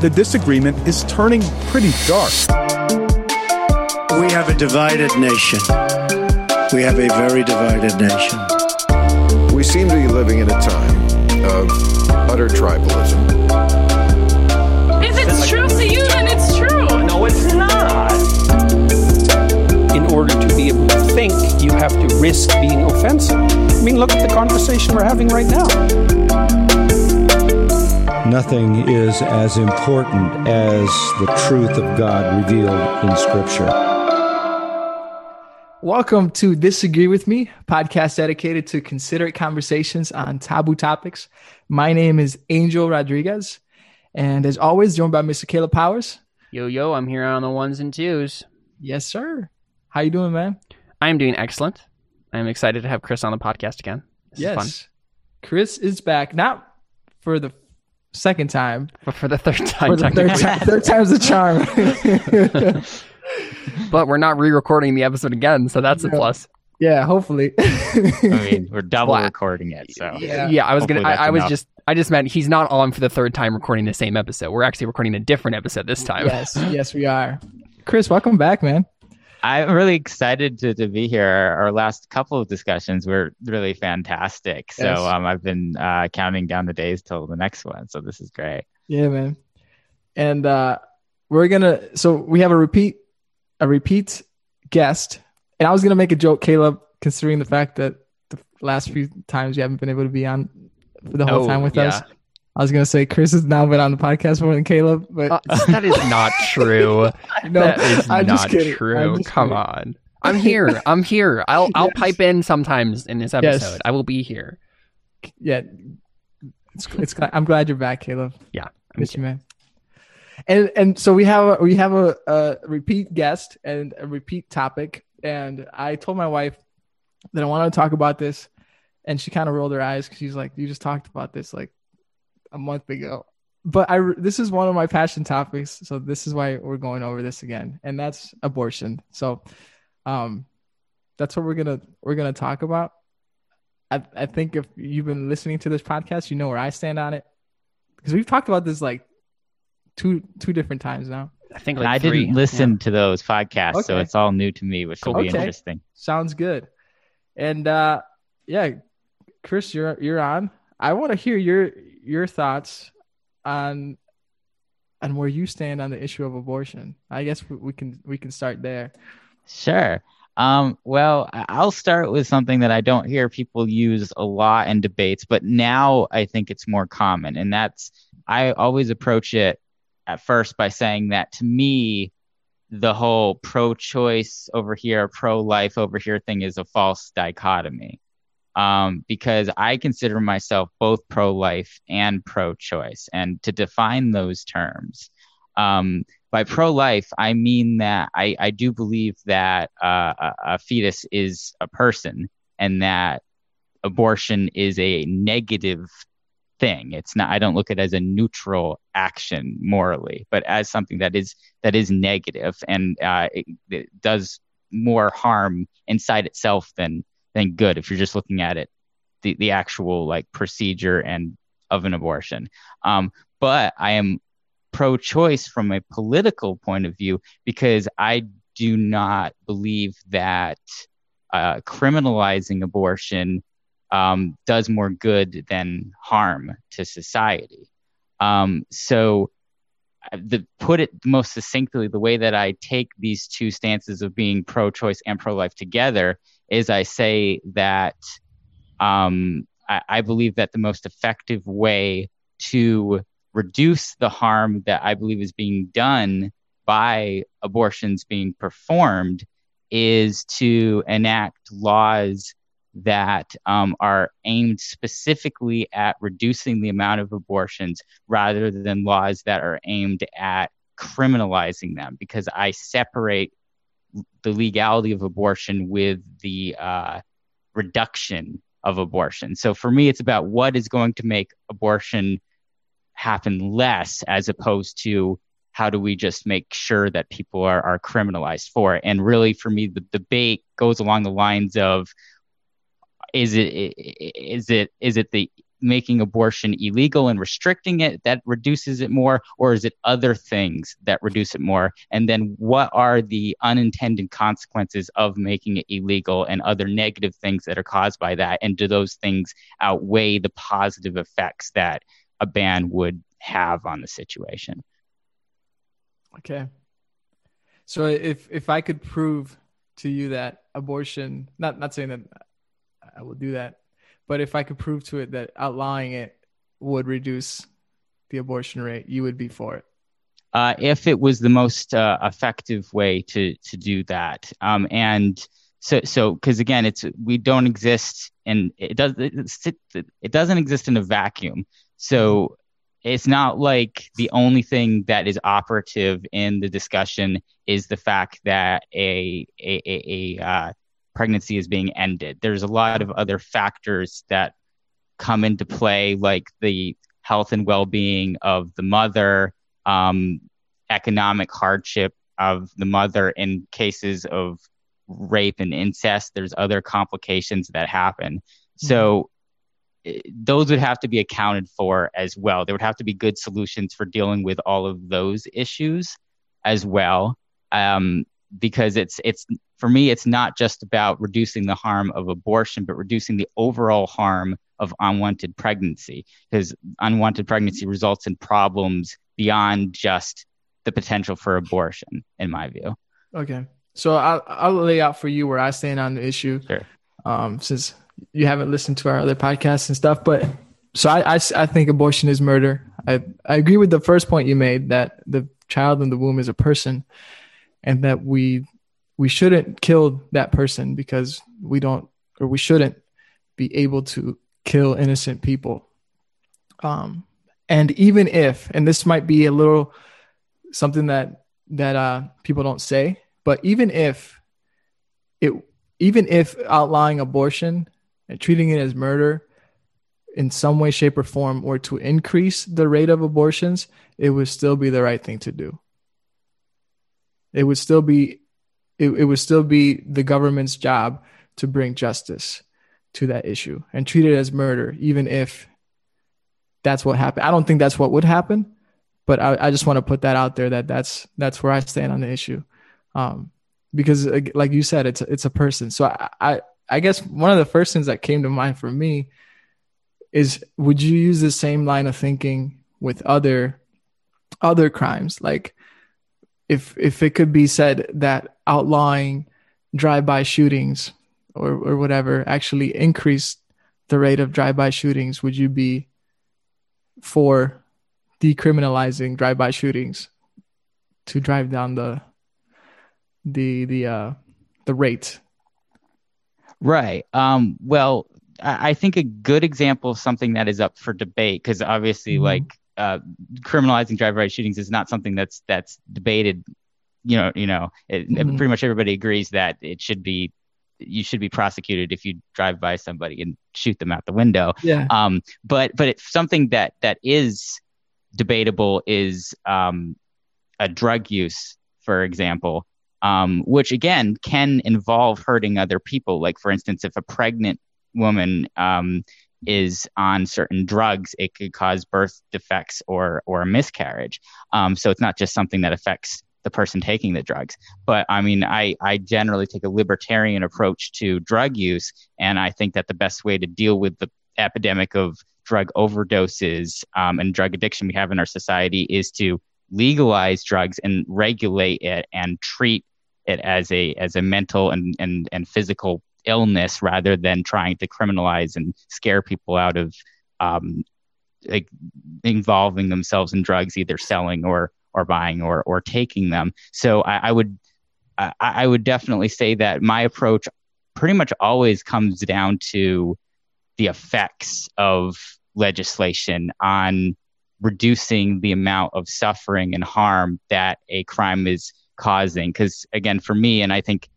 the disagreement is turning pretty dark. We have a divided nation. We have a very divided nation. We seem to be living in a time of utter tribalism. If it's true to you, then it's true. No, it's not. In order to be able to think, you have to risk being offensive. I mean, look at the conversation we're having right now. Nothing is as important as the truth of God revealed in Scripture. Welcome to Disagree with Me, podcast dedicated to considerate conversations on taboo topics. My name is Angel Rodriguez, and as always, joined by Mr. Caleb Powers. Yo yo, I'm here on the ones and twos. Yes, sir. How you doing, man? I'm doing excellent. I'm excited to have Chris on the podcast again. This yes, is fun. Chris is back, not for the second time, But for the third time, the third, time, third time's the charm. but we're not re-recording the episode again, so that's a plus. yeah, hopefully. I mean, we're double Well, recording it, so Yeah. Yeah, I was gonna. I, I was just. I just meant he's not on for the third time recording the same episode. We're actually recording a different episode this time. yes, yes, we are. Chris, welcome back, man. I'm really excited to, to be here. Our last couple of discussions were really fantastic. So Yes. um, I've been uh, counting down the days till the next one. So this is great. Yeah, man. And uh we're gonna so we have a repeat a repeat guest. And I was gonna make a joke, Caleb, considering the fact that the last few times you haven't been able to be on for the whole Oh, time with yeah. us. I was gonna say Chris has now been on the podcast more than Caleb, but Uh, that is not true. Know that is I'm not true. Come kidding. on. I'm here. I'm here. I'll I'll Yes. pipe in sometimes in this Yes. episode. I will be here. Yeah. It's, it's I'm glad you're back, Caleb. Yeah. I'm Miss you, man. And and so we have a, we have a, a repeat guest and a repeat topic. And I told my wife that I wanted to talk about this, and she kind of rolled her eyes because she's like, "You just talked about this like a month ago." But I this is one of my passion topics, so this is why we're going over this again, and that's abortion. So, um, that's what we're gonna we're gonna talk about. I I think if you've been listening to this podcast, you know where I stand on it because we've talked about this like two two different times now. I think like I three. didn't listen to those podcasts, so it's all new to me, which will be interesting. Sounds good. And uh yeah, Chris, you're you're on. I want to hear your your thoughts on on where you stand on the issue of abortion. I guess we, we can we can start there. Sure. Um, well, I'll start with something that I don't hear people use a lot in debates, but now I think it's more common. And that's, I always approach it at first by saying that to me, the whole pro choice over here, pro life over here thing is a false dichotomy. Um, because I consider myself both pro life and pro choice. And to define those terms, um, by pro life, I mean that I, I do believe that uh, a, fetus is a person and that abortion is a negative thing. It's not, I don't look at it as a neutral action morally, but as something that is, that is negative and uh, it, it does more harm inside itself than, than good if you're just looking at it, the, the actual like procedure and of an abortion. Um, but I am pro choice from a political point of view because I do not believe that uh, criminalizing abortion um, does more good than harm to society. Um, so, the, put it most succinctly, the way that I take these two stances of being pro choice and pro life together is I say that um, I, I believe that the most effective way to reduce the harm that I believe is being done by abortions being performed is to enact laws that um, are aimed specifically at reducing the amount of abortions rather than laws that are aimed at criminalizing them because I separate the legality of abortion with the uh, reduction of abortion. So for me, it's about what is going to make abortion happen less as opposed to how do we just make sure that people are, are criminalized for it and really for me the debate goes along the lines of is it is it is it the making abortion illegal and restricting it that reduces it more, or is it other things that reduce it more? And then what are the unintended consequences of making it illegal and other negative things that are caused by that? And do those things outweigh the positive effects that a ban would have on the situation? Okay. So if if I could prove to you that abortion, not not saying that I will do that, but if I could prove to it that outlawing it would reduce the abortion rate, you would be for it. Uh, if it was the most uh, effective way to to do that, um, and so so because again, it's we don't exist and it does it, it doesn't exist in a vacuum. So it's not like the only thing that is operative in the discussion is the fact that a a, a, a uh, pregnancy is being ended. There's a lot of other factors that come into play, like the health and well-being of the mother, um, economic hardship of the mother in cases of rape and incest. There's other complications that happen. Mm-hmm. So those would have to be accounted for as well. There would have to be good solutions for dealing with all of those issues as well. Um, because it's it's for me it's not just about reducing the harm of abortion but reducing the overall harm of unwanted pregnancy because unwanted pregnancy results in problems beyond just the potential for abortion in my view okay so i'll, I'll lay out for you where i stand on the issue sure. um, since you haven't listened to our other podcasts and stuff, but so I, I, I think abortion is murder. I, I agree with the first point you made that the child in the womb is a person and that we we shouldn't kill that person because we don't or we shouldn't be able to kill innocent people. Um, and even if, and this might be a little something that that uh, people don't say, but even if it, even if outlawing abortion and treating it as murder in some way, shape, or form, or to increase the rate of abortions, it would still be the right thing to do. It would still be, it, it would still be the government's job to bring justice to that issue and treat it as murder, even if that's what happened. I don't think that's what would happen, but I, I just want to put that out there that that's that's where I stand on the issue, um, because like you said, it's it's a person. So I, I I guess one of the first things that came to mind for me is would you use the same line of thinking with other other crimes like if if it could be said that outlawing drive-by shootings or or whatever actually increased the rate of drive-by shootings would you be for decriminalizing drive-by shootings to drive down the the the uh the rate Right. Um, well, I, think a good example of something that is up for debate, because obviously, mm-hmm. like uh, criminalizing drive-by shootings is not something that's that's debated. You know, you know, it, mm-hmm. pretty much everybody agrees that it should be you should be prosecuted if you drive by somebody and shoot them out the window. Yeah. Um, but but it's something that that is debatable is um, a drug use, for example um, which again can involve hurting other people. Like, for instance, if a pregnant woman um, is on certain drugs, it could cause birth defects or or a miscarriage. Um, so it's not just something that affects the person taking the drugs. But I mean, I, I generally take a libertarian approach to drug use, and I think that the best way to deal with the epidemic of drug overdoses um, and drug addiction we have in our society is to legalize drugs and regulate it and treat it as a as a mental and and, and physical illness rather than trying to criminalize and scare people out of um, like involving themselves in drugs, either selling or or buying or or taking them. So I, I would I, I would definitely say that my approach pretty much always comes down to the effects of legislation on reducing the amount of suffering and harm that a crime is causing. Because again, for me, and I think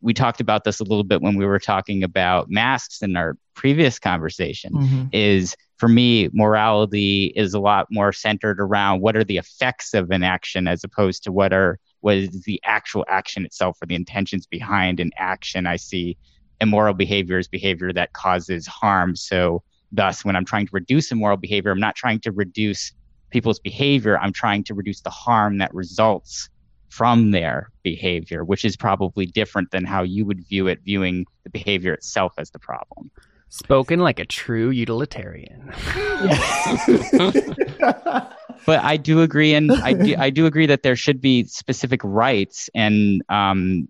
we talked about this a little bit when we were talking about masks in our previous conversation, mm-hmm. is for me, morality is a lot more centered around what are the effects of an action as opposed to what are what is the actual action itself or the intentions behind an action. I see immoral behavior as behavior that causes harm. So thus, when I'm trying to reduce immoral behavior, I'm not trying to reduce people's behavior. I'm trying to reduce the harm that results from their behavior, which is probably different than how you would view it, viewing the behavior itself as the problem. Spoken like a true utilitarian. but I do agree, and I do, I do agree that there should be specific rights, and um,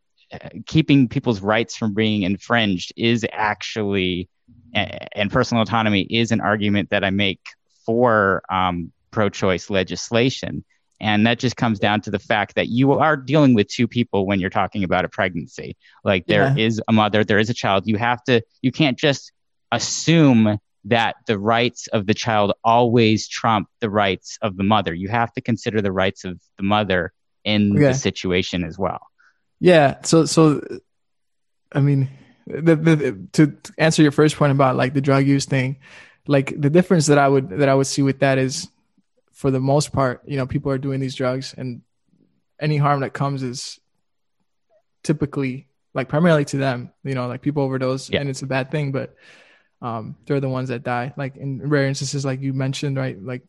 keeping people's rights from being infringed is actually, and personal autonomy is an argument that I make for um, pro-choice legislation. And that just comes down to the fact that you are dealing with two people when you're talking about a pregnancy. Like there Yeah. is a mother, there is a child. You have to, you can't just assume that the rights of the child always trump the rights of the mother. You have to consider the rights of the mother in Okay. the situation as well. Yeah. So, so, I mean, the, the, to, to answer your first point about like the drug use thing, like the difference that I would that I would see with that is, for the most part, you know, people are doing these drugs, and any harm that comes is typically like primarily to them. You know, like people overdose, Yeah. and it's a bad thing, but um, they're the ones that die. Like in rare instances, like you mentioned, right? Like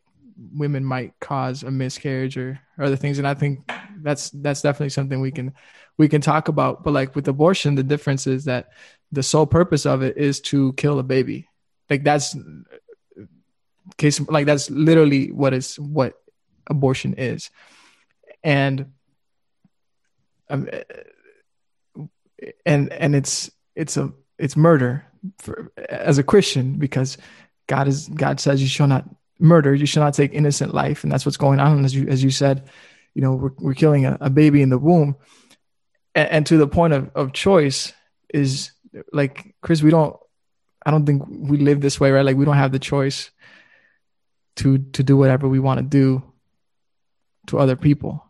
women might cause a miscarriage or, or other things, and I think that's that's definitely something we can we can talk about. But like with abortion, the difference is that the sole purpose of it is to kill a baby. Like that's case like that's literally what is what abortion is, and um, and and it's it's a it's murder for, as a Christian because God is God says you shall not murder, you shall not take innocent life, and that's what's going on. As you as you said, you know we're we're killing a, a baby in the womb, and, and to the point of of choice is like Chris, we don't. I don't think we live this way, right? Like we don't have the choice to to do whatever we want to do to other people.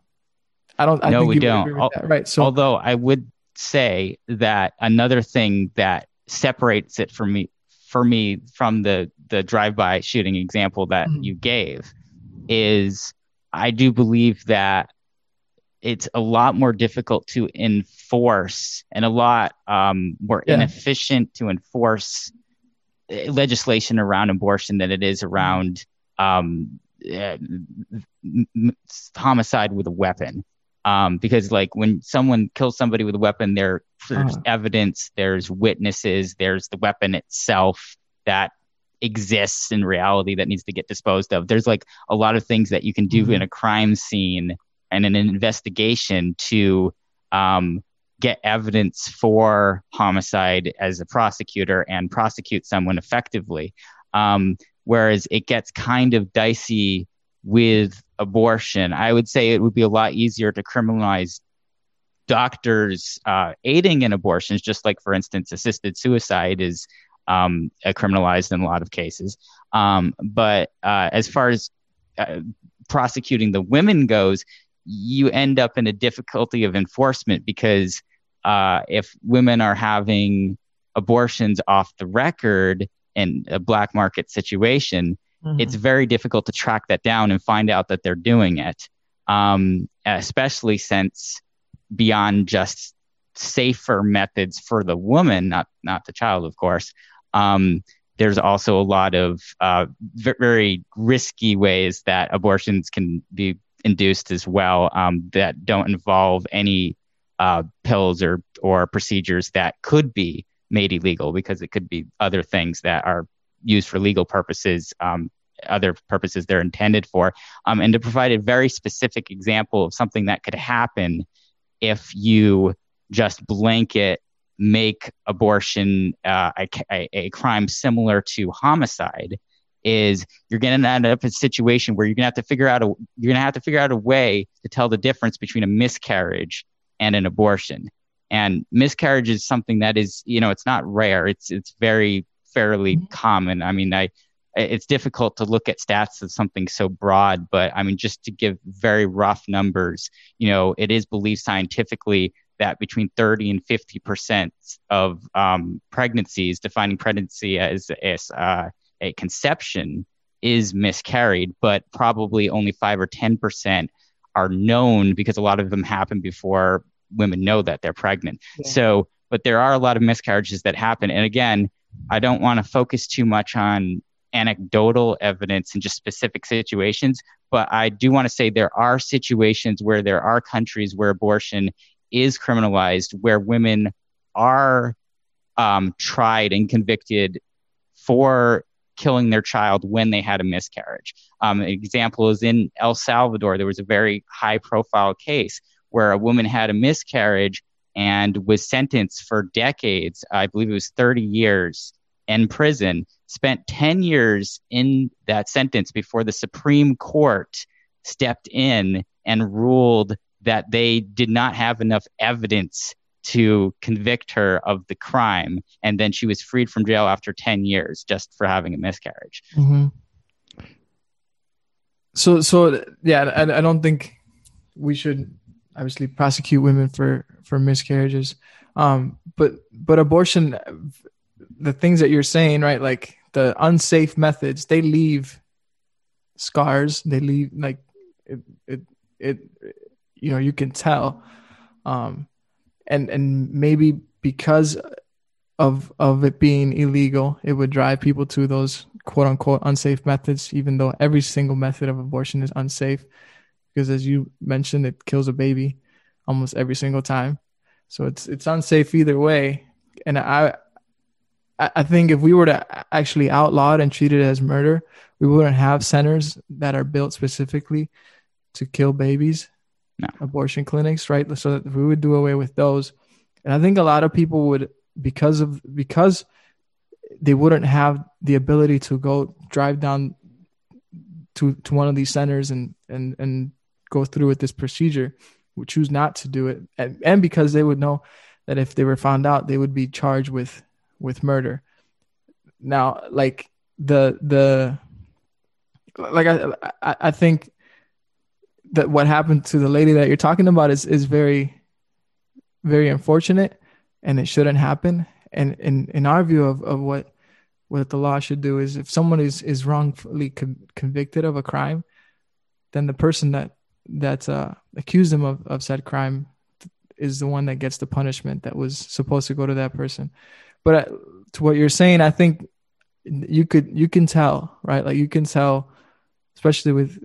I don't. I no, think we don't. agree with Al- that, right? So although I would say that another thing that separates it from me for me from the the drive-by shooting example that Mhm. you gave is I do believe that it's a lot more difficult to enforce and a lot um, more Yeah. inefficient to enforce uh, legislation around abortion than it is around um, uh, m- homicide with a weapon. Um, because like when someone kills somebody with a weapon, there, there's Uh-huh. evidence, there's witnesses, there's the weapon itself that exists in reality that needs to get disposed of. There's like a lot of things that you can do Mhm. in a crime scene and in an investigation to um, get evidence for homicide as a prosecutor and prosecute someone effectively. Um, whereas it gets kind of dicey with abortion. I would say it would be a lot easier to criminalize doctors uh, aiding in abortions, just like, for instance, assisted suicide is um, uh, criminalized in a lot of cases. Um, but uh, as far as uh, prosecuting the women goes, you end up in a difficulty of enforcement because uh, if women are having abortions off the record in a black market situation, Mhm. it's very difficult to track that down and find out that they're doing it. Um, especially since beyond just safer methods for the woman, not not the child, of course. Um, there's also a lot of uh, very risky ways that abortions can be induced as well um, that don't involve any uh, pills or or procedures that could be made illegal because it could be other things that are used for legal purposes, um, other purposes they're intended for, um, and to provide a very specific example of something that could happen if you just blanket make abortion uh, a, a, a crime similar to homicide is you're going to end up in a situation where you're going to have to figure out a you're going to have to figure out a way to tell the difference between a miscarriage and an abortion and miscarriage is something that is you know it's not rare. It's it's very fairly common. I mean i it's difficult to look at stats as something so broad but i mean just to give very rough numbers you know it is believed scientifically that between 30 and 50 percent of um, pregnancies defining pregnancy as, as uh, a conception is miscarried but probably only 5 or 10 percent are known because a lot of them happen before women know that they're pregnant Yeah. so but there are a lot of miscarriages that happen and again i don't want to focus too much on anecdotal evidence and just specific situations. But I do want to say there are situations where there are countries where abortion is criminalized, where women are um, tried and convicted for killing their child when they had a miscarriage. Um, an example is in El Salvador, there was a very high profile case where a woman had a miscarriage and was sentenced for decades, I believe it was 30 years in prison, spent 10 years in that sentence before the Supreme Court stepped in and ruled that they did not have enough evidence to convict her of the crime. And then she was freed from jail after 10 years just for having a miscarriage. Mm-hmm. So, so yeah, I, I don't think we should obviously prosecute women for for miscarriages. Um, but but abortion, the things that you're saying, right? Like the unsafe methods, they leave scars. They leave like it it it. You know, you can tell. Um, and and maybe because of of it being illegal, it would drive people to those quote unquote unsafe methods, even though every single method of abortion is unsafe. Because as you mentioned, it kills a baby almost every single time. So it's it's unsafe either way. And I I think if we were to actually outlaw it and treat it as murder, we wouldn't have centers that are built specifically to kill babies no. abortion clinics, right? So that we would do away with those. And I think a lot of people would because of because they wouldn't have the ability to go drive down to to one of these centers and and and go through with this procedure would choose not to do it and, and because they would know that if they were found out they would be charged with with murder. Now like the the like i i, I think that what happened to the lady that you're talking about is is very very unfortunate and it shouldn't happen. And in in our view of, of what what the law should do is if someone is is wrongfully con- convicted of a crime then the person that that uh, accused him of, of said crime is the one that gets the punishment that was supposed to go to that person. But uh, to what you're saying i think you could you can tell right? Like you can tell especially with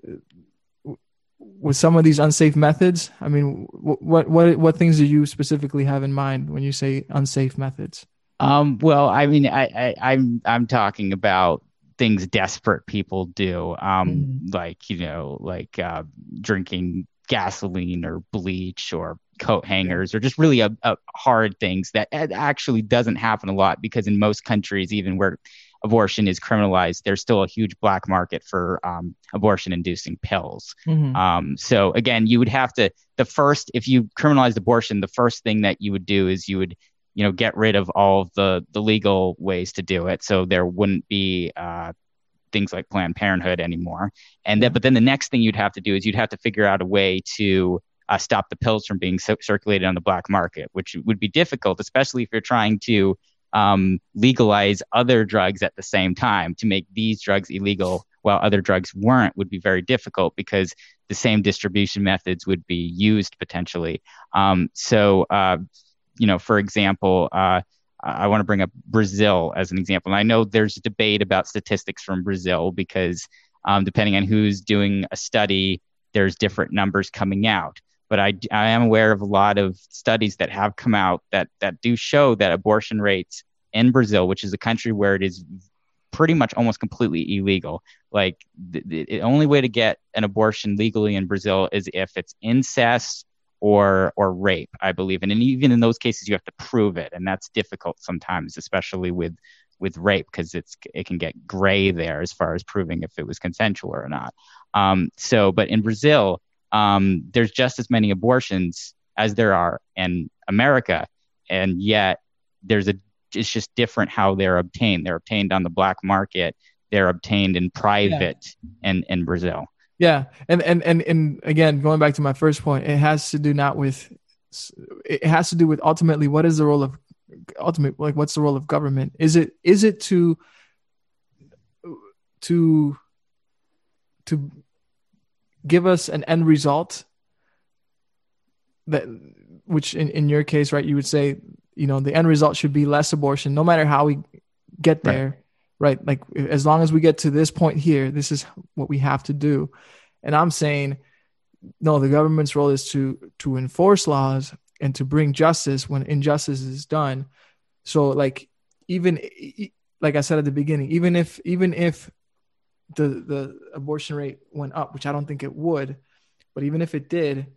with some of these unsafe methods. I mean what what what things do you specifically have in mind when you say unsafe methods? Um well i mean i, I i'm i'm talking about things desperate people do um mm. like you know like uh drinking gasoline or bleach or coat hangers or just really a, a hard things that actually doesn't happen a lot because in most countries even where abortion is criminalized, there's still a huge black market for um, abortion inducing pills. Mm-hmm. Um, so again, you would have to the first if you criminalized abortion, the first thing that you would do is you would you know get rid of all of the the legal ways to do it, so there wouldn't be uh, things like Planned Parenthood anymore. And then, but then the next thing you'd have to do is you'd have to figure out a way to uh, stop the pills from being so- circulated on the black market, which would be difficult, especially if you're trying to um, legalize other drugs at the same time to make these drugs illegal while other drugs weren't would be very difficult because the same distribution methods would be used potentially. Um, so, uh, you know, for example, uh, I want to bring up Brazil as an example. And I know there's a debate about statistics from Brazil because um, depending on who's doing a study, there's different numbers coming out but I, I am aware of a lot of studies that have come out that that do show that abortion rates in Brazil, which is a country where it is pretty much almost completely illegal. Like the, the only way to get an abortion legally in Brazil is if it's incest or or rape, I believe. And even in those cases, you have to prove it, and that's difficult sometimes, especially with with rape because it's it can get gray there as far as proving if it was consensual or not. Um, so, but in Brazil, um, there's just as many abortions as there are in America, and yet there's a it's just different how they're obtained. They're obtained on the black market. They're obtained in private yeah. in in Brazil. Yeah, and and and and again, going back to my first point, it has to do not with it has to do with ultimately what is the role of ultimate like what's the role of government? Is it is it to to to give us an end result that which in, in your case right you would say you know the end result should be less abortion no matter how we get there right. Right? Like as long as we get to this point here, this is what we have to do. And I'm saying, no, the government's role is to to enforce laws and to bring justice when injustice is done. So like even like I said at the beginning, even if even if the the abortion rate went up, which I don't think it would, but even if it did,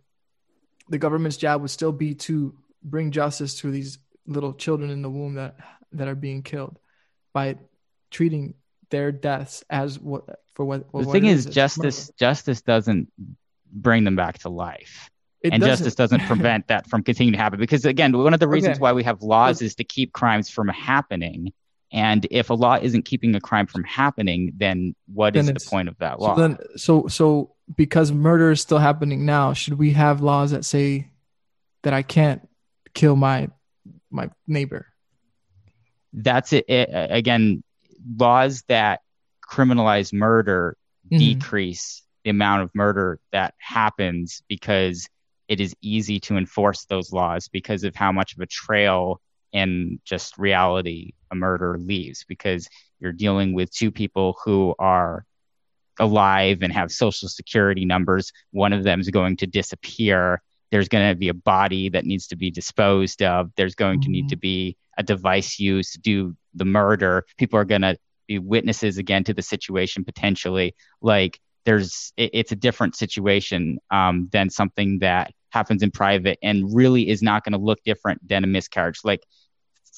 the government's job would still be to bring justice to these little children in the womb that that are being killed by treating their deaths as what for what, The what thing is, it's justice murder. justice doesn't bring them back to life. It and doesn't. justice doesn't prevent that from continuing to happen because again one of the reasons Okay. why we have laws is to keep crimes from happening and if a law isn't keeping a crime from happening then what is Then the point of that So law then, so so because murder is still happening now, should we have laws that say that I can't kill my my neighbor? that's it, it again laws that criminalize murder Mhm. decrease the amount of murder that happens because it is easy to enforce those laws because of how much of a trail in just reality a murder leaves because you're dealing with two people who are alive and have social security numbers. One of them is going to disappear. There's going to be a body that needs to be disposed of. There's going to need to be a device used to do the murder people are going to be witnesses again to the situation potentially. Like there's it, it's a different situation um, than something that happens in private and really is not going to look different than a miscarriage. Like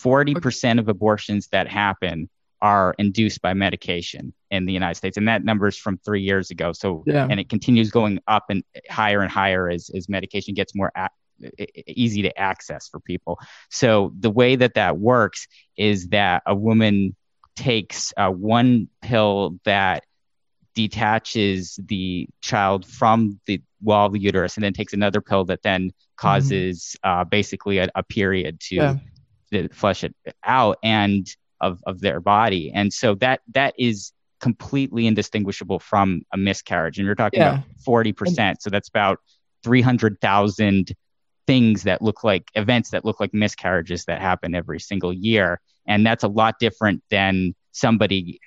40% of abortions that happen are induced by medication in the United States and that number is from 3 years ago. So Yeah. and it continues going up and higher and higher as as medication gets more a- easy to access for people. So the way that that works is that a woman takes uh, one pill that detaches the child from the wall of the uterus and then takes another pill that then causes uh, basically a, a period to, Yeah. to flush it out and of, of their body. And so that that is completely indistinguishable from a miscarriage. And you're talking Yeah. about 40% so that's about 300,000 things that look like events that look like miscarriages that happen every single year and that's a lot different than somebody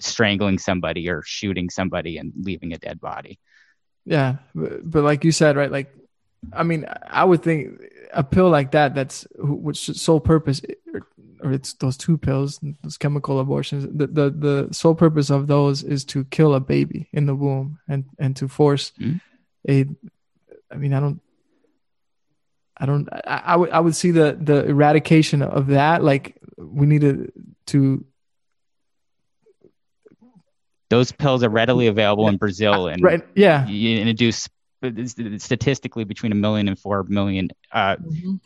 strangling somebody or shooting somebody and leaving a dead body Yeah, but, but like you said, right? Like, I mean, I would think a pill like that, that's wh- which sole purpose, or, or it's those two pills, those chemical abortions. The, the the sole purpose of those is to kill a baby in the womb and and to force Mhm. a. I mean, I don't. I don't. I, I would. I would see the the eradication of that. Like, we need to to those pills are readily available in brazil and right. Yeah. you induce statistically between a million and four million uh,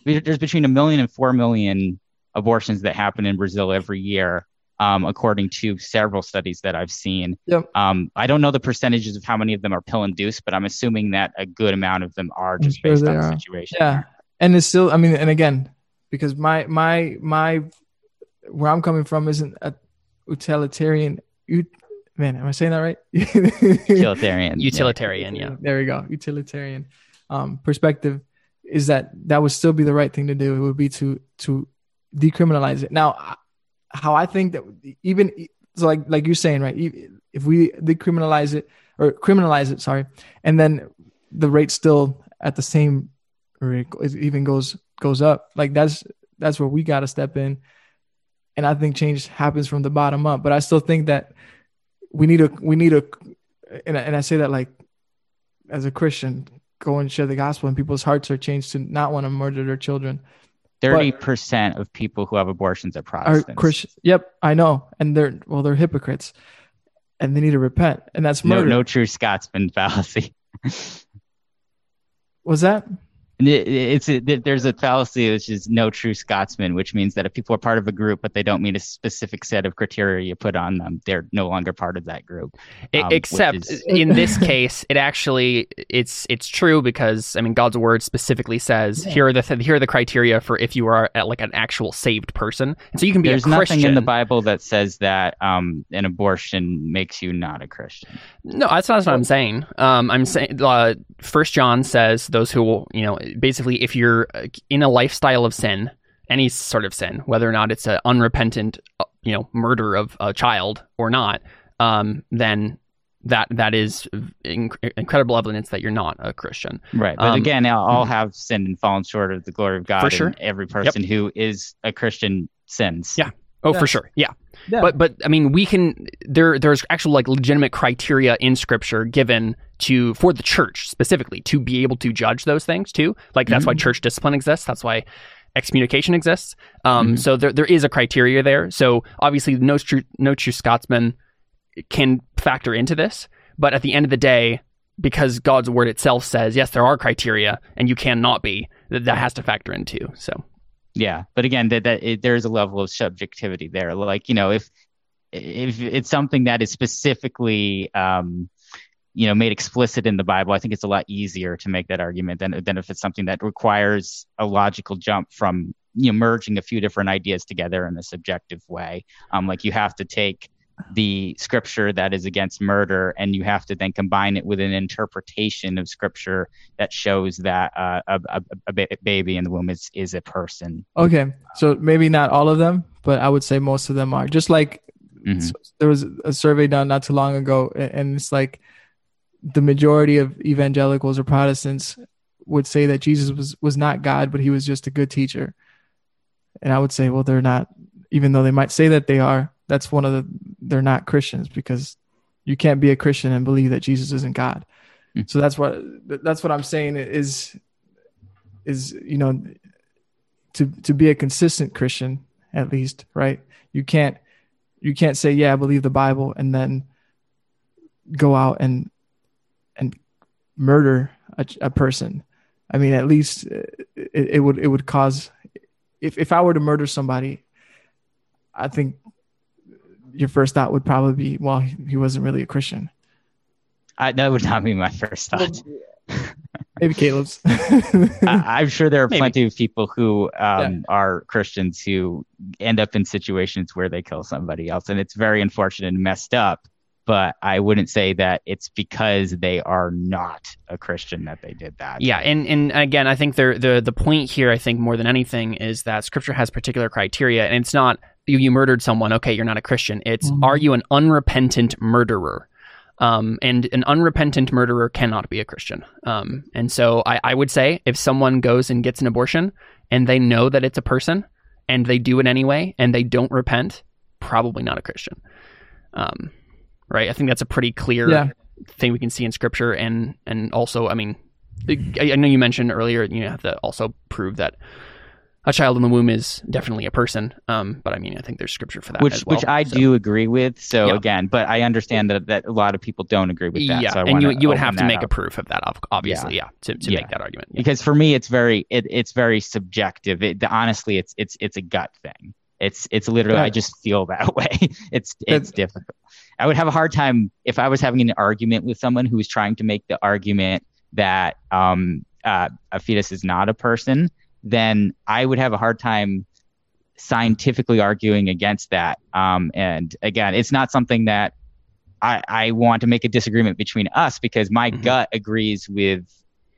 there's between a million and four million abortions that happen in brazil every year um, according to several studies that i've seen Yep. um, i don't know the percentages of how many of them are pill induced but i'm assuming that a good amount of them are I'm just sure based they on the situation Yeah, and it's still. I mean, and again, because my my my where I'm coming from isn't a utilitarian. ut- Man, am I saying that right? utilitarian. Utilitarian, yeah. There we go. Utilitarian um, perspective is that that would still be the right thing to do. It would be to to decriminalize it. Now, how I think that even so, like like you're saying, right? e- If we decriminalize it or criminalize it, sorry, and then the rate's still at the same rate, it even goes goes up. Like that's that's where we got to step in, and I think change happens from the bottom up. But I still think that we need a we need a and I, and I say that like as a Christian, go and share the gospel, and people's hearts are changed to not want to murder their children. Thirty percent of people who have abortions are Are Protestants. Christian? Yep, I know, and they're well, they're hypocrites, and they need to repent, and that's no, murder. no true Scotsman fallacy. Was that? It- It's a, there's a fallacy which is no true Scotsman, which means that if people are part of a group but they don't meet a specific set of criteria you put on them, they're no longer part of that group. Um, Except is- in this case, it actually it's it's true because I mean God's word specifically says here are the th- here are the criteria for if you are at, like an actual saved person, and so you can be There's a Christian. nothing in the Bible that says that um, an abortion makes you not a Christian. No, that's not what I'm saying. Um, I'm saying uh, First John says those who will, you know, basically if you're uh, in a lifestyle of sin, any sort of sin, whether or not it's an unrepentant, uh, you know, murder of a child or not, um, then that that is inc- incredible evidence that you're not a Christian. Right. But Um, again, all all have sinned and fallen short of the glory of God. For and sure. every person who is a Christian sins. Yeah. Oh, Yeah. for sure. Yeah. Yeah. But but I mean, we can there there's actual like legitimate criteria in Scripture given to for the church specifically to be able to judge those things too. Like that's why church discipline exists. That's why excommunication exists. Um, So there there is a criteria there. So obviously, no true no true Scotsman can factor into this. But at the end of the day, because God's word itself says yes, there are criteria, and you cannot be that that has to factor in too. So Yeah, but again, that that it, there's a level of subjectivity there. Like you know, if if it's something that is specifically um, you know made explicit in the Bible, I think it's a lot easier to make that argument than than if it's something that requires a logical jump from you know merging a few different ideas together in a subjective way. Um, like you have to take the scripture that is against murder and you have to then combine it with an interpretation of scripture that shows that uh, a, a, a ba- baby in the womb is, is a person Okay, so maybe not all of them, but I would say most of them are. Just like Mhm. s- there was a survey done not too long ago, and it's like the majority of evangelicals or Protestants would say that Jesus was was not God, but he was just a good teacher. And I would say, well, they're not, even though they might say that they are. That's one of the they're not Christians because you can't be a Christian and believe that Jesus isn't God. Mm. So that's what that's what I'm saying is is you know to to be a consistent Christian at least, right? You can't you can't say yeah, I believe the Bible and then go out and murder a, a person. I mean, at least uh, it, it would it would cause if if I were to murder somebody, I think your first thought would probably be, well, he, he wasn't really a Christian. I, that would not be my first thought Maybe Caleb's. I, i'm sure there are Maybe. plenty of people who um, are christians who end up in situations where they kill somebody else and it's very unfortunate and messed up but i wouldn't say that it's because they are not a christian that they did that Yeah, and and again, I think the the the point here, I think more than anything, is that Scripture has particular criteria, and it's not you, you murdered someone, okay, you're not a Christian. It's Mhm. are you an unrepentant murderer? Um, and an unrepentant murderer cannot be a Christian. Um, and so I, I would say if someone goes and gets an abortion and they know that it's a person and they do it anyway and they don't repent, probably not a Christian. Um, right? I think that's a pretty clear Yeah. thing we can see in scripture and and also i mean I I know you mentioned earlier you have to also prove that a child in the womb is definitely a person um but i mean i think there's scripture for that which as well, which I so. do agree with. So Yeah. again, but I understand that that a lot of people don't agree with that. yeah so I and you you would have to make up. a proof of that obviously yeah, to, to Yeah. make that argument yeah. because for me it's very it, it's very subjective. It honestly it's it's it's a gut thing. It's it's literally I just feel that way. It's it's difficult. I would have a hard time if I was having an argument with someone who was trying to make the argument that um uh, a fetus is not a person. Then I would have a hard time scientifically arguing against that. Um, and again, it's not something that I, I want to make a disagreement between us because my Mhm. gut agrees with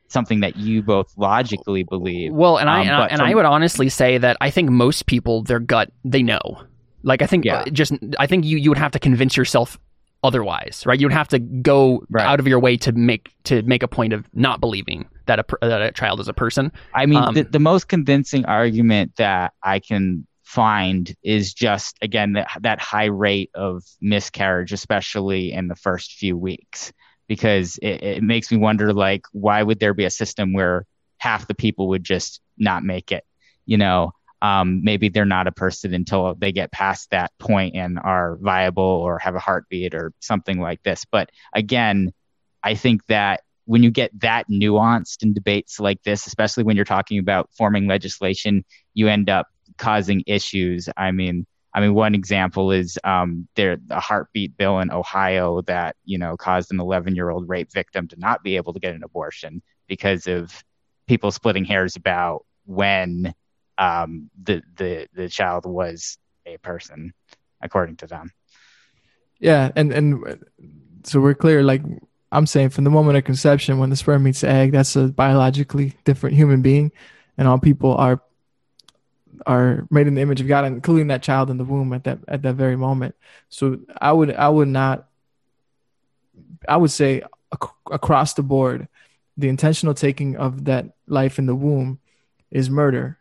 something that you both logically believe. well and i Um, and, I, and from- I would honestly say that i think most people their gut they know like i think Yeah. uh, just i think you you would have to convince yourself otherwise right you would have to go Right. out of your way to make to make a point of not believing that a that a child is a person I mean, um, the, the most convincing argument that I can find is just again that that high rate of miscarriage, especially in the first few weeks, because it, it makes me wonder like why would there be a system where half the people would just not make it? You know, um, maybe they're not a person until they get past that point and are viable or have a heartbeat or something like this. But again, I think that when you get that nuanced in debates like this, especially when you're talking about forming legislation, you end up causing issues. I mean, I mean, one example is um, there a heartbeat bill in Ohio that you know caused an 11 year old rape victim to not be able to get an abortion because of people splitting hairs about when um, the the the child was a person, according to them. Yeah, and and so we're clear. Like I'm saying, from the moment of conception, when the sperm meets the egg, that's a biologically different human being, and all people are are made in the image of God, including that child in the womb at that at that very moment. So I would I would not I would say ac- across the board, the intentional taking of that life in the womb is murder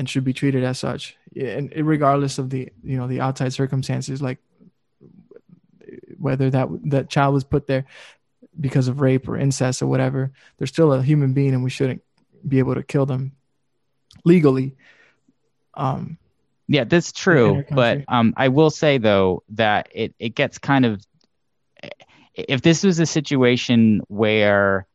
and should be treated as such. And regardless of the you know the outside circumstances like whether that that child was put there because of rape or incest or whatever they're still a human being and we shouldn't be able to kill them legally. Um yeah that's true but um i will say though that it it gets kind of if this was a situation where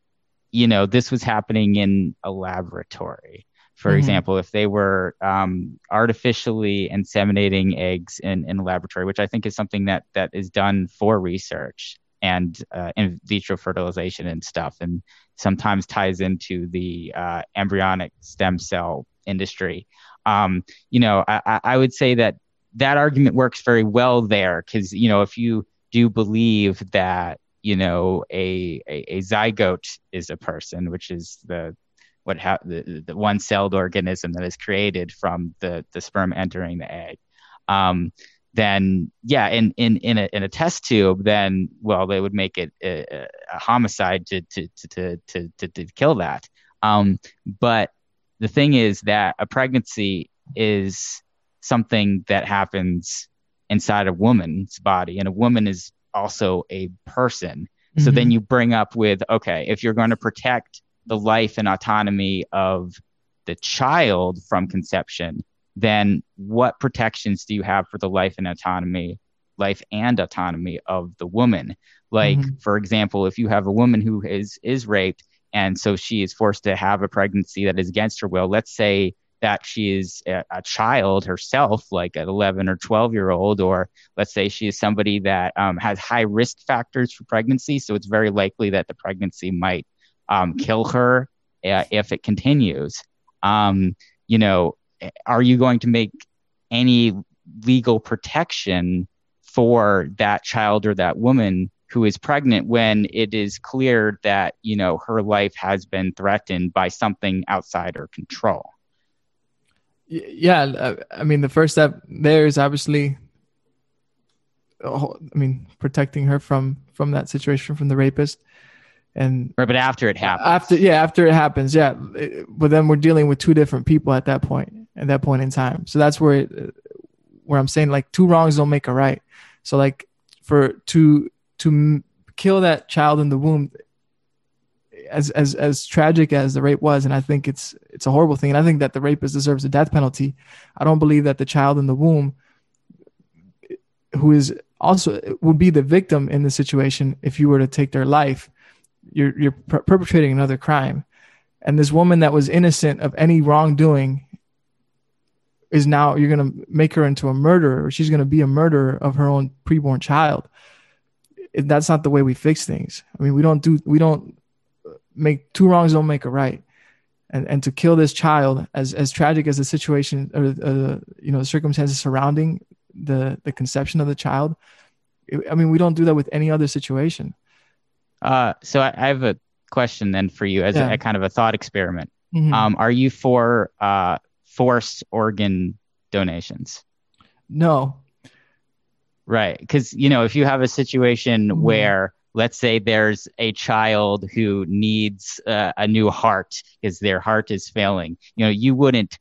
you know this was happening in a laboratory for mm-hmm. example if they were um, artificially inseminating eggs in, in a laboratory which i think is something that that is done for research and uh, in vitro fertilization and stuff and sometimes ties into the uh, embryonic stem cell industry um, you know I, I would say that that argument works very well there because you know if you do believe that you know a, a, a zygote is a person, which is the what ha- the, the one celled organism that is created from the the sperm entering the egg. Um, then yeah, in in in a in a test tube, then well, they would make it a, a homicide to to, to to to to kill that. Um, but the thing is that a pregnancy is something that happens inside a woman's body and a woman is also a person mm-hmm. so then you bring up with okay if you're going to protect the life and autonomy of the child from conception then what protections do you have for the life and autonomy life and autonomy of the woman like mm-hmm. for example if you have a woman who is is raped and so she is forced to have a pregnancy that is against her will let's say that she is a, a, child herself, like an 11 or 12 year old, or let's say she is somebody that um, has high risk factors for pregnancy. So it's very likely that the pregnancy might um, kill her uh, if it continues. Um, you know, are you going to make any legal protection for that child or that woman who is pregnant when it is clear that you know her life has been threatened by something outside her control yeah uh, i mean the first step there is obviously i mean protecting her from from that situation from the rapist and right but after it happens. After yeah after it happens yeah. But then we're dealing with two different people at that point at that point in time. So that's where it, where i'm saying like two wrongs don't make a right. So like for to to kill that child in the womb as as as tragic as the rape was, and I think it's it's a horrible thing, and I think that the rapist deserves a death penalty. I don't believe that the child in the womb, who is also would be the victim in the situation, if you were to take their life, you're you're per- perpetrating another crime, and this woman that was innocent of any wrongdoing is now you're going to make her into a murderer. She's going to be a murderer of her own preborn child. That's not the way we fix things. I mean, we don't do we don't make two wrongs don't make a right and and to kill this child as as tragic as the situation or uh, you know the circumstances surrounding the the conception of the child i mean we don't do that with any other situation uh so i, I have a question then for you as yeah. a, a, kind of a thought experiment mm-hmm. um are you for uh forced organ donations no right because you know if you have a situation mm-hmm. where let's say there's a child who needs uh, a new heart because their heart is failing you know you wouldn't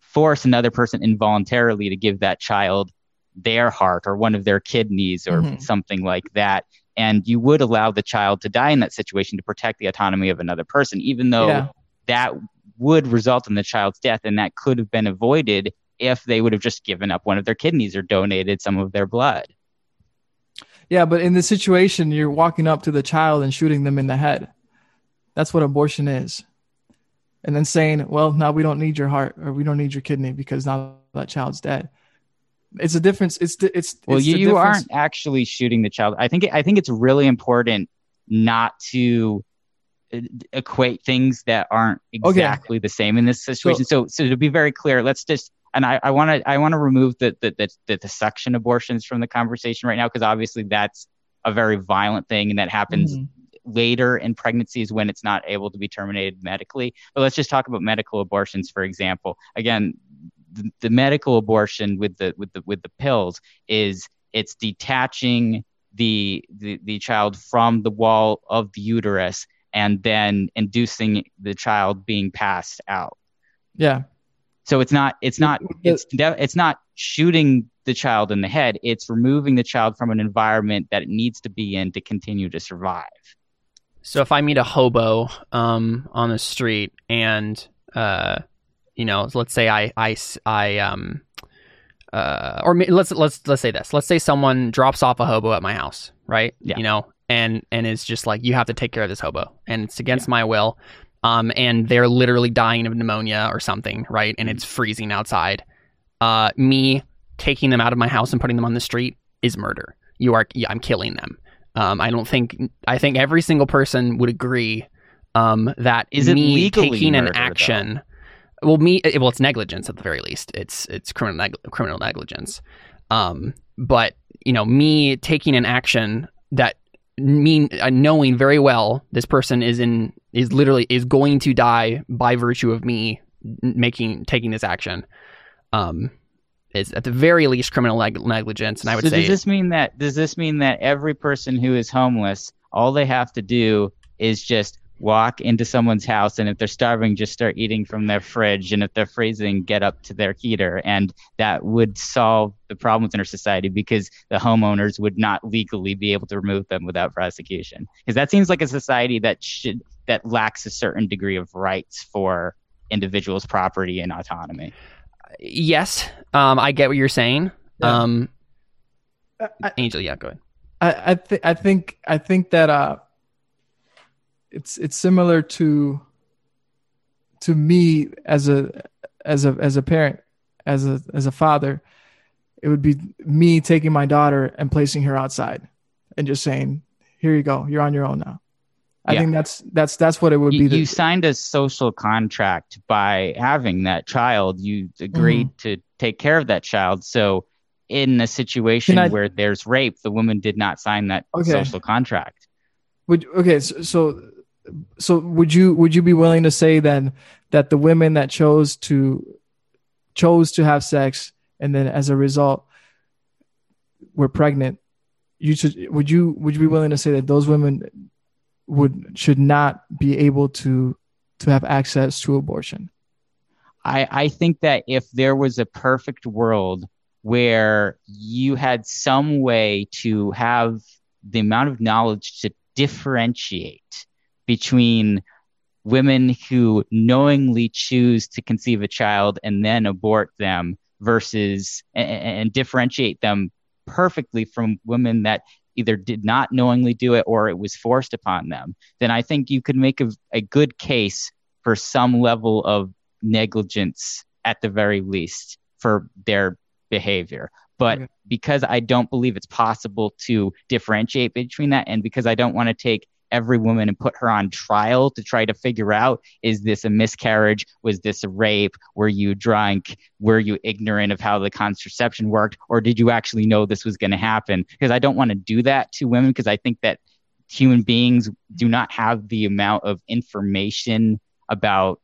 force another person involuntarily to give that child their heart or one of their kidneys or mm-hmm. something like that and you would allow the child to die in that situation to protect the autonomy of another person even though yeah. that would result in the child's death and that could have been avoided if they would have just given up one of their kidneys or donated some of their blood yeah, but in this situation, you're walking up to the child and shooting them in the head. That's what abortion is. And then saying, well, now we don't need your heart or we don't need your kidney because now that child's dead. It's a difference. It's it's well, it's you, you aren't actually shooting the child. I think I think it's really important not to uh, equate things that aren't exactly okay. the same in this situation. So, so, so to be very clear, let's just and I want to I want to remove the the, the the the suction abortions from the conversation right now because obviously that's a very violent thing and that happens mm-hmm. later in pregnancies when it's not able to be terminated medically. But let's just talk about medical abortions for example. Again, the, the medical abortion with the with the with the pills is it's detaching the, the the child from the wall of the uterus and then inducing the child being passed out. Yeah. So it's not it's not it's it's not shooting the child in the head. It's removing the child from an environment that it needs to be in to continue to survive. So if I meet a hobo um, on the street and uh, you know, let's say I I I um uh or let's let's let's say this. Let's say someone drops off a hobo at my house, right? Yeah. You know, and and is just like you have to take care of this hobo and it's against my will. Um and they're literally dying of pneumonia or something, right? And it's freezing outside. Uh me taking them out of my house and putting them on the street is murder. You are yeah, I'm killing them. Um I don't think I think every single person would agree um that Is me legally taking murder, an though? Well me well it's negligence at the very least. It's it's criminal neg- criminal negligence. Um but you know me taking an action that mean uh, knowing very well this person is in is literally is going to die by virtue of me making taking this action um is at the very least criminal neg- negligence. And i would so say does this mean that does this mean that every person who is homeless, all they have to do is just walk into someone's house and if they're starving just start eating from their fridge and if they're freezing get up to their heater. And that would solve the problems in our society because the homeowners would not legally be able to remove them without prosecution. Because that seems like a society that should that lacks a certain degree of rights for individuals property and autonomy. Yes. Um i get what you're saying. Yeah. um I- I- angel yeah go ahead. I I, th- I think I think that uh, it's it's similar to to me as a as a as a parent as a as a father. It would be me taking my daughter and placing her outside and just saying, "Here you go, you're on your own now." I Yeah. think that's that's that's what it would you, be. You signed a social contract by having that child. You agreed Mm-hmm. to take care of that child. So, in a situation I- where there's rape, the woman did not sign that Okay. social contract. Would okay, so, so so would you would you be willing to say then that the women that chose to chose to have sex and then as a result were pregnant, you should would you would you be willing to say that those women would should not be able to to have access to abortion? I, I think that if there was a perfect world where you had some way to have the amount of knowledge to differentiate between women who knowingly choose to conceive a child and then abort them versus and, and differentiate them perfectly from women that either did not knowingly do it or it was forced upon them, then I think you could make a, a good case for some level of negligence at the very least for their behavior. But Okay. because I don't believe it's possible to differentiate between that, and because I don't want to take every woman and put her on trial to try to figure out is this a miscarriage? Was this a rape? Were you drunk? Were you ignorant of how the contraception worked? Or did you actually know this was going to happen? Because I don't want to do that to women because I think that human beings do not have the amount of information about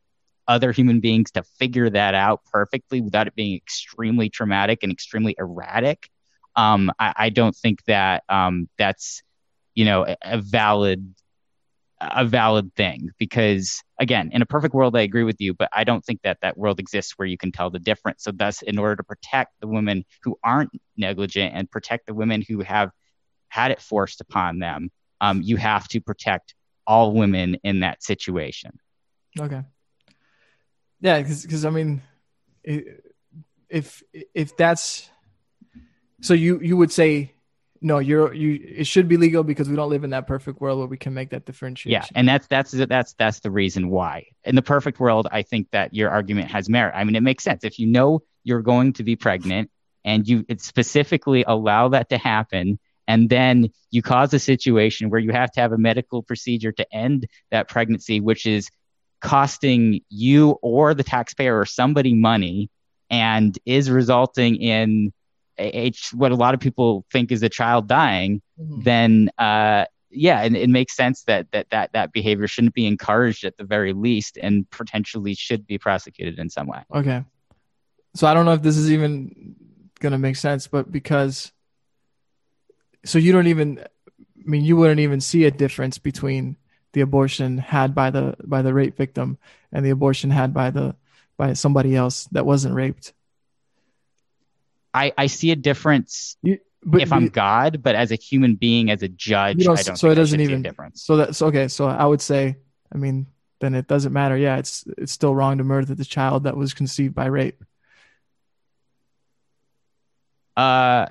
other human beings to figure that out perfectly without it being extremely traumatic and extremely erratic. Um, I, I don't think that um, that's you know a, valid a valid thing because again in a perfect world i agree with you but i don't think that that world exists where you can tell the difference so thus in order to protect the women who aren't negligent and protect the women who have had it forced upon them um, you have to protect all women in that situation Okay. Yeah, because I mean, if if that's so, you you would say no, you're you. It should be legal because we don't live in that perfect world where we can make that differentiation. Yeah, and that's that's that's that's the reason why. In the perfect world, I think that your argument has merit. I mean, it makes sense if you know you're going to be pregnant and you specifically allow that to happen, and then you cause a situation where you have to have a medical procedure to end that pregnancy, which is costing you or the taxpayer or somebody money, and is resulting in a- what a lot of people think is a child dying Mhm. then uh, yeah, and it makes sense that, that that that behavior shouldn't be encouraged at the very least, and potentially should be prosecuted in some way. Okay. so I don't know if this is even gonna make sense, but because so you don't even I mean you wouldn't even see a difference between the abortion had by the by the rape victim and the abortion had by the by somebody else that wasn't raped. I, I see a difference You, but if I'm God, but as a human being, as a judge, don't, I don't so it doesn't should see a even difference. so that's okay. So I would say, I mean, then it doesn't matter. Yeah, it's it's still wrong to murder the child that was conceived by rape. Uh,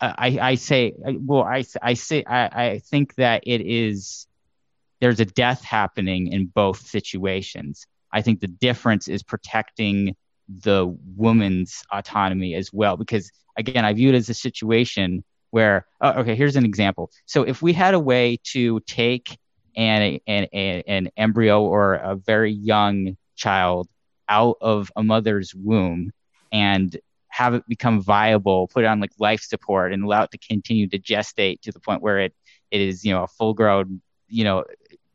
I I say well I I say I I think that it is there's a death happening in both situations. I think the difference is protecting the woman's autonomy as well because again I view it as a situation where oh, okay here's an example. So if we had a way to take an an an, an embryo or a very young child out of a mother's womb and have it become viable, put it on like life support and allow it to continue to gestate to the point where it, it is, you know, a full grown, you know,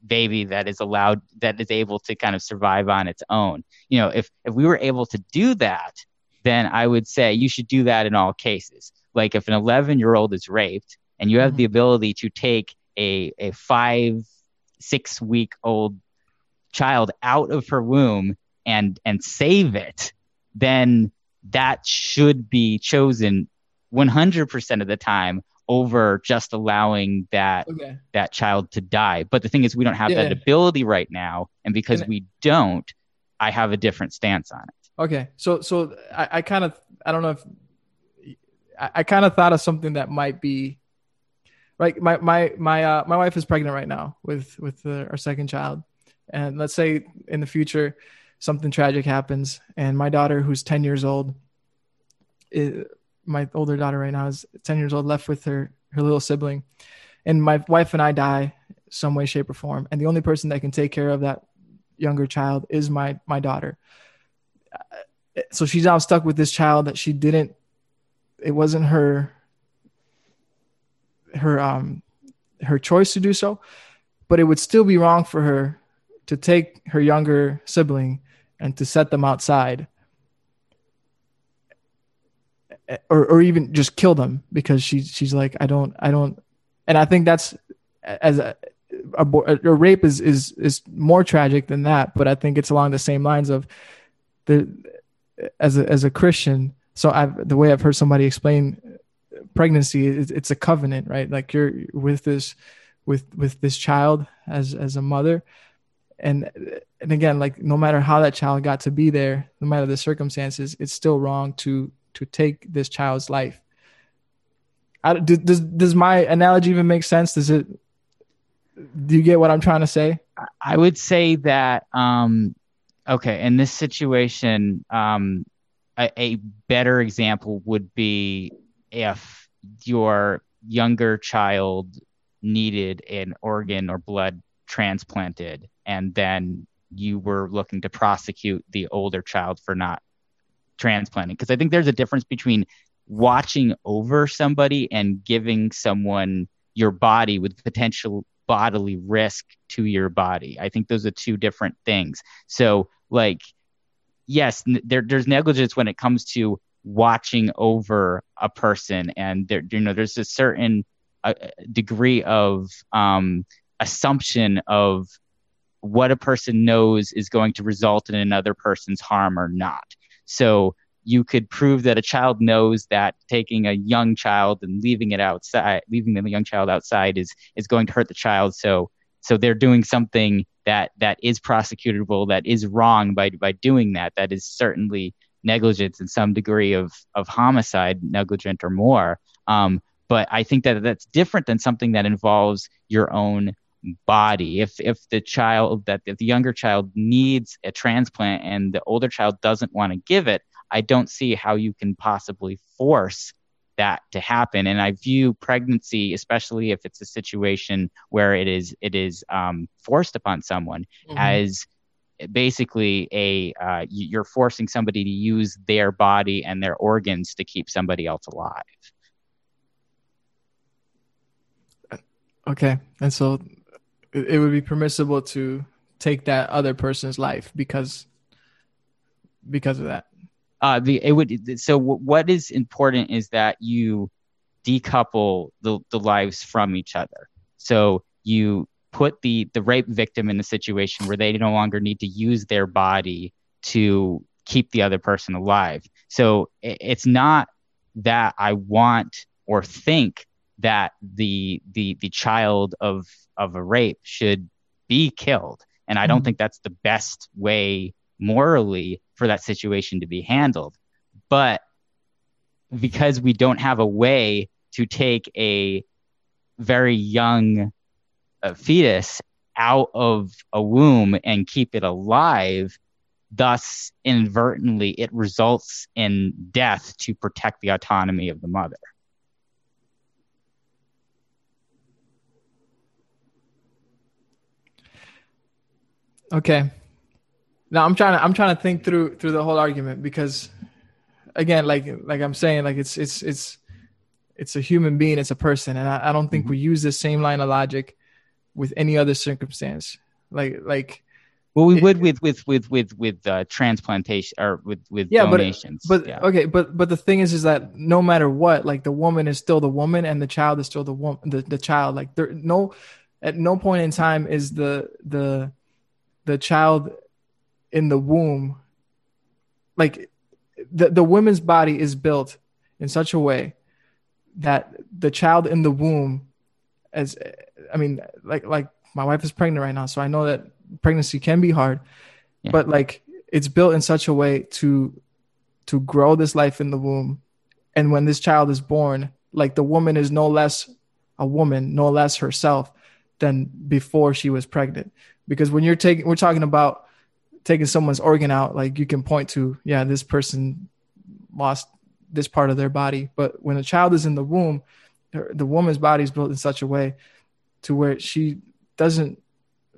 baby that is allowed that is able to kind of survive on its own. You know, if if we were able to do that, then I would say you should do that in all cases. Like if an 11 year old is raped and you have mm-hmm. the ability to take a a five six week old child out of her womb and and save it, then that should be chosen 100% of the time over just allowing that Okay. that child to die. But the thing is, we don't have that ability right now, and because And- we don't, I have a different stance on it. Okay. So so I, I kind of I don't know if I, I kind of thought of something that might be like my my my uh my wife is pregnant right now with with uh, our second child, and let's say in the future something tragic happens, and my daughter who's ten years old, i my older daughter right now is ten years old, left with her her little sibling, and my wife and I die some way, shape, or form, and the only person that can take care of that younger child is my my daughter. So she's now stuck with this child that she didn't it wasn't her her um her choice to do so. But it would still be wrong for her to take her younger sibling and to set them outside or or even just kill them because she she's like I don't I don't and I think that's as a a, a rape is is is more tragic than that but I think it's along the same lines of the as a as a Christian, so I've the way I've heard somebody explain pregnancy, it's, it's a covenant, right? Like you're with this with with this child as as a mother, and and again, like no matter how that child got to be there, no matter the circumstances, it's still wrong to to take this child's life. I, do- does does my analogy even make sense? Does it? Do you get what I'm trying to say? I would say that um okay, in this situation, um a, a better example would be if your younger child needed an organ or blood transplanted and then you were looking to prosecute the older child for not transplanting because i think there's a difference between watching over somebody and giving someone your body with potential bodily risk to your body. I think those are two different things. So like yes there, there's negligence when it comes to watching over a person and there you know there's a certain uh, degree of um, assumption of what a person knows is going to result in another person's harm or not so you could prove that a child knows that taking a young child and leaving it outside leaving the young child outside is is going to hurt the child. So so they're doing something that that is prosecutable that is wrong by by doing that. That is certainly negligence and some degree of of homicide negligent or more. Um, but i think that that's different than something that involves your own body. If if the child that if the younger child needs a transplant and the older child doesn't want to give it i don't see how you can possibly force that to happen. And i view pregnancy especially if it's a situation where it is it is um, forced upon someone as basically a uh, you're forcing somebody to use their body and their organs to keep somebody else alive. Okay, and so it, it would be permissible to take that other person's life because because of that. Uh, the it would so w- what is important is that you decouple the the lives from each other. So you put the the rape victim in a situation where they no longer need to use their body to keep the other person alive. So i- it's not that I want or think that the the the child of of a rape should be killed. And i don't Mhm. think that's the best way morally for that situation to be handled. But because we don't have a way to take a very young uh, fetus out of a womb and keep it alive thus inadvertently it results in death to protect the autonomy of the mother Okay. Now I'm trying to I'm trying to think through through the whole argument because again, like like I'm saying, like it's it's it's it's a human being, it's a person, and I, I don't think we use the same line of logic with any other circumstance. Like like Well, we It- would with with with with with uh, transplantation or with with Yeah, but- but yeah. okay, but but the thing is is that no matter what, like the woman is still the woman and the child is still the woman the, the child. Like there no at no point in time is the the the child in the womb like the the woman's body is built in such a way that the child in the womb as I mean like like my wife is pregnant right now, so I know that pregnancy can be hard. Yeah. But like it's built in such a way to to grow this life in the womb and when this child is born like the woman is no less a woman no less herself than before she was pregnant because when you're taking we're talking about taking someone's organ out like you can point to yeah this person lost this part of their body but when a child is in the womb the woman's body is built in such a way to where she doesn't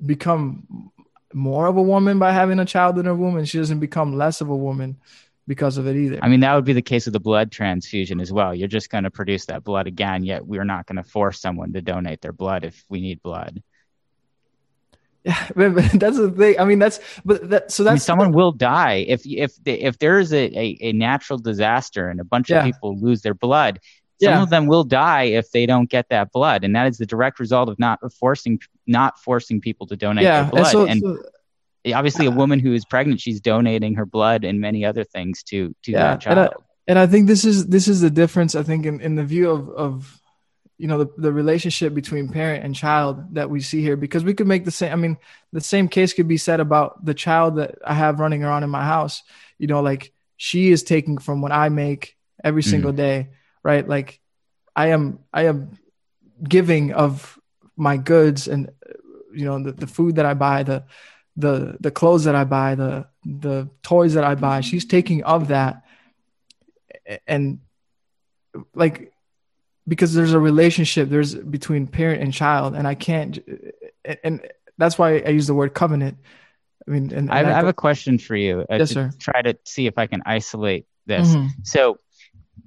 become more of a woman by having a child in her womb and she doesn't become less of a woman because of it either I mean, that would be the case with the blood transfusion as well. You're just going to produce that blood again, yet we're not going to force someone to donate their blood if we need blood. Yeah, but, but that's the thing. I mean, that's but that so I mean, that's someone will die if if the, if there is a, a, a natural disaster and a bunch Yeah. of people lose their blood. Some Yeah. of them will die if they don't get that blood, and that is the direct result of not forcing not forcing people to donate yeah. their blood. And so, and so- obviously, a woman who is pregnant, she's donating her blood and many other things to to Yeah, that and I- child. and I think this is this is the difference. I think in, in the view of of you know the, the relationship between parent and child that we see here because we could make the same. I mean, the same case could be said about the child that I have running around in my house. You know, like she is taking from what I make every Mm. single day, right? Like I am I am giving of my goods and you know the, the food that I buy, the the the clothes that I buy, the the toys that I buy. She's taking of that and like because there's a relationship there's between parent and child and i can't and that's why i use the word covenant i mean and, and I have, I have a question for you. uh, Yes, to sir. Try to see if I can isolate this. Mhm. So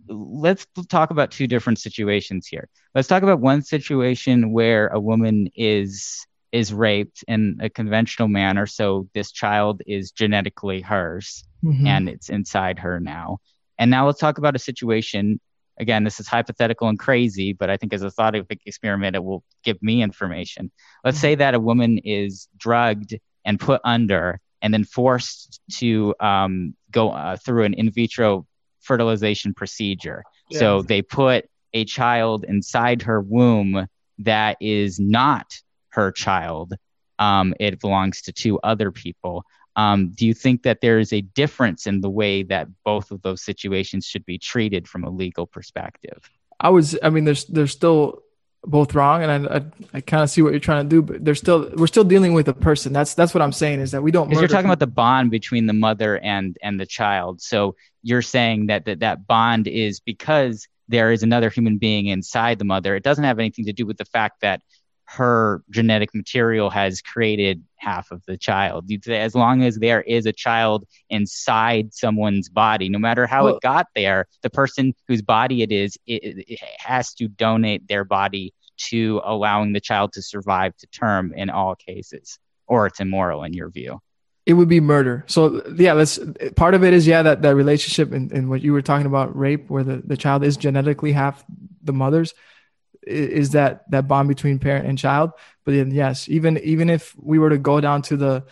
let's talk about two different situations here. Let's talk about one situation where a woman is is raped in a conventional manner, so this child is genetically hers Mhm. and it's inside her now. And now let's talk about a situation. Again, this is hypothetical and crazy, but I think as a thought experiment, it will give me information. Let's say that a woman is drugged and put under and then forced to um, go uh, through an in vitro fertilization procedure. So they put a child inside her womb that is not her child. Um, it belongs to two other people. Um, do you think that there is a difference in the way that both of those situations should be treated from a legal perspective? i was i mean there's they're still both wrong and i i, I kind of see what you're trying to do but they're still we're still dealing with a person that's that's what i'm saying is that we don't you're talking about the bond between the mother and and the child. So you're saying that that, that bond is because there is another human being inside the mother. It doesn't have anything to do with the fact that her genetic material has created half of the child. As long as there is a child inside someone's body, no matter how Well- it got there, the person whose body it is, it, it has to donate their body to allowing the child to survive to term in all cases, or it's immoral in your view. It would be murder. So yeah, let's part of it is yeah that that relationship and, and what you were talking about rape, where the, the child is genetically half the mother's, is that that bond between parent and child. But then yes, even even if we were to go down to the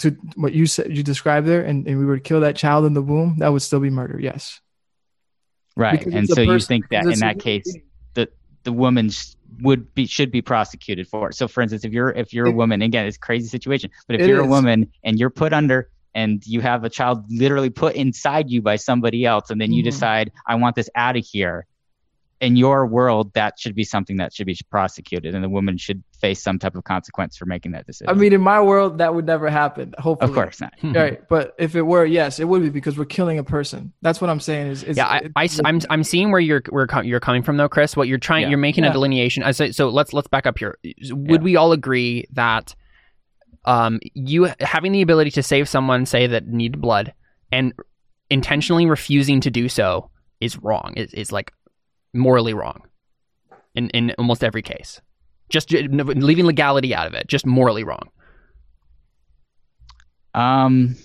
to what you said you described there, and, and we were to kill that child in the womb, that would still be murder. Yes. Right. Because And it's a so you think that in that case, the the woman would be should be prosecuted for it. So, for instance, if you're if you're a woman, again, it's a crazy situation, but if you're a woman and you're put under and you have a child literally put inside you by somebody else, and then you Mhm. decide, I want this out of here. In your world, that should be something that should be prosecuted, and the woman should face some type of consequence for making that decision. I mean, in my world, that would never happen. Hopefully, of course not. Right, but if it were, yes, it would be because we're killing a person. That's what I'm saying. Is, is yeah, I, it- I, am I'm seeing where you're where you're coming from though, Chris. What you're trying, Yeah. you're making a delineation. I say, so let's let's back up here. Would Yeah. we all agree that um, you having the ability to save someone, say that need blood, and intentionally refusing to do so is wrong? Is is like morally wrong in in almost every case. Just leaving legality out of it, just morally wrong. Um,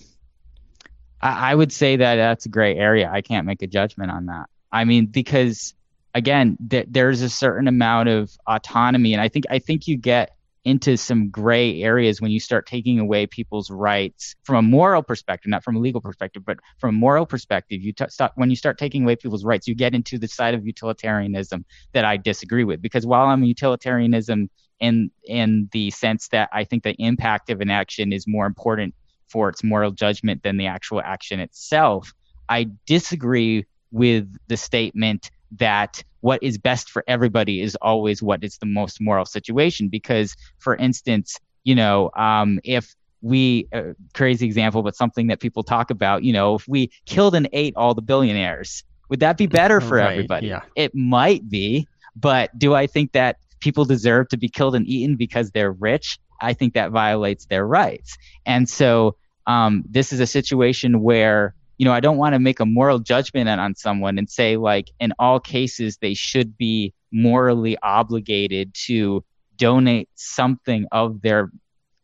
I, I would say that that's a gray area. I can't make a judgment on that. I mean, because again, th- there's a certain amount of autonomy, and I think I think you get into some gray areas when you start taking away people's rights from a moral perspective, not from a legal perspective, but from a moral perspective. You t- start when you start taking away people's rights, you get into the side of utilitarianism that I disagree with. Because while I'm utilitarianism in in the sense that I think the impact of an action is more important for its moral judgment than the actual action itself. I disagree with the statement that what is best for everybody is always what is the most moral situation. Because, for instance, you know, um, if we, uh, crazy example, but something that people talk about, you know, if we killed and ate all the billionaires, would that be better for Right, everybody? yeah. It might be, but do I think that people deserve to be killed and eaten because they're rich? I think that violates their rights. And so um, this is a situation where, you know, I don't want to make a moral judgment on, on someone and say, like, in all cases, they should be morally obligated to donate something of their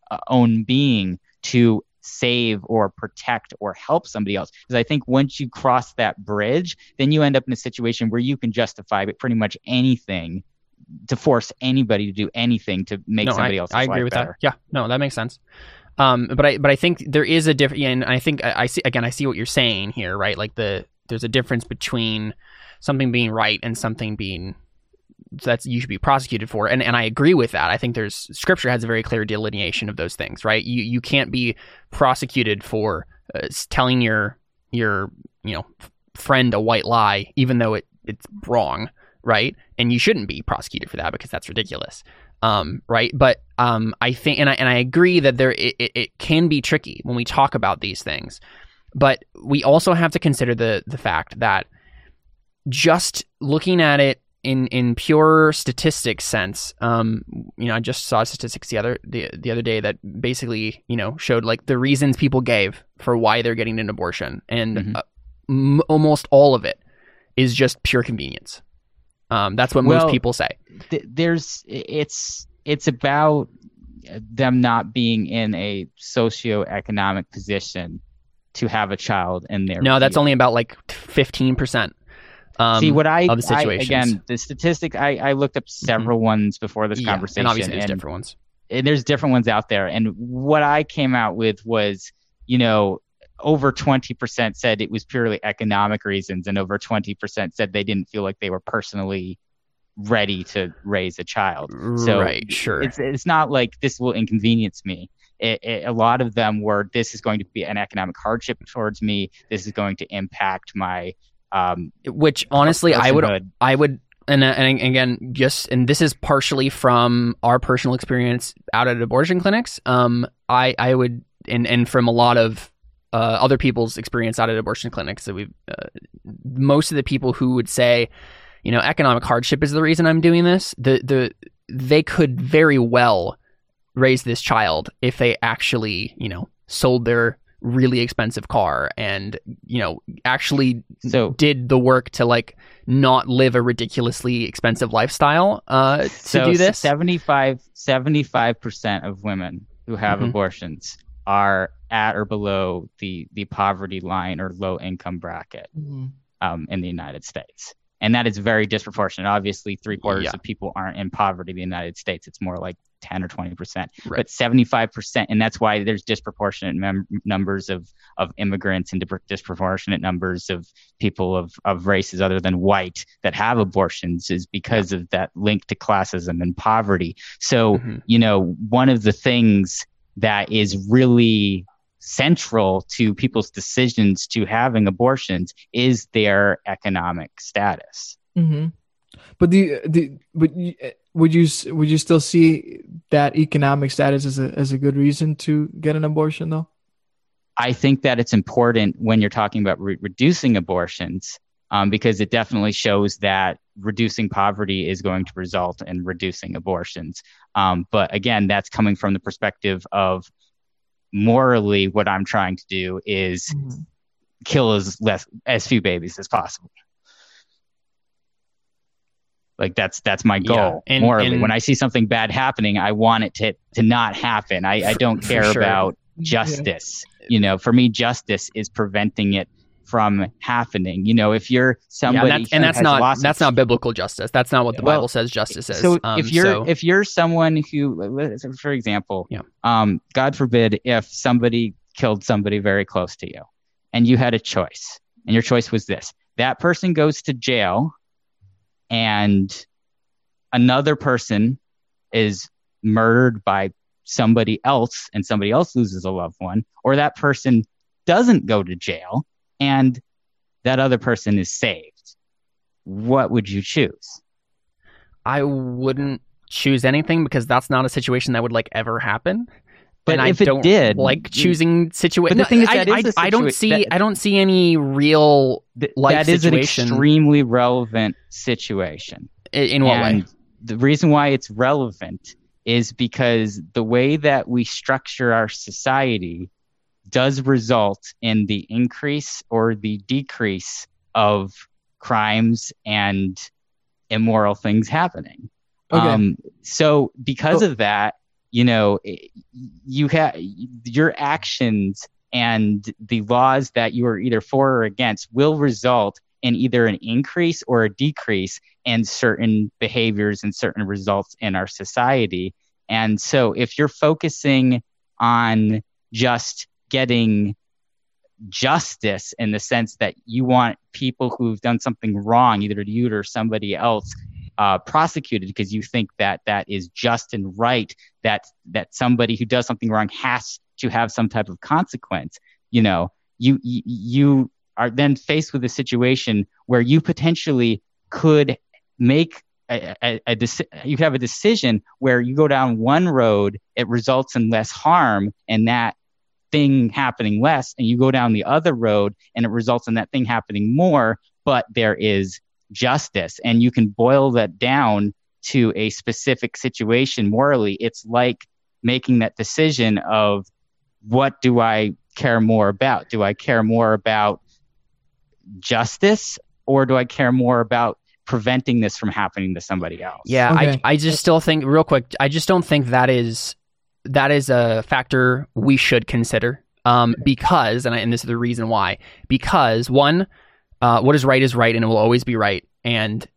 uh, own being to save or protect or help somebody else. Because I think once you cross that bridge, then you end up in a situation where you can justify pretty much anything to force anybody to do anything to make no, somebody I, else's I agree with better. that. Yeah, no, that makes sense. Um, but I but I think there is a different, and I think I, I see again. I see what you're saying here, right? Like the there's a difference between something being right and something being that's you should be prosecuted for, and and I agree with that. I think there's scripture has a very clear delineation of those things, right? You you can't be prosecuted for uh, telling your your you know friend a white lie, even though it it's wrong, right? And you shouldn't be prosecuted for that because that's ridiculous um, right? But um, I think, and I and I agree that there it, it, can be tricky when we talk about these things, but we also have to consider the the fact that just looking at it in in pure statistics sense, um, you know, I just saw statistics the other the the other day that basically you know showed like the reasons people gave for why they're getting an abortion, and Mhm. uh, m- almost all of it is just pure convenience. Um, that's what Well, most people say. th- there's it's it's about them not being in a socioeconomic position to have a child in their No, that's only about like fifteen percent. Um, See what I, of the I again the statistic I, I looked up several ones before this yeah, conversation and obviously there's and- different ones. and there's different ones out there. And what I came out with was, you know, over 20% said it was purely economic reasons, and over 20% said they didn't feel like they were personally ready to raise a child. So right, sure. It's, it's not like this will inconvenience me. It, it, a lot of them were, this is going to be an economic hardship towards me. This is going to impact my. Um, Which honestly, I would. I would, and, uh, and again, just and this is partially from our personal experience out at abortion clinics. Um, I, I would, and and from a lot of uh, other people's experience out at abortion clinics that we've, uh, most of the people who would say, you know, economic hardship is the reason I'm doing this. The the they could very well raise this child if they actually, you know, sold their really expensive car and you know actually So did the work to like not live a ridiculously expensive lifestyle uh to so do this 75 percent of women who have Mhm. abortions are at or below the the poverty line or low income bracket Mhm. um, in the United States. And that is very disproportionate. Obviously, three quarters Yeah. of people aren't in poverty in the United States. It's more like 10 or 20%. Right. But 75%, and that's why there's disproportionate mem- numbers of, of immigrants and disproportionate numbers of people of, of races other than white that have abortions, is because of that link to classism and poverty. So, Mhm. you know, one of the things that is really central to people's decisions to having abortions is their economic status. hmm But the the but you, would you would you still see that economic status as a as a good reason to get an abortion though? I think that it's important when you're talking about re- reducing abortions um, because it definitely shows that reducing poverty is going to result in reducing abortions. Um, but again, that's coming from the perspective of morally, what I'm trying to do is kill as less as few babies as possible. Like that's that's my goal Yeah, and- morally. and- when I see something bad happening, I want it to to not happen. I, I don't care sure. about justice. You know, for me, justice is preventing it from happening. You know, if you're Yeah, somebody and that's, and that's not that's not biblical justice. That's not what the Well, Bible says justice is. so Um, if you're so- if you're someone who, for example, Yeah. um, God forbid, if somebody killed somebody very close to you, and you had a choice, and your choice was this: that person goes to jail, and another person is murdered by somebody else, and somebody else loses a loved one, or that person doesn't go to jail, and that other person is saved. What would you choose? I wouldn't choose anything because that's not a situation that would like ever happen. But and if I it don't did, like choosing situation. But the thing is, I, that is I, a I don't see. that- I don't see any real life that is an extremely relevant situation. in, in what and way? the reason why it's relevant is because the way that we structure our society does result in the increase or the decrease of crimes and immoral things happening. Okay. Um, so because Oh. of that, you know, you have your actions and the laws that you are either for or against will result in either an increase or a decrease in certain behaviors and certain results in our society. And so if you're focusing on just getting justice in the sense that you want people who've done something wrong, either to you or somebody else, uh, prosecuted because you think that that is just and right, that that somebody who does something wrong has to have some type of consequence. You know, you you, are then faced with a situation where you potentially could make a, a, a deci- you have a decision where you go down one road, it results in less harm, and that thing happening less, and you go down the other road, and it results in that thing happening more, but there is justice, and you can boil that down to a specific situation morally. It's like making that decision of what do I care more about? Do I care more about justice or do I care more about preventing this from happening to somebody else? Yeah, Okay. I I just still think real quick. I just don't think that is that is a factor we should consider. Um, because and I, and this is the reason why. Because one, uh, what is right is right, and it will always be right, and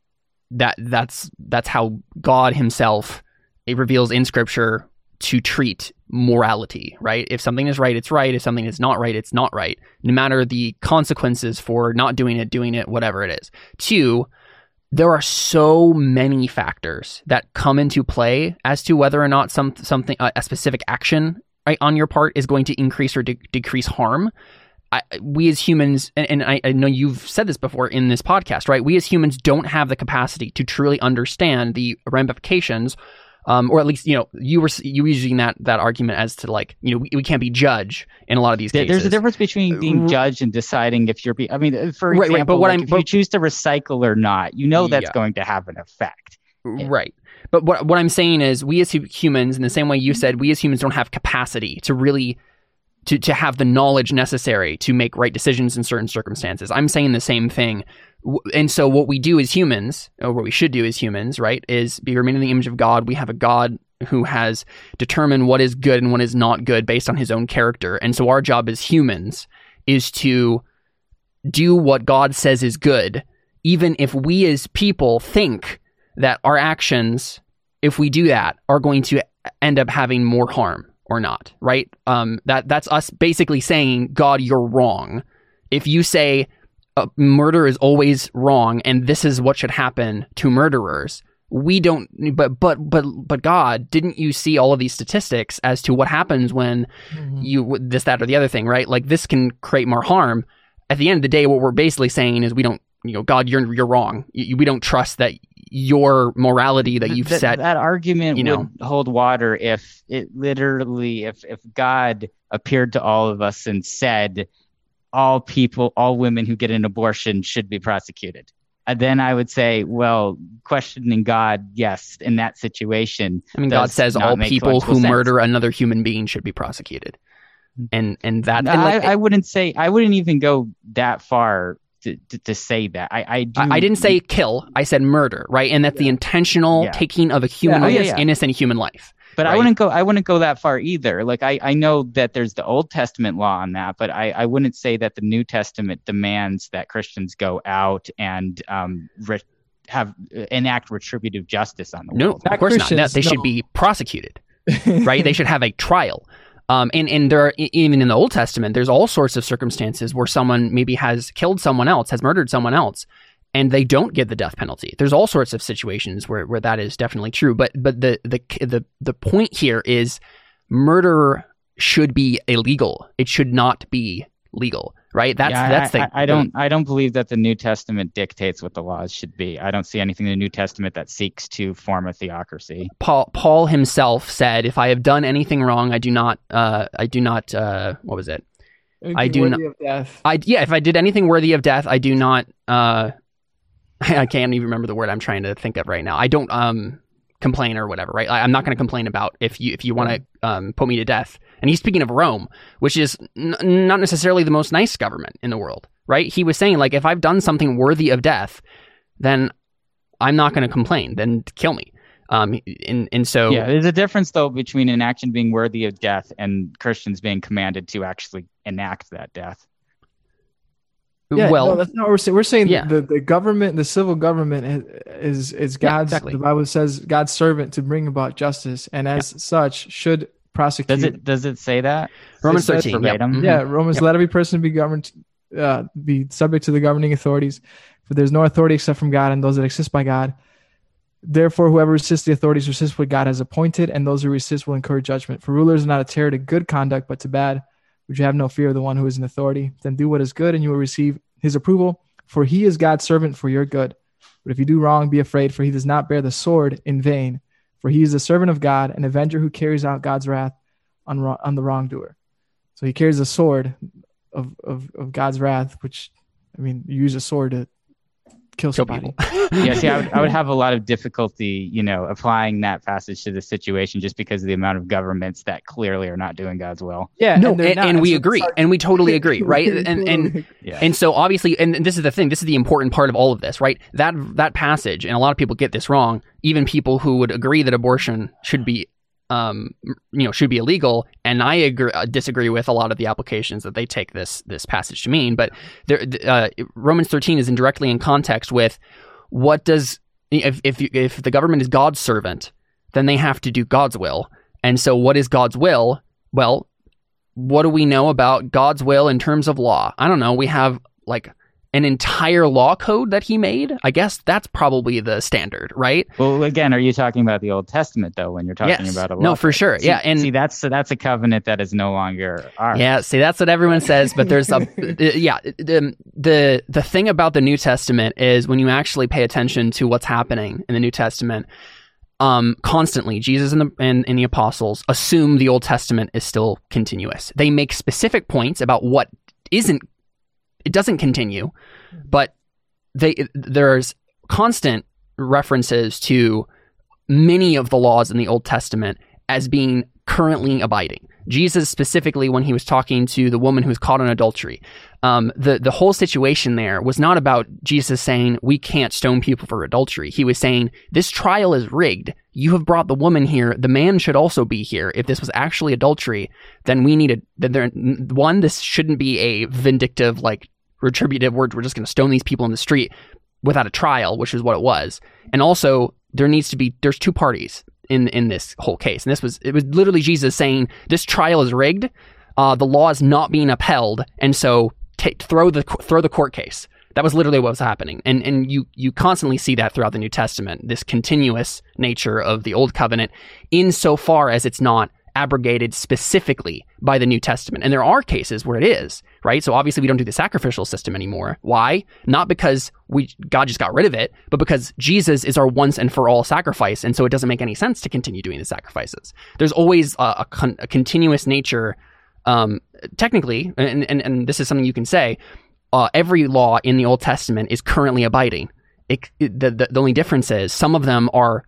that that's that's how God Himself it reveals in Scripture to treat morality. Right? If something is right, it's right. If something is not right, it's not right. No matter the consequences for not doing it, doing it, whatever it is. Two, there are so many factors that come into play as to whether or not some something a, specific action right, on your part is going to increase or de- decrease harm. I, we as humans, and, and I, I know you've said this before in this podcast, right? We as humans don't have the capacity to truly understand the ramifications, um, or at least you know you were you were using that that argument as to like you know we, we can't be judge in a lot of these cases. There's a difference between being R- judge and deciding if you're. Be- I mean, uh, for Right, right, example, but what like I'm- if you choose to recycle or not, you know that's Yeah. going to have an effect. Right. But what what I'm saying is we as humans in the same way you said we as humans don't have capacity to really to to have the knowledge necessary to make right decisions in certain circumstances. I'm saying the same thing. And so what we do as humans or what we should do as humans, right, is be remaining in the image of God. We have a God who has determined what is good and what is not good based on his own character. And so our job as humans is to do what God says is good, even if we as people think that our actions, if we do that, are going to end up having more harm or not, right? Um, that that's us basically saying, God, you're wrong. If you say uh, murder is always wrong and this is what should happen to murderers, we don't. But but but but God, didn't you see all of these statistics as to what happens when you this that or the other thing, right? Like this can create more harm. At the end of the day, what we're basically saying is we don't. You know, God, you're you're wrong. You- we don't trust that your morality that you've Th- set. that argument you know. would hold water if it literally if if God appeared to all of us and said all people all women who get an abortion should be prosecuted. And then I would say, well, questioning God, yes, in that situation. I mean, God says all people who sense. murder another human being should be prosecuted, mm-hmm. and and that. No, and like, I, I wouldn't say I wouldn't even go that far to, to, to say that. I I, do, I, I didn't say kill. I said murder, right? And that's the intentional Yeah. taking of a oh, human, Yeah, oh, yeah, yeah. innocent human life. But I wouldn't go. I wouldn't go that far either. Like I, I know that there's the Old Testament law on that, but I, I wouldn't say that the New Testament demands that Christians go out and um re- have enact retributive justice on the No, world. of course not. No, Christians, they should be prosecuted, right? they should have a trial. Um, and and there are even in the Old Testament, there's all sorts of circumstances where someone maybe has killed someone else, has murdered someone else, and they don't get the death penalty. There's all sorts of situations where, where that is definitely true. But but the the the the point here is murder should be illegal. It should not be legal, right? That's Yeah, that's I, the I, I don't I don't believe that the New Testament dictates what the laws should be. I don't see anything in the New Testament that seeks to form a theocracy. Paul Paul himself said, "If I have done anything wrong, I do not. Uh, I do not. Uh, what was it? I do not- of death. I yeah. If I did anything worthy of death, I do not. Uh, I can't even remember the word I'm trying to think of right now. I don't um complain or whatever. Right? I, I'm not going to complain about if you if you want to um put me to death. And he's speaking of Rome, which is n- not necessarily the most nice government in the world. Right? He was saying like, if I've done something worthy of death, then I'm not going to complain. Then kill me. Um, and and so Yeah, there's a difference though between an action being worthy of death and Christians being commanded to actually enact that death. Yeah, well, no, that's not what we're saying. We're saying Yeah. the, the government, the civil government, is is Yeah, God's. exactly. The Bible says God's servant to bring about justice, and as such should prosecute. Does it does it say that? Romans It says 13. Yep. verbatim? Mhm. Yeah, Romans. Let every person be governed, uh, be subject to the governing authorities, for there's no authority except from God, and those that exist by God. Therefore, whoever resists the authorities resists what God has appointed, and those who resist will incur judgment. For rulers are not a terror to good conduct, but to bad. Would you have no fear of the one who is in authority? Then do what is good, and you will receive his approval. For he is God's servant for your good. But if you do wrong, be afraid, for he does not bear the sword in vain. For he is the servant of God, an avenger who carries out God's wrath on, on the wrongdoer. So he carries a sword of, of, of God's wrath, which, I mean, you use a sword to kill Kill somebody. people. yeah, see, I would, I would have a lot of difficulty, you know, applying that passage to the situation just because of the amount of governments that clearly are not doing God's will. Yeah, no, they're and, and we So- agree, sorry. and we totally agree, right? And and Yeah. and so obviously, and this is the thing. This is the important part of all of this, right? That that passage, and a lot of people get this wrong. Even people who would agree that abortion should be, um, you know, should be illegal, and I agree, uh, disagree with a lot of the applications that they take this this passage to mean. But there, uh, Romans thirteen is indirectly in context with what does if if you, if the government is God's servant, then they have to do God's will. And so, what is God's will? Well, what do we know about God's will in terms of law? I don't know. We have like an entire law code that he made. I guess that's probably the standard, right? Well, again, are you talking about the Old Testament though? When you're talking Yes. about a law No, for code? sure. See- Yeah, and- see, that's that's a covenant that is no longer ours. Yeah, see, that's what everyone says, but there's a uh, yeah. The the the thing about the New Testament is when you actually pay attention to what's happening in the New Testament, um, constantly Jesus and the and, and the apostles assume the Old Testament is still continuous. They make specific points about what isn't. It doesn't continue, but they there's constant references to many of the laws in the Old Testament as being currently abiding. Jesus specifically, when he was talking to the woman who was caught in adultery, um, the the whole situation there was not about Jesus saying we can't stone people for adultery. He was saying this trial is rigged. You have brought the woman here. The man should also be here. If this was actually adultery, then we need a then there one. This shouldn't be a vindictive like retributive. We're we're just going to stone these people in the street without a trial, which is what it was. And also there needs to be there's two parties in in this whole case. And this was it was literally Jesus saying this trial is rigged. Uh, the law is not being upheld, and so t- throw the throw the court case. That was literally what was happening, and and you you constantly see that throughout the New Testament. This continuous nature of the Old Covenant, insofar as it's not abrogated specifically by the New Testament. And there are cases where it is, right? So obviously we don't do the sacrificial system anymore. Why? Not because we God just got rid of it, but because Jesus is our once and for all sacrifice, and so it doesn't make any sense to continue doing the sacrifices. There's always a, a, con- a continuous nature. Um, technically, and, and and this is something you can say. Uh, every law in the Old Testament is currently abiding. It, it, the, the the only difference is some of them are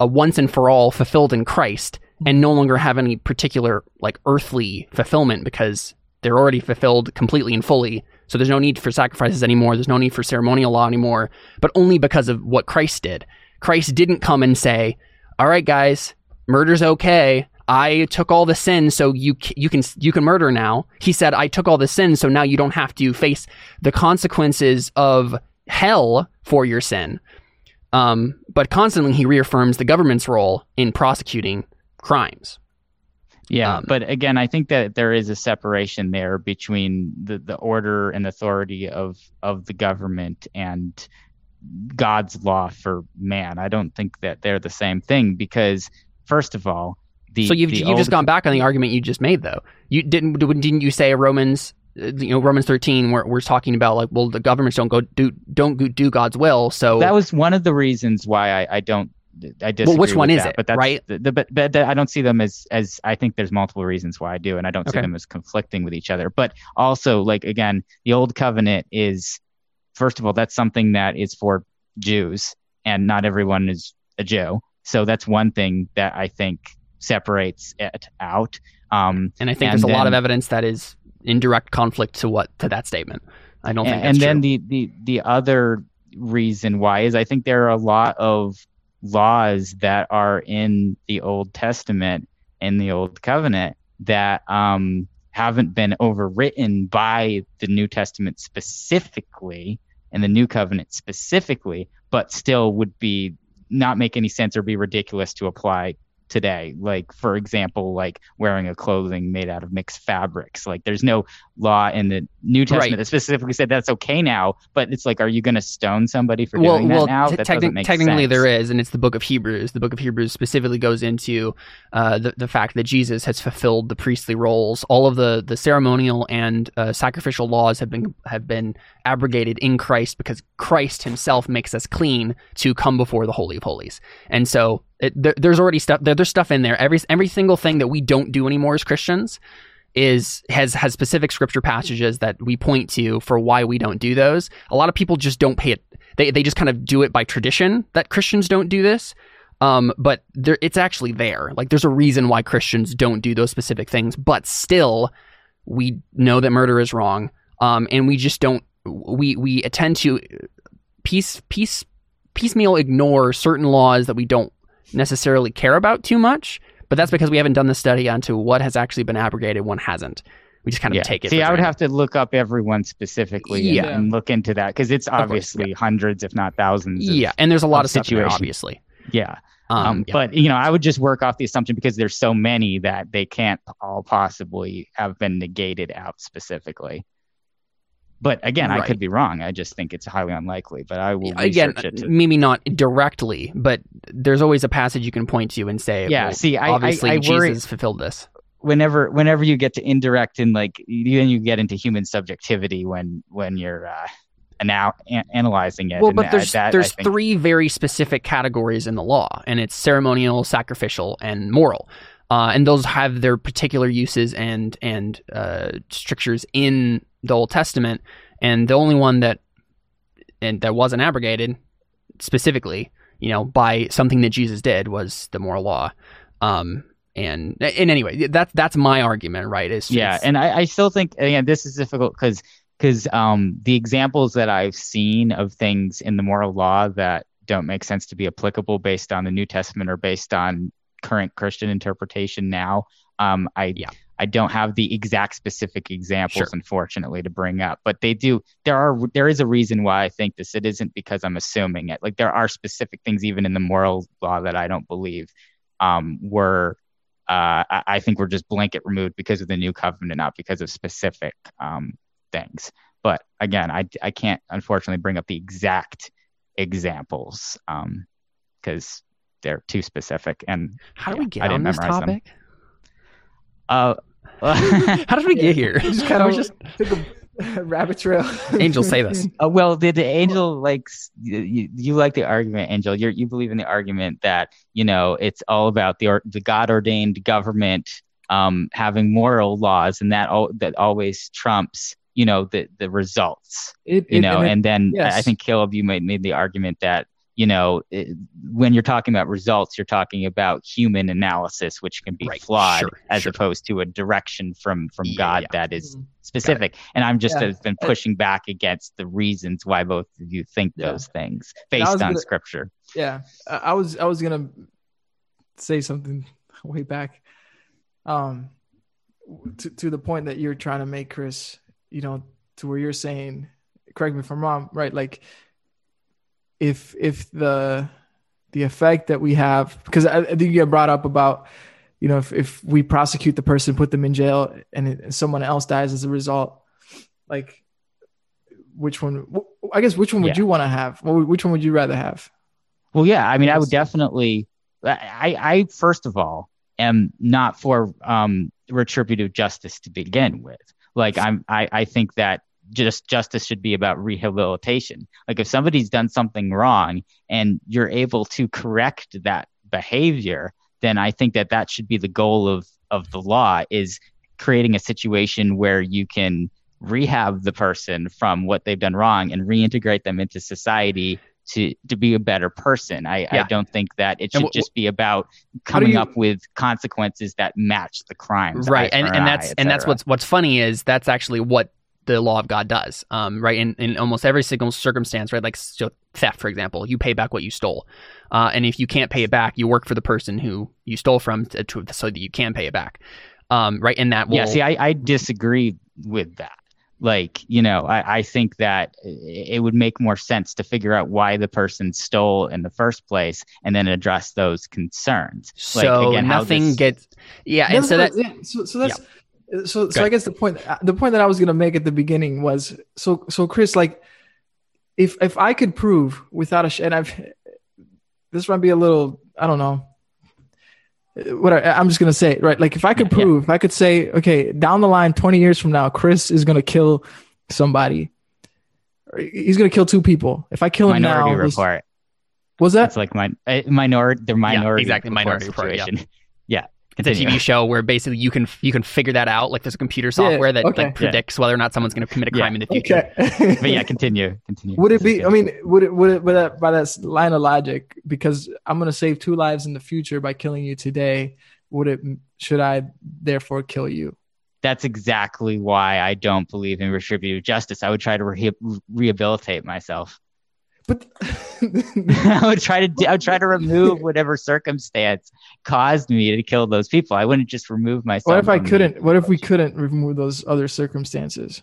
a once and for all fulfilled in Christ, and no longer have any particular like earthly fulfillment because they're already fulfilled completely and fully. So there's no need for sacrifices anymore. There's no need for ceremonial law anymore, but only because of what Christ did. Christ didn't come and say, "All right, guys, murder's okay. I took all the sin, so you you can you can murder now." He said, "I took all the sin, so now you don't have to face the consequences of hell for your sin." Um, but constantly he reaffirms the government's role in prosecuting crimes. Yeah, Um, but again, I think that there is a separation there between the, the order and authority of of the government and God's law for man. I don't think that they're the same thing because, first of all, the so you've the you've old- just gone back on the argument you just made though. You didn't didn't you say Romans uh, you know Romans 13 where we're talking about like well the governments don't go do don't do God's will. So That was one of the reasons why I, I don't. I disagree. Well, which one is that, it, But that's, right? The, the, but, but I don't see them as as I think there's multiple reasons why I do, and I don't see them as conflicting with each other. But also, like again, the old covenant is first of all that's something that is for Jews, and not everyone is a Jew. So that's one thing that I think separates it out. Um, and I think and there's a lot of evidence that is in direct conflict to what to that statement. I don't think and, that's and then true. the, the the other reason why is I think there are a lot of laws that are in the Old Testament in the Old Covenant that um, haven't been overwritten by the New Testament specifically and the New Covenant specifically, but still would be not make any sense or be ridiculous to apply today. Like for example, like wearing a clothing made out of mixed fabrics. Like there's no law in the New Testament Right. that specifically said that's okay now, but it's like, are you going to stone somebody for well, doing well, that now? te- that techni- doesn't make technically sense. there is, and it's the Book of Hebrews. The Book of Hebrews specifically goes into uh, the the fact that Jesus has fulfilled the priestly roles. All of the the ceremonial and uh, sacrificial laws have been have been abrogated in Christ because Christ Himself makes us clean to come before the Holy of Holies. And so it, there, there's already stuff there, there's stuff in there. Every every single thing that we don't do anymore as Christians is has has specific scripture passages that we point to for why we don't do those. A lot of people just don't pay it. They they just kind of do it by tradition that Christians don't do this. Um, but there, it's actually there. Like there's a reason why Christians don't do those specific things, but still, we know that murder is wrong. Um, and we just don't. We we attend to piece piece piecemeal ignore certain laws that we don't necessarily care about too much. But that's because we haven't done the study onto what has actually been abrogated, one hasn't. We just kind of yeah. take it. See, I would have to look up everyone specifically and- Yeah. and, look into that because it's course, obviously hundreds, if not thousands. of- Yeah, and there's a lot of of stuff in there, situations. obviously. Yeah. Um, Um, yeah. But you know, I would just work off the assumption because there's so many that they can't all possibly have been negated out specifically. But again, I could be wrong. I just think it's highly unlikely. But I will again. To, maybe not directly, but there's always a passage you can point to and say, Yeah, well, see, I- I- obviously I worry- Jesus fulfilled this. whenever, whenever you get to indirect and like, you- then you get into human subjectivity when when you're uh, now an- analyzing it. Well, but there's that, there's three very specific categories in the law, and it's ceremonial, sacrificial, and moral. Uh, and those have their particular uses and and uh, strictures in the Old Testament. And the only one that and that wasn't abrogated specifically, you know, by something that Jesus did was the moral law. Um, And and anyway, that's that's my argument, right? Is yeah, and I, I still think again this is difficult because because um, the examples that I've seen of things in the moral law that don't make sense to be applicable based on the New Testament or based on current Christian interpretation now. Um, I Yeah. I don't have the exact specific examples, Sure. unfortunately, to bring up, but they do. There are there is a reason why I think this. It isn't because I'm assuming it. Like there are specific things even in the moral law that I don't believe um, were. Uh, I, I think were just blanket removed because of the new covenant, not because of specific um, things. But again, I I can't unfortunately bring up the exact examples because they're too specific. And how do yeah, we get I on didn't this memorize them. topic? Uh, How did we get here? just kind We're of just took a rabbit trail. Angel, save us. Uh, well, the, the angel likes you, you like the argument, Angel. You you believe in the argument that you know it's all about the the God ordained government um, having moral laws, and that al- that always trumps you know the the results. It, You it- know, and it- and then I- I think Caleb, you made made the argument that you know it, when you're talking about results, you're talking about human analysis, which can be Right, flawed, sure, as sure. opposed to a direction from from Yeah, God yeah. that is Mhm. specific. And I'm just Yeah. have been pushing back against the reasons why both of you think Yeah. those things based on gonna- scripture. yeah I, I was i was gonna say something way back um to, to the point that you're trying to make chris you know to where you're saying correct me if i'm wrong right like if if the the effect that we have because i, I think you brought up about you know if, if we prosecute the person put them in jail and, it, and someone else dies as a result like which one i guess which one would Yeah. you want to have which one would you rather have Well, yeah, I mean, I would definitely. I, I first of all am not for um, retributive justice to begin with. Like, I'm, I, I think that just justice should be about rehabilitation. Like, if somebody's done something wrong and you're able to correct that behavior, then I think that that should be the goal of of the law is creating a situation where you can rehab the person from what they've done wrong and reintegrate them into society to to be a better person. I, I don't think that it should just be about coming you- up with consequences that match the crimes. right and, and an that's eye, and that's what's what's funny is that's actually what the law of god does um, right in, in almost every single circumstance right like so theft for example you pay back what you stole uh, and if you can't pay it back you work for the person who you stole from to, to, so that you can pay it back um, right and that will yeah. See, I, I disagree with that. Like, you know, I, I think that it would make more sense to figure out why the person stole in the first place and then address those concerns. Like, so again, how nothing this- gets yeah and That's so what- that yeah, so, so that's so so I guess the point the point that I was gonna make at the beginning was so so Chris like if if I could prove without a sh- and I've this might be a little I don't know what I, I'm just gonna say right like if I could Yeah, yeah. prove if I could say okay down the line 20 years from now Chris is gonna kill somebody he's gonna kill two people if I kill him Minority now this- Report. was that It's like my uh, minority, the minority exactly, report Minority Report, yeah. Yeah. It's a. TV show where basically you can you can figure that out like there's a computer software that okay. like predicts whether or not someone's going to commit a Yeah. crime in the future okay But yeah, continue. Continue. Would it be? I mean, would it? Would it? By that, by that line of logic, because I'm going to save two lives in the future by killing you today. Would it? Should I therefore kill you? that's exactly why I don't believe in retributive justice. I would try to re- rehabilitate myself. But I would try to I would try to remove whatever circumstance caused me to kill those people. I wouldn't just remove myself. what if I couldn't? What if we couldn't remove those other circumstances?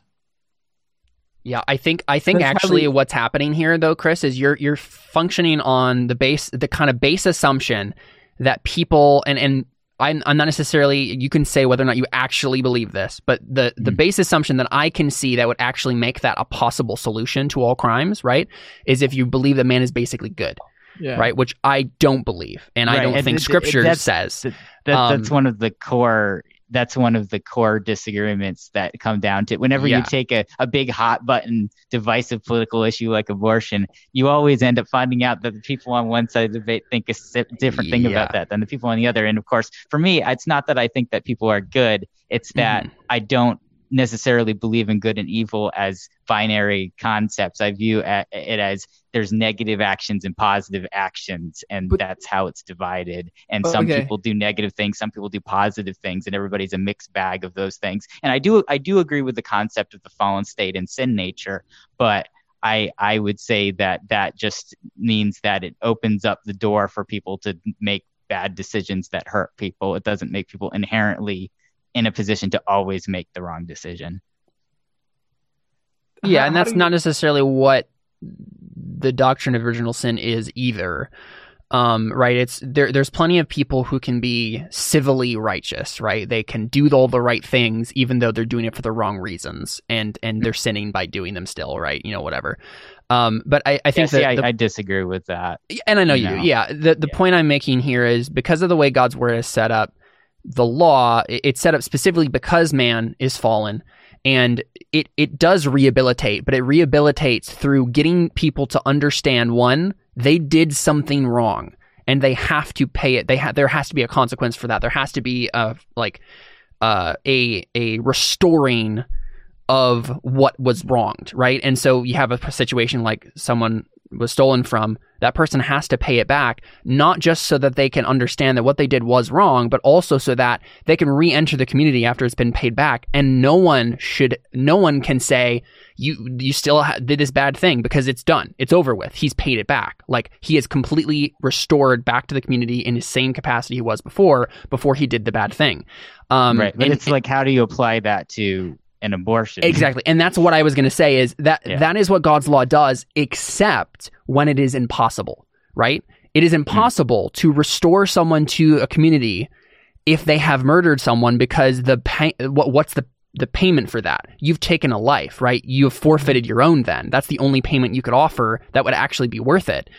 Yeah, I think I think That's actually highly- what's happening here though, Chris, is you're you're functioning on the base the kind of base assumption that people and and I'm, I'm not necessarily you can say whether or not you actually believe this, but the the Mhm. base assumption that I can see that would actually make that a possible solution to all crimes, right, is if you believe that man is basically good, Yeah. right? Which I don't believe, and I don't and think it- it- Scripture that's- says. That, that's Um, one of the core. That's one of the core disagreements that come down to whenever Yeah. you take a, a big hot button divisive political issue like abortion, you always end up finding out that the people on one side of the debate think a different thing Yeah. about that than the people on the other. And of course, for me, it's not that I think that people are good; it's that Mhm. I don't necessarily believe in good and evil as binary concepts. I view it as there's negative actions and positive actions, and But- that's how it's divided. And some okay. people do negative things, some people do positive things, and everybody's a mixed bag of those things. And I do I do agree with the concept of the fallen state and sin nature, but I I would say that that just means that it opens up the door for people to make bad decisions that hurt people. It doesn't make people inherently in a position to always make the wrong decision. Yeah, and that's not necessarily what the doctrine of original sin is either. Um, right? It's there. There's plenty of people who can be civilly righteous, right? They can do all the right things, even though they're doing it for the wrong reasons, and and they're sinning by doing them still, right? You know, whatever. Um, but I, I Yeah, think see, that I, the- I disagree with that. and I know you No. do. Yeah. The the Yeah. point I'm making here is because of the way God's word is set up, the law it's set up specifically because man is fallen, and it it does rehabilitate, but it rehabilitates through getting people to understand one they did something wrong and they have to pay it. They ha- there has to be a consequence for that. There has to be a like uh, a a restoring of what was wronged, right? And so you have a situation like someone was stolen from, that person has to pay it back, not just so that they can understand that what they did was wrong, but also so that they can re-enter the community after it's been paid back. And no one should, no one can say you you still ha- did this bad thing because it's done, it's over with. He's paid it back. Like he is completely restored back to the community in his same capacity he was before, before he did the bad thing. Um, right. But and- it's like, how do you apply that to an abortion? Exactly. And that's what I was going to say is that Yeah. that is what God's law does except when it is impossible, right? It is impossible to restore someone to a community if they have murdered someone because the pay, what what's the the payment for that? You've taken a life, right? You have forfeited your own then. That's the only payment you could offer that would actually be worth it.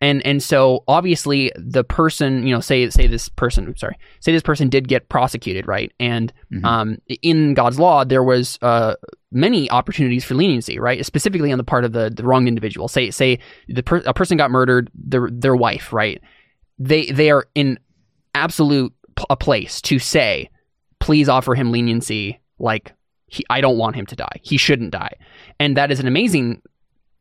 And and so obviously the person, you know, say say this person, sorry, say this person did get prosecuted, right? And Mhm. um, in God's law, there was uh, many opportunities for leniency, right? Specifically on the part of the, the wronged individual. Say say the per- a person got murdered, their their wife, right? They they are in absolute p- a place to say, please offer him leniency. Like he, I don't want him to die. He shouldn't die, and that is an amazing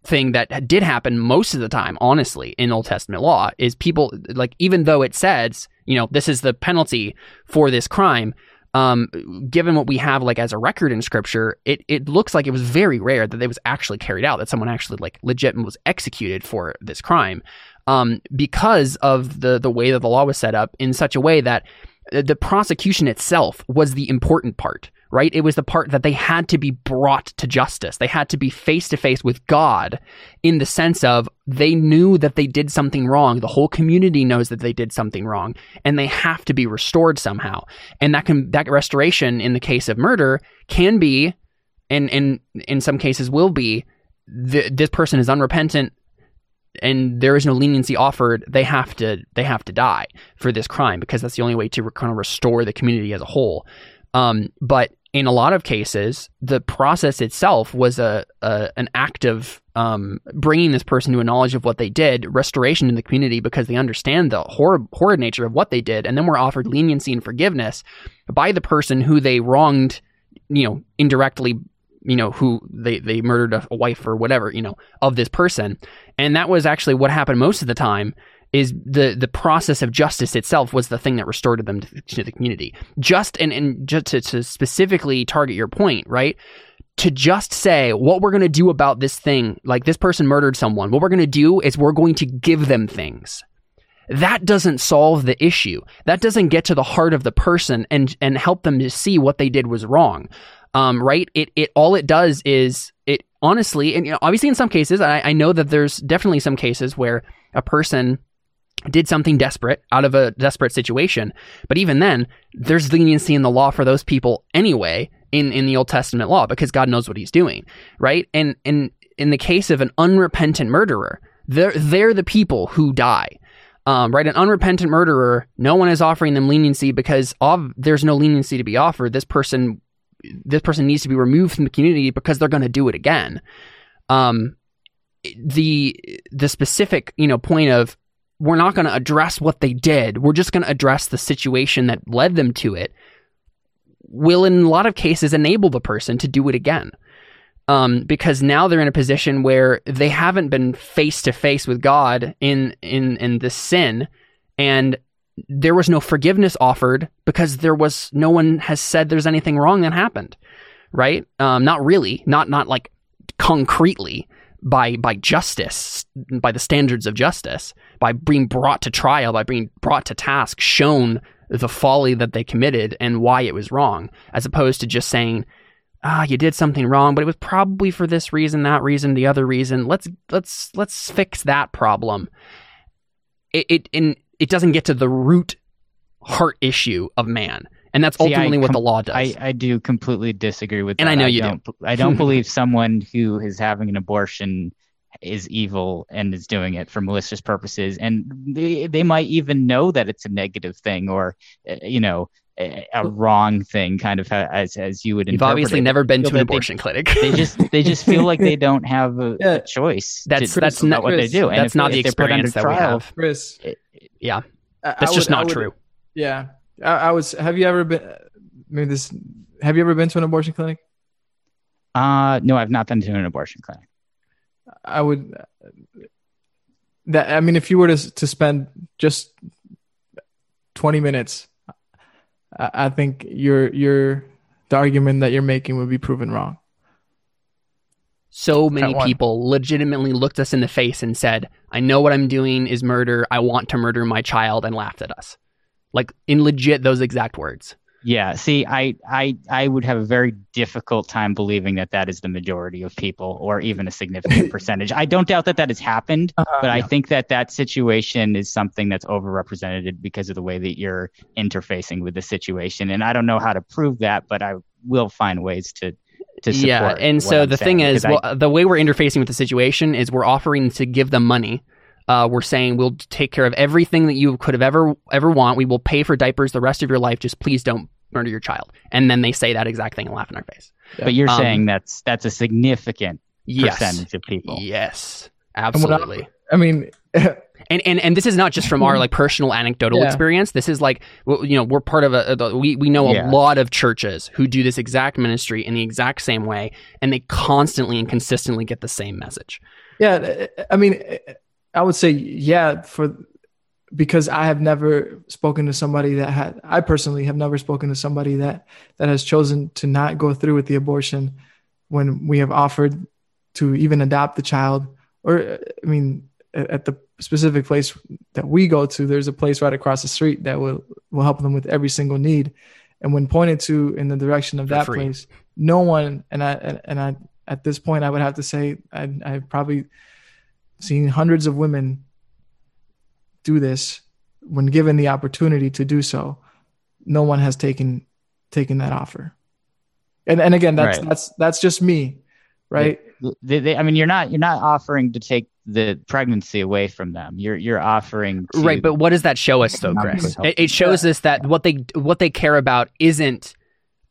thing that did happen most of the time honestly in old testament law is people like even though it says you know this is the penalty for this crime um, given what we have like as a record in scripture, it, it looks like it was very rare that it was actually carried out, that someone actually like legit was executed for this crime. Um, because of the the way that the law was set up in such a way that the prosecution itself was the important part, right? It was the part that they had to be brought to justice. They had to be face to face with God in the sense of they knew that they did something wrong. The whole community knows that they did something wrong and they have to be restored somehow. And that can, that restoration in the case of murder can be, and, and in some cases will be, th- this person is unrepentant and there is no leniency offered, they have to they have to die for this crime because that's the only way to kind of restore the community as a whole. Um, but in a lot of cases, the process itself was a, a an act of um, bringing this person to a knowledge of what they did, restoration in the community because they understand the horrid nature of what they did, and then were offered leniency and forgiveness by the person who they wronged, you know, indirectly you know who they they murdered a, a wife or whatever you know of this person. And that was actually what happened most of the time is the the process of justice itself was the thing that restored them to, to the community. Just and and just to, to specifically target your point right? To just say what we're going to do about this thing like this person murdered someone what we're going to do is we're going to give them things. That doesn't solve the issue. That doesn't get to the heart of the person and and help them to see what they did was wrong. Um, right? It it all it does is it honestly, and you know, obviously in some cases, I, I know that there's definitely some cases where a person did something desperate out of a desperate situation, but even then, there's leniency in the law for those people anyway in in the Old Testament law because God knows what He's doing, right? And and in the case of an unrepentant murderer, they're they're the people who die. Um, right, an unrepentant murderer, no one is offering them leniency because of there's no leniency to be offered. This person this person needs to be removed from the community because they're going to do it again. Um, the the specific you know point of we're not going to address what they did. We're just going to address the situation that led them to it. will in a lot of cases enable the person to do it again. Um, because now they're in a position where they haven't been face to face with God in in in the sin, and there was no forgiveness offered because there was no one has said there's anything wrong that happened, right? Um, not really, not not like concretely by by justice, by the standards of justice, by being brought to trial, by being brought to task, shown the folly that they committed and why it was wrong, as opposed to just saying, ah, you did something wrong, but it was probably for this reason, that reason, the other reason. Let's let's let's fix that problem. It it and it doesn't get to the root heart issue of man. And that's See, I ultimately what com- the law does. I, I do completely disagree with And that. I know you do. don't, I don't believe someone who is having an abortion is evil and is doing it for malicious purposes. And they, they might even know that it's a negative thing or, uh, you know, a, a wrong thing, kind of as as you would You've obviously it. never been to an that they- abortion clinic. They just they just feel like they don't have a, Yeah. a choice. That's- to, that's about not- what they do. And that's if- not the if they're put under experience that we have. Chris, yeah, I- I that's just would- not would- true. Yeah, I, I was. Have you ever been? Maybe this. Have you ever been to an abortion clinic? Uh, no, I've not been to an abortion clinic. I would. That I mean, if you were to to spend just twenty minutes, I, I think your your the argument that you're making would be proven wrong. So many people legitimately looked us in the face and said, I know what I'm doing is murder. I want to murder my child and laughed at us. Like in legit those exact words. Yeah, see, I, I, I would have a very difficult time believing that that is the majority of people, or even a significant percentage. I don't doubt that that has happened, Uh-huh. but I think that that situation is something that's overrepresented because of the way that you're interfacing with the situation. And I don't know how to prove that, but I will find ways to, to support. yeah, and so I'm the thing is, I- well, the way we're interfacing with the situation is we're offering to give them money. Uh, we're saying we'll take care of everything that you could have ever ever want. We will pay for diapers the rest of your life. Just please don't murder your child. And then they say that exact thing and laugh in our face. but you're um, saying that's that's a significant Yes, percentage of people. yes, what I- absolutely. I mean, and and and this is not just from our like personal anecdotal Yeah. experience this is like you know we're part of a, a we, we know a Yeah. lot of churches who do this exact ministry in the exact same way and they constantly and consistently get the same message yeah. I mean, I would say yeah for because I have never spoken to somebody that had. I personally have never spoken to somebody that that has chosen to not go through with the abortion when we have offered to even adopt the child. Or I mean, at at the specific place that we go to, there's a place right across the street that will will help them with every single need. And when pointed to in the direction of For that free. place, no one and I and, and I at this point I would have to say I I've probably seen hundreds of women do this when given the opportunity to do so. No one has taken taken that offer. And and again, that's Right. that's that's just me, right? They, they, I mean, you're not you're not offering to take the pregnancy away from them. You're you're offering to, right but what does that show us though chris it, it shows us that what they what they care about isn't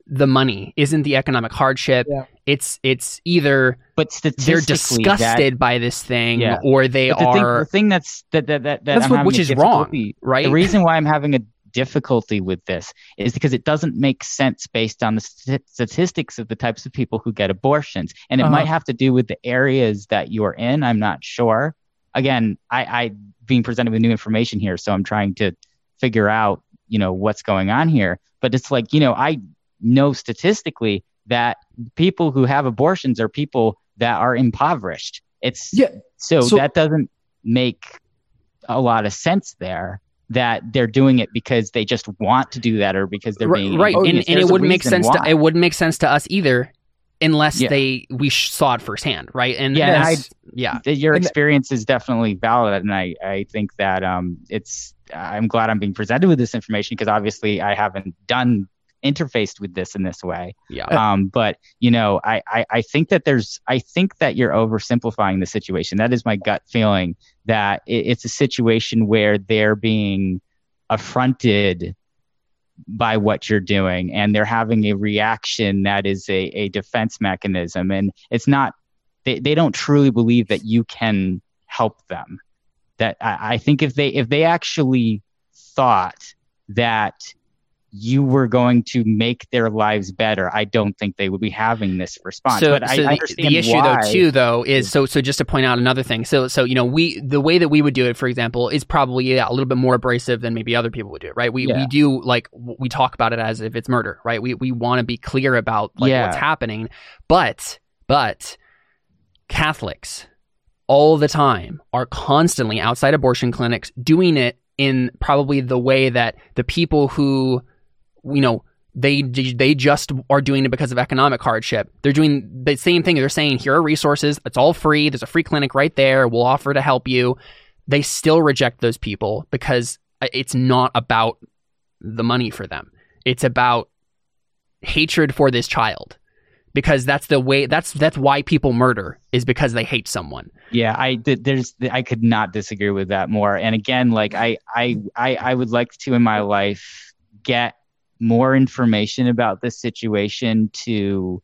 the money isn't the economic hardship Yeah. It's it's either but they're disgusted that, by this thing Yeah. or they the thing, are the thing that's that that that, that That's I'm what- which is wrong right The reason why I'm having a difficulty with this is because it doesn't make sense based on the st- statistics of the types of people who get abortions, and it Uh-huh. might have to do with the areas that you're in. I'm not sure. Again, I, I being presented with new information here, so I'm trying to figure out, you know, what's going on here. But it's like, you know, I know statistically that people who have abortions are people that are impoverished. It's Yeah. so, So- that doesn't make a lot of sense there that they're doing it because they just want to do that or because they're Right, being right. and, and it wouldn't make reason sense to it wouldn't make sense to us either unless Yeah. they we saw it firsthand right and Yeah, and that's- yeah your experience is definitely valid and I, I think that um it's i'm glad i'm being presented with this information because obviously i haven't done interfaced with this in this way. Yeah. Um but you know I, I i think that there's i think that you're oversimplifying the situation. That is my gut feeling that it, it's a situation where they're being affronted by what you're doing and they're having a reaction that is a, a defense mechanism and it's not they, they don't truly believe that you can help them. That I, I think if they if they actually thought that you were going to make their lives better, I don't think they would be having this response. So, but so I, the, I understand the issue why. though too though is so so just to point out another thing. So so you know we the way that we would do it, for example, is probably yeah, a little bit more abrasive than maybe other people would do it, right? We Yeah. we do like we talk about it as if it's murder, right? We we want to be clear about like Yeah. what's happening, but but Catholics all the time are constantly outside abortion clinics doing it in probably the way that the people who you know they they just are doing it because of economic hardship. They're doing the same thing. They're saying here are resources. It's all free. There's a free clinic right there. We'll offer to help you. They still reject those people because it's not about the money for them. It's about hatred for this child. Because that's the way that's that's why people murder is because they hate someone. Yeah, I. There's, I could not disagree with that more. And again, like I, I, I, I would like to in my life get more information about this situation to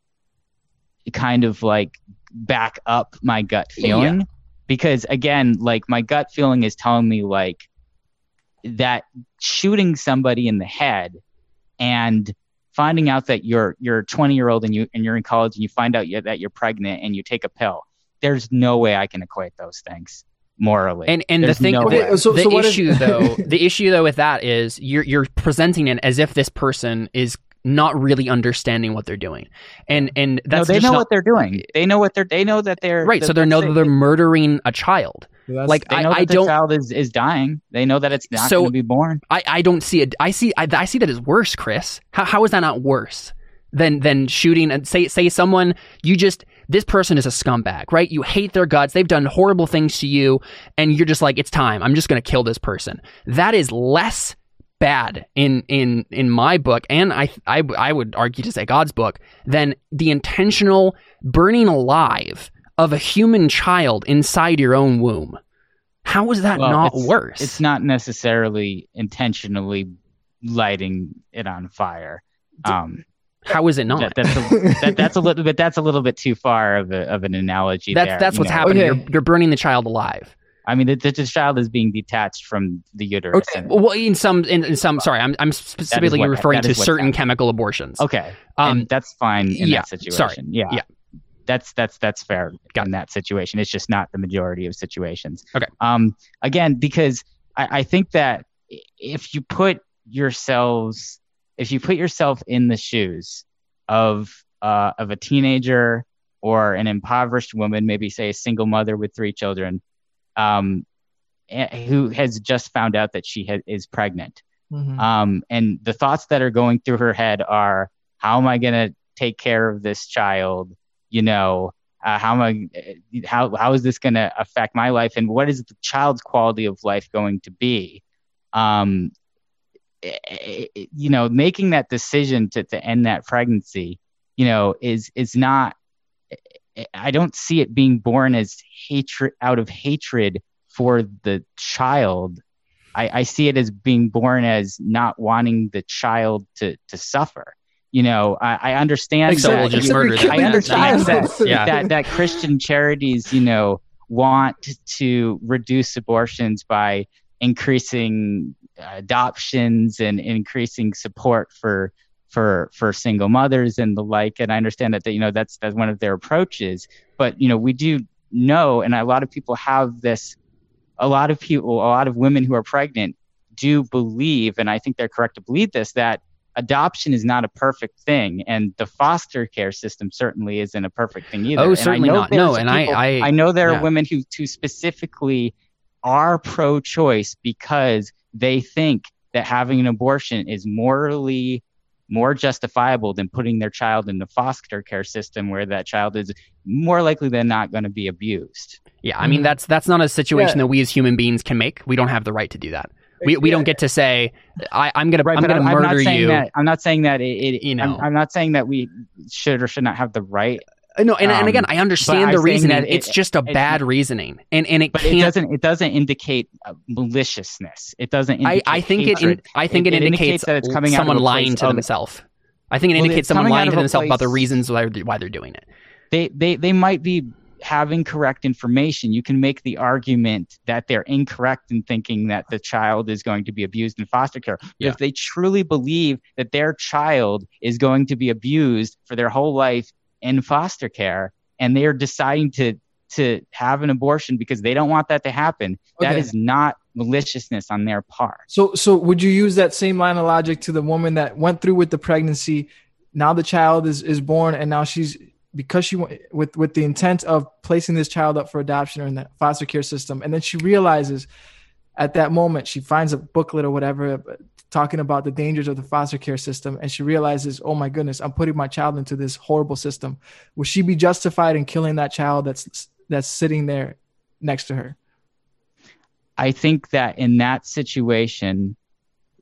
kind of like back up my gut feeling. Because again, like my gut feeling is telling me like that shooting somebody in the head and finding out that you're you're 20 year old and you and you're in college and you find out that you're pregnant and you take a pill there's no way i can equate those things morally And and There's the thing, no the. Okay, so- the so what is- issue though, the issue though with that is you're you're presenting it as if this person is not really understanding what they're doing, and and that's no that's they just know not- what they're doing they know what they're they know that they're right. So they know that they're murdering a child. That's- Like they I, that I don't child is, is dying they know that it's not So- going to be born I, I don't see it. I see I, I see that as worse, Chris. How how is that not worse than than shooting and say say someone you just this person is a scumbag, right? You hate their guts. They've done horrible things to you, and you're just like, it's time. I'm just going to kill this person. That is less bad in in in my book, and I I I would argue to say God's book than the intentional burning alive of a human child inside your own womb. How is that Well, not it's- worse? it's not necessarily intentionally lighting it on fire um How is it not? that, that's a, that, that's a little bit that's a little bit too far of, a, of an analogy That's there, that's what's know. happening. Okay. You're, you're burning the child alive. I mean, the, the, the child is being detached from the uterus. Okay. and- Well, in some in, in some sorry, I'm I'm specifically what- referring to certain happening. chemical abortions. okay, Um, and that's fine in yeah, that situation. sorry. Yeah, Yeah. that's that's that's fair Got in that situation. It's just not the majority of situations. Okay. Um, again, because I, I think that if you put yourselves, if you put yourself in the shoes of uh, of a teenager or an impoverished woman, maybe say a single mother with three children, um, eh, who has just found out that she ha- is pregnant. Mhm. Um, and the thoughts that are going through her head are, how am I going to take care of this child? You know, uh, how am I, eh, how, how is this going to affect my life? And what is the child's quality of life going to be? Um, you know, making that decision to, to end that pregnancy, you know, is, is not, I don't see it being born as hatred out of hatred for the child I, I see it as being born as not wanting the child to to suffer. You know, I, I understand So that. just murder. I understand that, Yeah. that that Christian charities, you know, want to reduce abortions by increasing adoptions and increasing support for for for single mothers and the like. And I understand that, that you know that's that's one of their approaches. But you know, we do know, and a lot of people have this a lot of people, a lot of women who are pregnant do believe, and I think they're correct to believe this, that adoption is not a perfect thing, and the foster care system certainly isn't a perfect thing either. Oh, And I certainly know not. No, and I- people- I- I know there yeah. are women who, who specifically are pro-choice because they think that having an abortion is morally more justifiable than putting their child in the foster care system where that child is more likely than not going to be abused. Yeah, I mean Mhm. that's that's not a situation Yeah. that we as human beings can make. We don't have the right to do that. We we Yeah. don't get to say I, I'm gonna Right, I'm gonna I'm, I'm murder not saying you. that. I'm not saying that it. it You I'm, know. I'm not saying that we should or should not have the right, no, and, and um, again, I understand the reasoning. that it- it's just a it's bad not- reasoning, and and it but it doesn't. It doesn't indicate uh, maliciousness. It doesn't. I, Indicate I think it. In. I think it, It- it indicates, indicates that it's coming out of someone lying to themselves. I think it Well, indicates someone lying to themselves about the reasons why they're, why they're doing it. they they they might be having correct information, you can make the argument that they're incorrect in thinking that the child is going to be abused in foster care. Yeah. if they truly believe that their child is going to be abused for their whole life in foster care, and they are deciding to to have an abortion because they don't want that to happen, that Okay. is not maliciousness on their part. So, so would you use that same line of logic to the woman that went through with the pregnancy? Now the child is is born, and now she's because she with with the intent of placing this child up for adoption or in the foster care system, and then she realizes at that moment she finds a booklet or whatever talking about the dangers of the foster care system, and she realizes, oh my goodness, I'm putting my child into this horrible system. Would she be justified in killing that child that's that's sitting there next to her? I think that in that situation,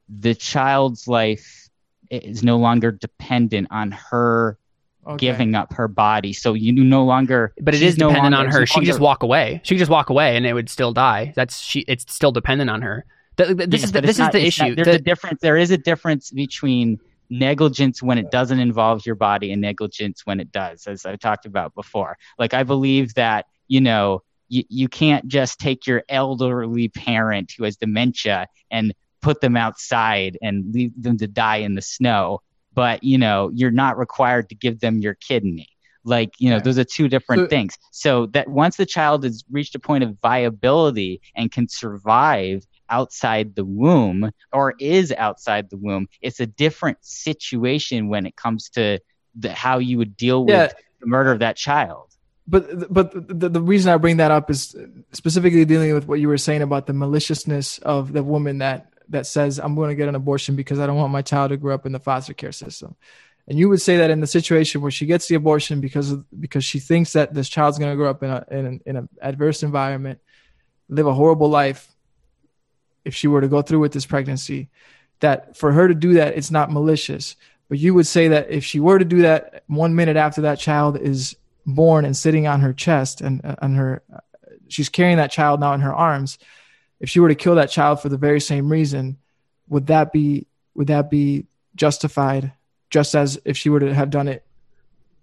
the child's life is no longer dependent on her Okay. giving up her body. So you no longer. But it is she's is no dependent longer- on her. she's She could just walk away. She could just walk away, and it would still die. That's she. It's still dependent on her. Th- th- This Yes, is the, this is not- the it's not- issue. there's The- a difference. There is a difference between negligence when it doesn't involve your body and negligence when it does, as I talked about before. Like I believe that you know you, you can't just take your elderly parent who has dementia and put them outside and leave them to die in the snow. But you know you're not required to give them your kidney. Like you know Right. those are two different So- things. So that once the child has reached a point of viability and can survive outside the womb or is outside the womb, it's a different situation when it comes to the, how you would deal with Yeah. the murder of that child. but but the, the reason I bring that up is specifically dealing with what you were saying about the maliciousness of the woman that that says I'm going to get an abortion because I don't want my child to grow up in the foster care system. And you would say that in the situation where she gets the abortion because of, because she thinks that this child's going to grow up in a in an, in an adverse environment, live a horrible life. If she were to go through with this pregnancy, that for her to do that, it's not malicious. But you would say that if she were to do that one minute after that child is born and sitting on her chest and uh, on her, she's carrying that child now in her arms. If she were to kill that child for the very same reason, would that be would that be justified? Just as if she were to have done it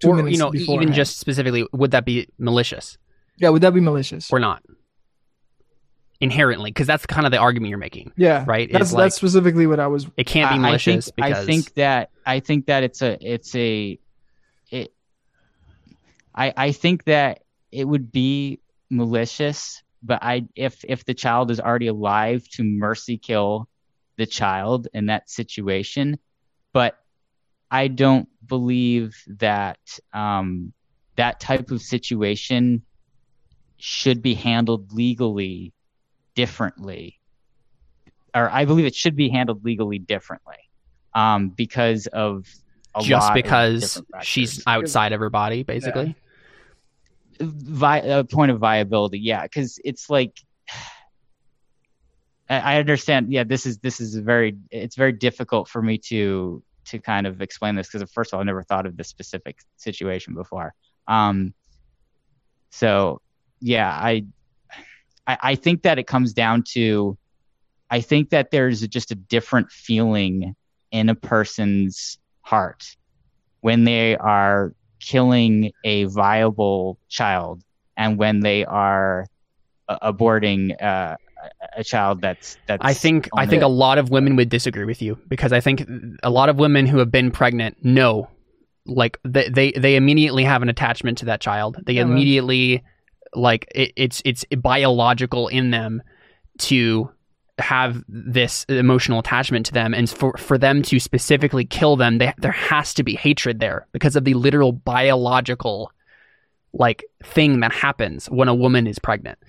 or minutes you know, before. even just specifically, would that be malicious yeah, would that be malicious? or not? Inherently, because that's kind of the argument you're making, yeah, right? That's like that's specifically what I was. it can't be I- malicious I think, because I think that I think that it's a it's a it I I think that it would be malicious, but I if if the child is already alive to mercy kill the child in that situation, but I don't believe that um that type of situation should be handled legally differently or I believe it should be handled legally differently um, because of a just lot of because different she's outside of her body, basically. Vi- a point of viability, yeah, because it's like I, understand. Yeah, this is this is very it's very difficult for me to to kind of explain this because first of all, I never thought of this specific situation before. Um, so yeah, I, I I think that it comes down to I think that there's just a different feeling in a person's heart when they are killing a viable child and when they are uh, aborting uh, a- a child that's that's I think I think the- a lot of women would disagree with you because I think a lot of women who have been pregnant know, like they they, they immediately have an attachment to that child. They Yeah, man. immediately like it, it's it's biological in them to have this emotional attachment to them. And for for them to specifically kill them they, there has to be hatred there because of the literal biological like thing that happens when a woman is pregnant.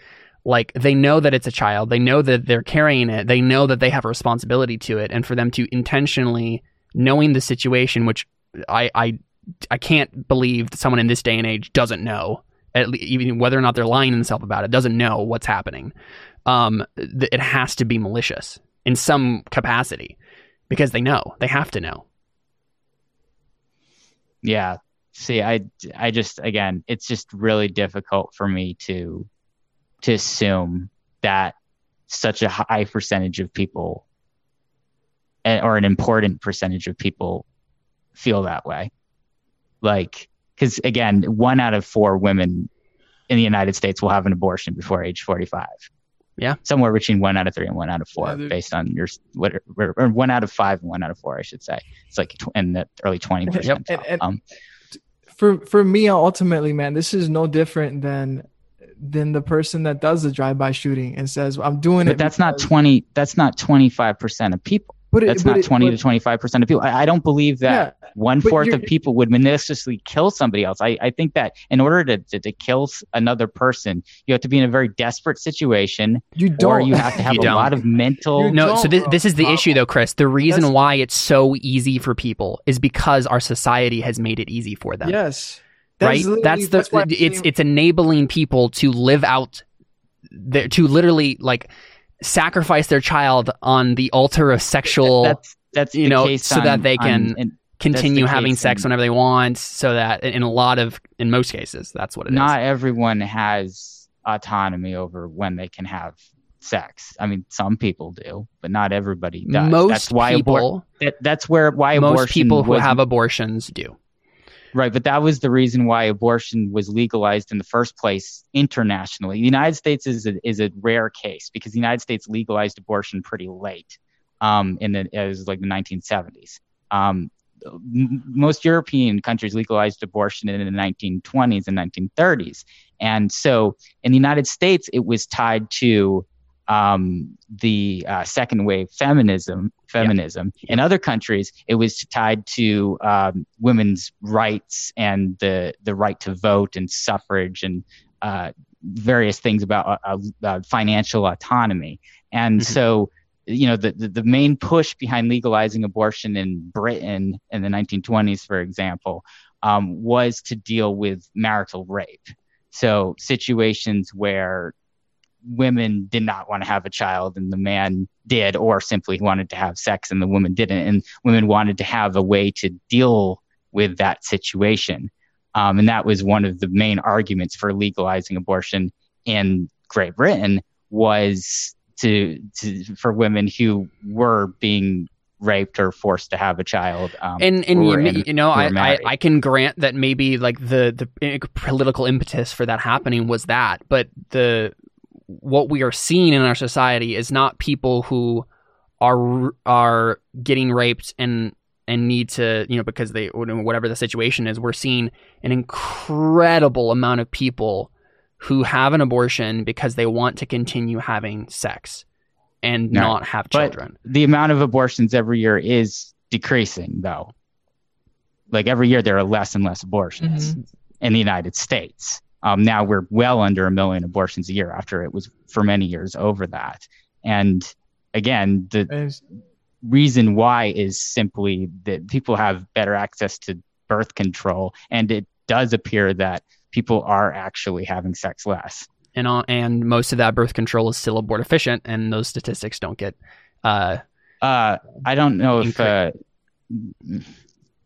Like they know that it's a child. They know that they're carrying it. They know that they have a responsibility to it. And for them to intentionally knowing the situation which i i i can't believe someone in this day and age doesn't know at le- even whether or not they're lying to themselves about it doesn't know what's happening. Um th- it has to be malicious in some capacity because they know. They have to know. Yeah. See i i just again it's just really difficult for me to to assume that such a high percentage of people eh, or an important percentage of people feel that way. Like because again one out of four women in the United States will have an abortion before age 45. Yeah. Somewhere between one out of three and one out of four, Yeah, based on your what, or or one out of five and one out of four, I should say. It's like tw- in the early 20 percent. And- and- Um, for for me ultimately man this is no different than than the person that does the drive-by shooting and says i'm doing it. but it that's not 20. That's not 25 percent of people. But it- That's but not it- 20 but- to 25 percent of people. I, I don't believe that yeah one but fourth you're- of people would maliciously kill somebody else. I, I think that in order to, to, to kill another person, you have to be in a very desperate situation, you don't or you have to have You a don't. lot of mental. You No, so don't, this, bro. this is the Uh, issue, though, Chris. The reason that's- why it's so easy for people is because our society has made it easy for them. yes right? That's the why I'm it's saying- it's enabling people to live out their to literally like sacrifice their child on the altar of sexual That's that's you know, so that they can and continue the having sex whenever they want so that in a lot of in most cases that's what it is. not everyone has autonomy over when they can have sex. I mean, some people do, but not everybody does. most that's why abor- people that, that's where why most people who was have abortions do. Right, but that was the reason why abortion was legalized in the first place internationally. The United States is a, is a rare case because the United States legalized abortion pretty late, um, in the it was like the 1970s. Um, m- most European countries legalized abortion in the 1920s and 1930s, and so in the United States, it was tied to um, the uh, second wave feminism. Feminism. In other countries, it was tied to um, women's rights and the the right to vote and suffrage and uh, various things about uh, uh, uh, financial autonomy. And Mhm. so, you know, the, the the main push behind legalizing abortion in Britain in the 1920s, for example, um, was to deal with marital rape. So situations where women did not want to have a child and the man did, or simply wanted to have sex and the woman didn't, and women wanted to have a way to deal with that situation. Um, and that was one of the main arguments for legalizing abortion in Great Britain was to, to for women who were being raped or forced to have a child. Um, and and you, in- you know I, I. I can grant that maybe like the the political impetus for that happening was that but the what we are seeing in our society is not people who are are getting raped and and need to you know because they whatever the situation is we're seeing an incredible amount of people who have an abortion because they want to continue having sex and No, not have children. the amount of abortions every year is decreasing though. Like every year there are less and less abortions mm-hmm. in the united states um, now we're well under a million abortions a year after it was for many years over that and again the And- reason why is simply that people have better access to birth control and it does appear that people are actually having sex less and all, and most of that birth control is still abortifacient, and those statistics don't get. Uh, uh, i don't know if uh,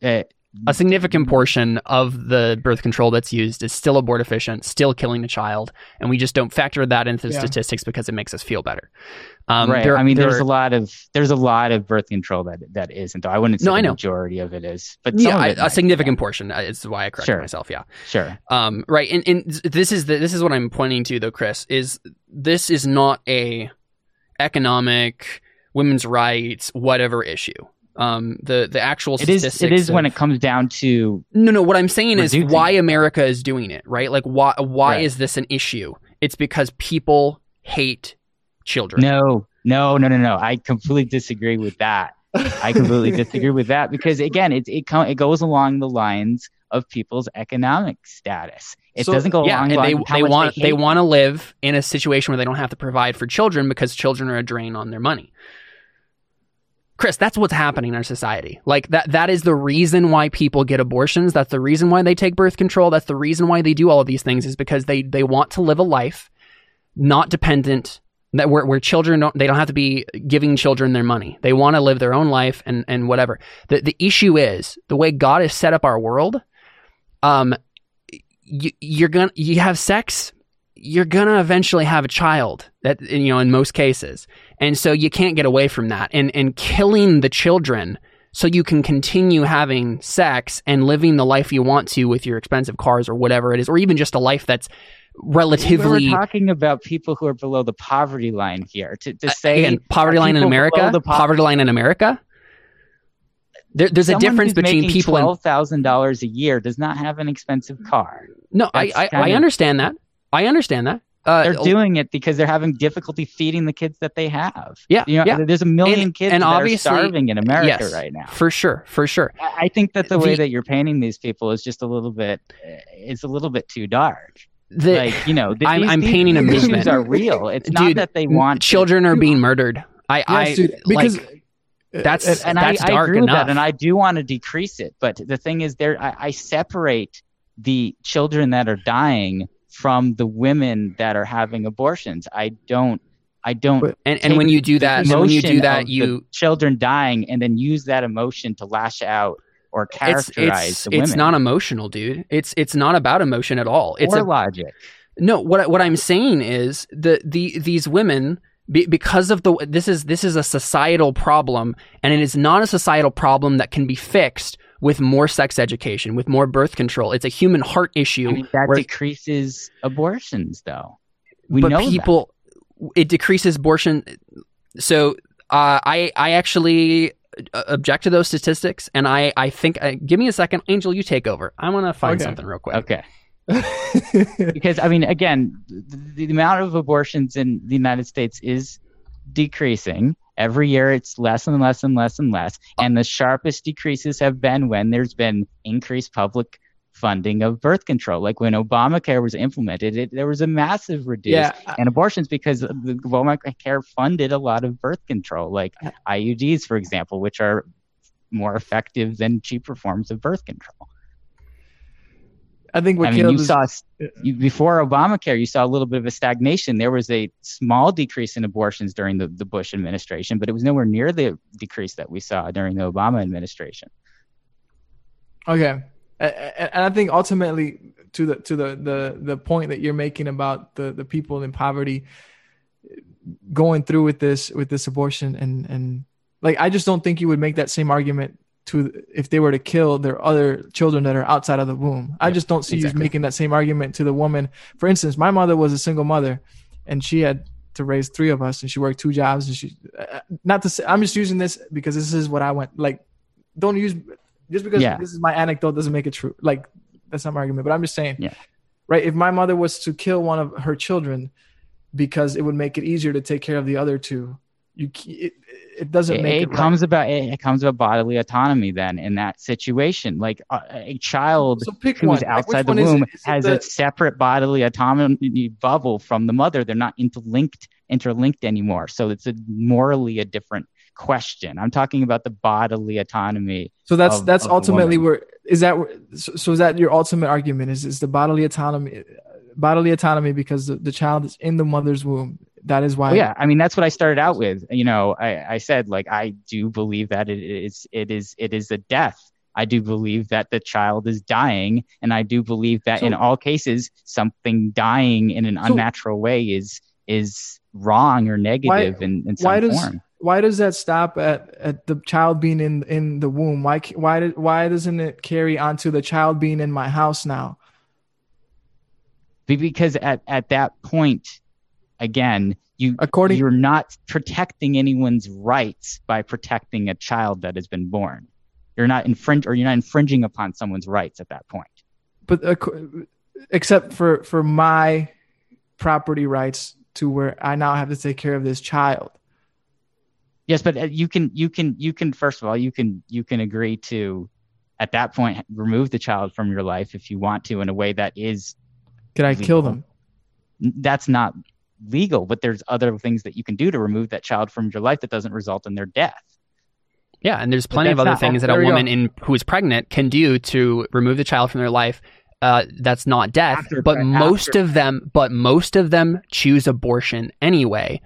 uh, a significant portion of the birth control that's used is still abortifacient, still killing the child, and we just don't factor that into the Yeah. statistics because it makes us feel better. Um, right. there- I mean, there there's are- a lot of there's a lot of birth control that that isn't. Though I wouldn't say No, I know. majority of it is, but yeah, I- a significant portion uh, is why I corrected Sure. myself. Yeah. yeah. Sure. Um, right, and, and this is the this is what I'm pointing to though, Chris. Is this is not a economic women's rights whatever issue. Um, the the actual It is. It is when it comes down to No, no. What I'm saying is why. America is doing it, right? Like, why why Right. is this an issue? It's because people hate children. no, no, no, no, no. I completely disagree with that. I completely disagree with that because again, it it co- it goes along the lines of people's economic status. It So- doesn't go Yeah, along the they lines of they much want they, they want to live in a situation where they don't have to provide for children because children are a drain on their money. Chris, that's what's happening in our society. Like that that is the reason why people get abortions. That's the reason why they take birth control. That's the reason why they do all of these things is because they they want to live a life not dependent that where, where children don't they don't have to be giving children their money. They want to live their own life and and whatever. The the issue is the way God has set up our world. Um, you, you're gonna you have sex. You're gonna eventually have a child. That you know in most cases, and so you can't get away from that. And and killing the children so you can continue having sex and living the life you want to with your expensive cars or whatever it is, or even just a life that's relatively We're talking about people who are below the poverty line here. To, to say Uh, again poverty line in America, the po- poverty line in America. There, there's a difference between people twelve thousand dollars a year does not have an expensive car. no. I That's I, I of- understand that. I understand that. Uh, They're doing it because they're having difficulty feeding the kids that they have. Yeah, you know, yeah. there's a million And- kids and that are obviously- starving in America yes, right now. for sure, for sure. I I think that the way The- that you're painting these people is just a little bit, it's a little bit too dark. The, like you know, th- I'm- these, I'm these painting a issues movement. are real. It's not Dude, that they want to- children are being murdered. I, I Yes, dude, because like that's and that's I, dark I agree with enough. that, and I do want to decrease it. But the thing is, there I, I separate the children that are dying from the women that are having abortions. I don't. I don't. And and when you do that, when you do that, you children dying, and then use that emotion to lash out or it's characterize it's the women. it's not emotional, dude. It's it's not about emotion at all. It's or a, logic. No, what what I'm saying is the the these women be, because of the this is this is a societal problem and it is not a societal problem that can be fixed with more sex education, with more birth control. It's a human heart issue. I mean, that where- decreases abortions, though. We but know that. people it decreases abortion so uh, I I actually uh, object to those statistics and I I think uh, give me a second Angel you take over. I want to find Okay. something real quick. Okay. because I mean, again, the, the amount of abortions in the United States is decreasing. Every year, it's less and less and less and less. Oh. And the sharpest decreases have been when there's been increased public funding of birth control. Like when Obamacare was implemented, it, there was a massive reduce Yeah. Uh, in abortions because the Obamacare funded a lot of birth control, like IUDs, for example, which are more effective than cheaper forms of birth control. I think what I mean, Caleb you is- saw you, before Obamacare, you saw a little bit of a stagnation. There was a small decrease in abortions during the, the Bush administration, but it was nowhere near the decrease that we saw during the Obama administration. Okay, and I think ultimately to the to the the the point that you're making about the the people in poverty going through with this with this abortion and and like I just don't think you would make that same argument to if they were to kill their other children that are outside of the womb. I just don't see exactly. you making that same argument to the woman. For instance, my mother was a single mother, and she had to raise three of us, and she worked two jobs, and she uh, not to say I'm just using this because this is what I went like. Don't use just because Yeah. this is my anecdote doesn't make it true. Like that's not my argument, but I'm just saying. Yeah. Right. If my mother was to kill one of her children because it would make it easier to take care of the other two, you it, it doesn't It, make it it, right. comes about it, it comes about bodily autonomy. Then in that situation, like a, a child So who's one. Like, outside the is it? womb Is has the- a separate bodily autonomy bubble from the mother. They're not interlinked interlinked anymore. So it's a morally a different question. I'm talking about the bodily autonomy. So that's of- that's of ultimately where is that so, so is that your ultimate argument is is the bodily autonomy bodily autonomy because the, the child is in the mother's womb. That is why Oh, yeah, I mean that's what I started out with. You know, I, I said like I do believe that it is it is it is a death. I do believe that the child is dying, and I do believe that in all cases, something dying in an So- unnatural way is is wrong or negative in, in some why does form. why does that stop at, at the child being in in the womb? Why why why doesn't it carry on to the child being in my house now? Be- Because at, at that point, again, you According- you're not protecting anyone's rights by protecting a child that has been born. You're not infringe or you're not infringing upon someone's rights at that point. But ac- except for for my property rights to where I now have to take care of this child. Yes, but uh, you can you can you can first of all you can you can agree to at that point remove the child from your life if you want to in a way that is Could I kill them? that's not legal, but there's other things that you can do to remove that child from your life that doesn't result in their death. Yeah, and there's plenty of other things that a there we go. woman in who is pregnant can do to remove the child from their life. Uh, that's not death, After- but after- most of them, but most of them choose abortion anyway.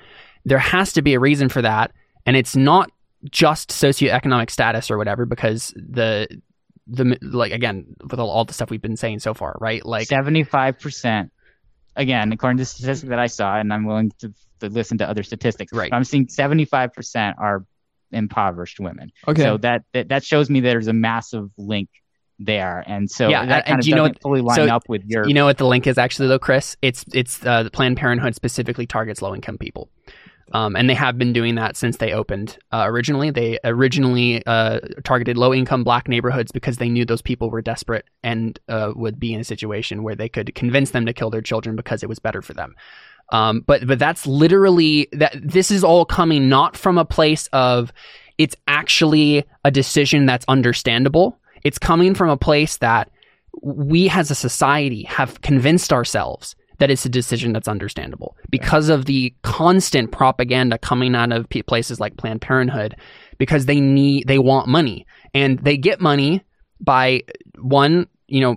There has to be a reason for that, and it's not just socioeconomic status or whatever. Because the the like again with all, the stuff we've been saying so far, right? Like Seventy-five percent, again, according to the statistic that I saw, and I'm willing to, to listen to other statistics. Right. I'm seeing seventy-five percent are impoverished women. Okay. So that, that that shows me there's a massive link there, and so Yeah, that kind of do you know what- fully line so up with your. You know what the link is actually though, Chris? It's it's uh, the Planned Parenthood specifically targets low income people, um, and they have been doing that since they opened. Uh, originally, they originally uh, targeted low income Black neighborhoods because they knew those people were desperate and uh, would be in a situation where they could convince them to kill their children because it was better for them. Um, but but that's literally that. This is all coming not from a place of it's actually a decision that's understandable. It's coming from a place that we as a society have convinced ourselves that it's a decision that's understandable. Because of the constant propaganda coming out of places like Planned Parenthood because they need they want money. And they get money by one you know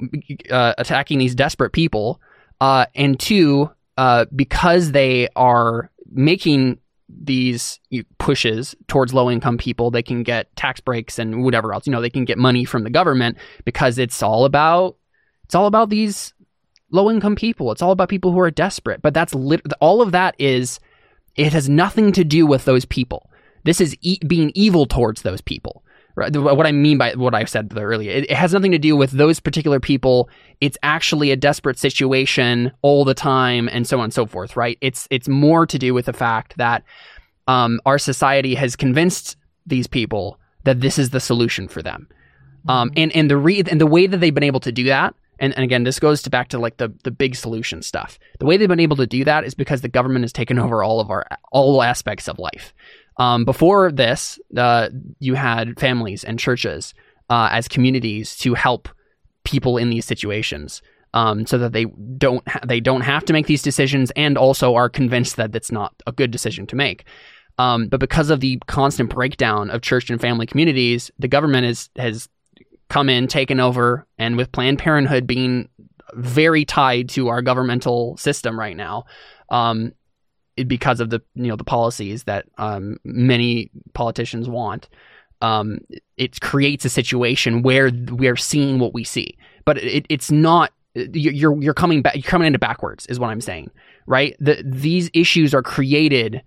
uh, attacking these desperate people uh, and two uh, because they are making these pushes towards low income people they can get tax breaks and whatever else. You know they can get money from the government because it's all about it's all about these low income people. It's all about people who are desperate. But that's lit- all of that is it has nothing to do with those people. This is e- being evil towards those people. Right? What i mean by what i said earlier it, it has nothing to do with those particular people. It's actually a desperate situation all the time and so on and so forth right? It's it's more to do with the fact that um, our society has convinced these people that this is the solution for them. Um, and and the re- and the way that they've been able to do that and, and again this goes to back to like the the big solution stuff. The way they've been able to do that is because the government has taken over all of our all aspects of life. Um, before this uh, you had families and churches uh, as communities to help people in these situations um, so that they don't ha- they don't have to make these decisions and also are convinced that it's not a good decision to make. Um, but because of the constant breakdown of church and family communities the government is, has come in, taken over, and with Planned Parenthood being very tied to our governmental system right now, um, because of the you know the policies that um, many politicians want, um, it creates a situation where we are seeing what we see, but it, it's not. you- You're you're coming back. You're coming into backwards, is what I'm saying, right? The, these issues are created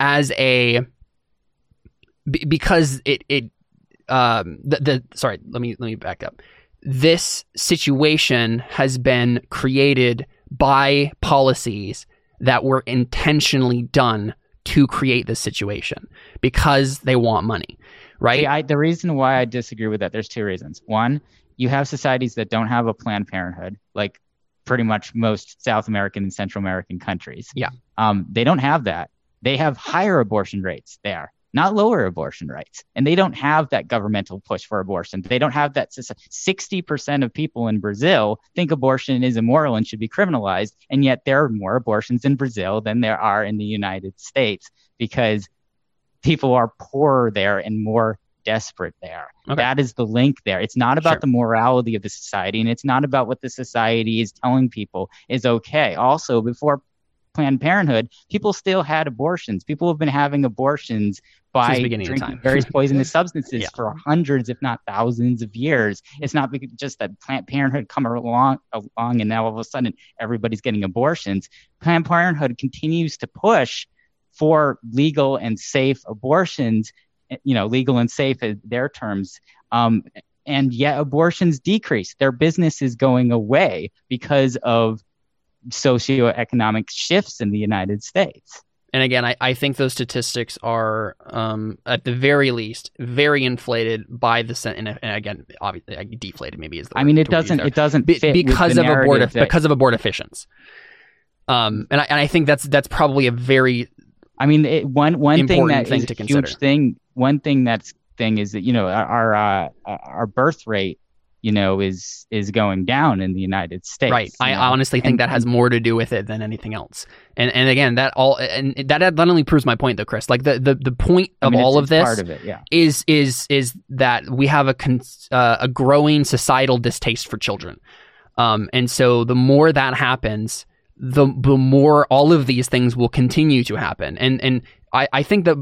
as a because it it um the, the sorry let me let me back up this situation has been created by policies that were intentionally done to create this situation because they want money right I, the reason why I disagree with that, there's two reasons. One, you have societies that don't have a Planned Parenthood, like pretty much most South American and Central American countries. Yeah. Um, they don't have that. They have higher abortion rates there, not lower abortion rates. And they don't have that governmental push for abortion. They don't have that. soci- 60% of people in Brazil think abortion is immoral and should be criminalized. And yet there are more abortions in Brazil than there are in the United States because people are poorer there and more desperate there. Okay. That is the link there. It's not about Sure. the morality of the society and it's not about what the society is telling people is okay. Also, before Planned Parenthood, people still had abortions. People have been having abortions by the beginning of drinking various poisonous substances Yeah. for hundreds, if not thousands of years. It's not just that Planned Parenthood come along, along and now all of a sudden everybody's getting abortions. Planned Parenthood continues to push for legal and safe abortions, you know, legal and safe in their terms. Um, and yet abortions decrease. Their business is going away because of socioeconomic shifts in the United States. and again I, I think those statistics are um, at the very least very inflated by the sen- and, again obviously deflated maybe is the I mean, it doesn't it doesn't Be- because of abort that- because of abortifacients um and I, and I think that's that's probably a very I mean, it, one one thing that thing is to a consider. huge thing. One thing that's thing is that you know our our, uh, our birth rate, you know, is is going down in the United States. right I know? honestly think And- that has more to do with it than anything else and and again that all and that that only proves my point though Chris like the the, the point I of mean, all of this part of it, yeah. is is is that we have a con- uh, a growing societal distaste for children, um, and so the more that happens, the the more all of these things will continue to happen, and and I, I think that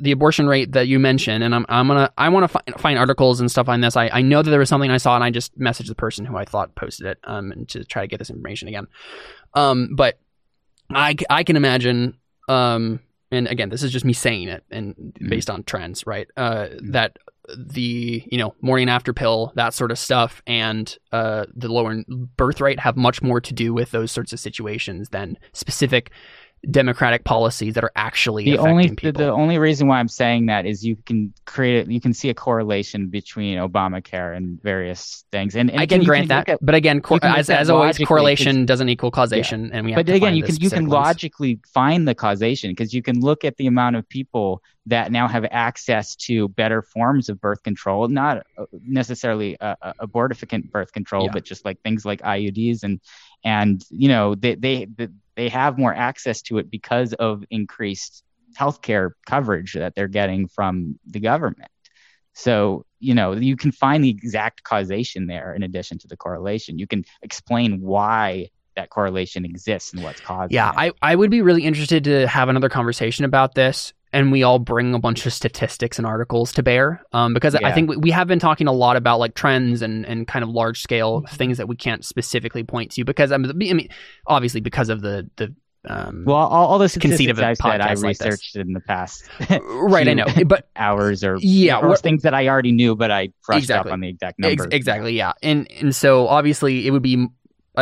the abortion rate that you mentioned, and I'm I'm gonna I want to find, find articles and stuff on this. I, I know that there was something I saw, and I just messaged the person who I thought posted it, um, and to try to get this information again, um, but I, I can imagine um and again, this is just me saying it and Mm-hmm. based on trends, right? Uh, That the you know morning after pill, that sort of stuff, and uh, the lower birth rate have much more to do with those sorts of situations than specific democratic policies that are actually the affecting only the, people. the only reason why I'm saying that is you can create you can see a correlation between Obamacare and various things. And, and I again, can grant look that, at- but again, cor- can as, as always, correlation doesn't equal causation, and we have but again, you can you can ones. logically find the causation because you can look at the amount of people that now have access to better forms of birth control, not uh, necessarily uh, abortifacient birth control, Yeah. but just like things like IUDs and and you know they they they have more access to it because of increased healthcare coverage that they're getting from the government. So, you know, you can find the exact causation there in addition to the correlation. You can explain why that correlation exists and what's causing Yeah, it. I, I would be really interested to have another conversation about this. And we all bring a bunch of statistics and articles to bear um, because I think we, we have been talking a lot about like trends and, and kind of large scale Mm-hmm. things that we can't specifically point to because I'm, I mean, obviously because of the, the, um, well, all, all the conceit of I said I podcast like researched in the past right, I know, but hours or Yeah, or things that I already knew, but I brushed Exactly. up on the exact Ex- numbers. exactly, yeah. And, and so obviously it would be,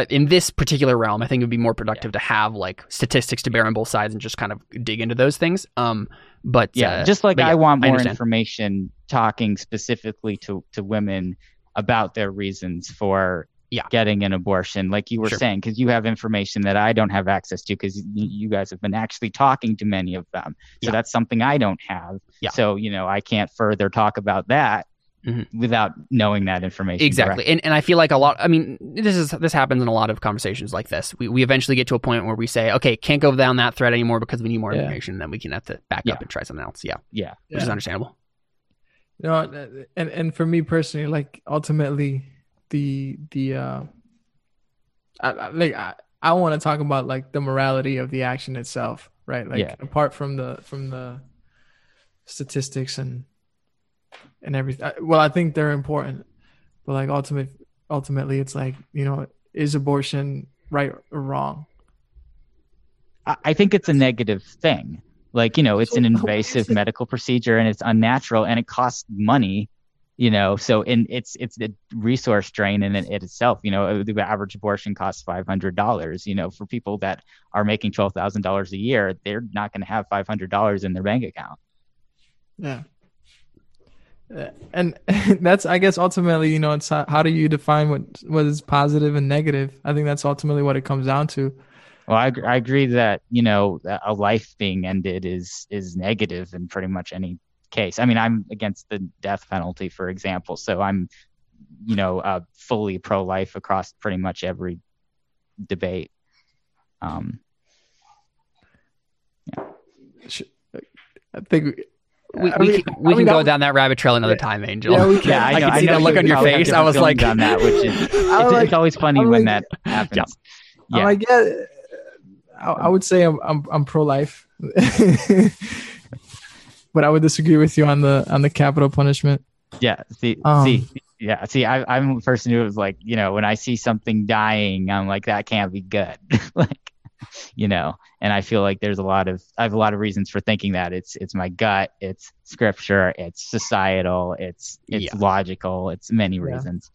in this particular realm, I think it would be more productive to have like statistics to bear on both sides and just kind of dig into those things. Um, but Yeah, uh, just like but yeah, I want more understand. information talking specifically to, to women about their reasons for Yeah. getting an abortion, like you were Sure. saying, because you have information that I don't have access to because you guys have been actually talking to many of them. So Yeah. that's something I don't have. Yeah. So, you know, I can't further talk about that Mhm. without knowing that information. exactly directly. and, and i feel like a lot i mean this is this happens in a lot of conversations like this we, we eventually get to a point where we say okay can't go down that thread anymore because we need more Yeah. information then we can have to back Yeah. up and try something else yeah Yeah. which is understandable you know and and for me personally like ultimately the the uh I, I- like i, I want to talk about like the morality of the action itself right like Yeah. apart from the from the statistics and and everything well i think they're important but like ultimate ultimately it's like you know is abortion right or wrong I think it's a negative thing. Like, you know, it's an So, why invasive medical procedure and it's unnatural and it costs money, you know. So in it's it's a resource drain in it, it itself. You know, the average abortion costs five hundred dollars. You know, for people that are making twelve thousand dollars a year, they're not going to have five hundred dollars in their bank account. Yeah. Uh, And that's, I guess, ultimately, you know, it's how, how do you define what what is positive and negative? I think that's ultimately what it comes down to. Well, I, I agree that you know a life being ended is is negative in pretty much any case. I mean, I'm against the death penalty, for example, so I'm you know uh, fully pro life across pretty much every debate. Um, yeah. I think we, I we mean- can, we I can mean, go down that rabbit trail another time angel Yeah, we can. yeah, I, I know, can see that look on your face. I was like- on that, which is it's, like- it's always funny when like- that happens. Yeah, like, yeah, I, I would say I'm I'm, I'm pro life, but I would disagree with you on the on the capital punishment. yeah. See, Um, see, yeah. See, I, I'm a person who was like, you know, when I see something dying, I'm like, that can't be good. like, you know, and I feel like there's a lot of I have a lot of reasons for thinking that it's it's my gut, it's scripture, it's societal, it's it's Yeah. logical, it's many Yeah. reasons.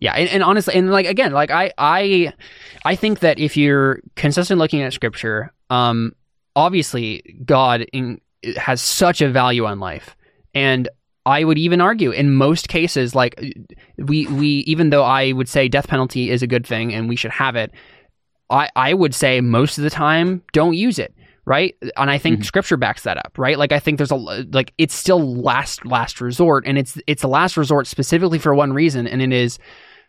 Yeah, and, and honestly, and like again, like I, I, I think that if you're consistent looking at scripture, um, obviously God in, has such a value on life, and I would even argue in most cases, like we, we, even though I would say death penalty is a good thing and we should have it, I, I would say most of the time don't use it. Right. And I think Mhm. scripture backs that up. Right. Like I think there's a, like, it's still last, last resort. And it's, it's a last resort specifically for one reason. And it is,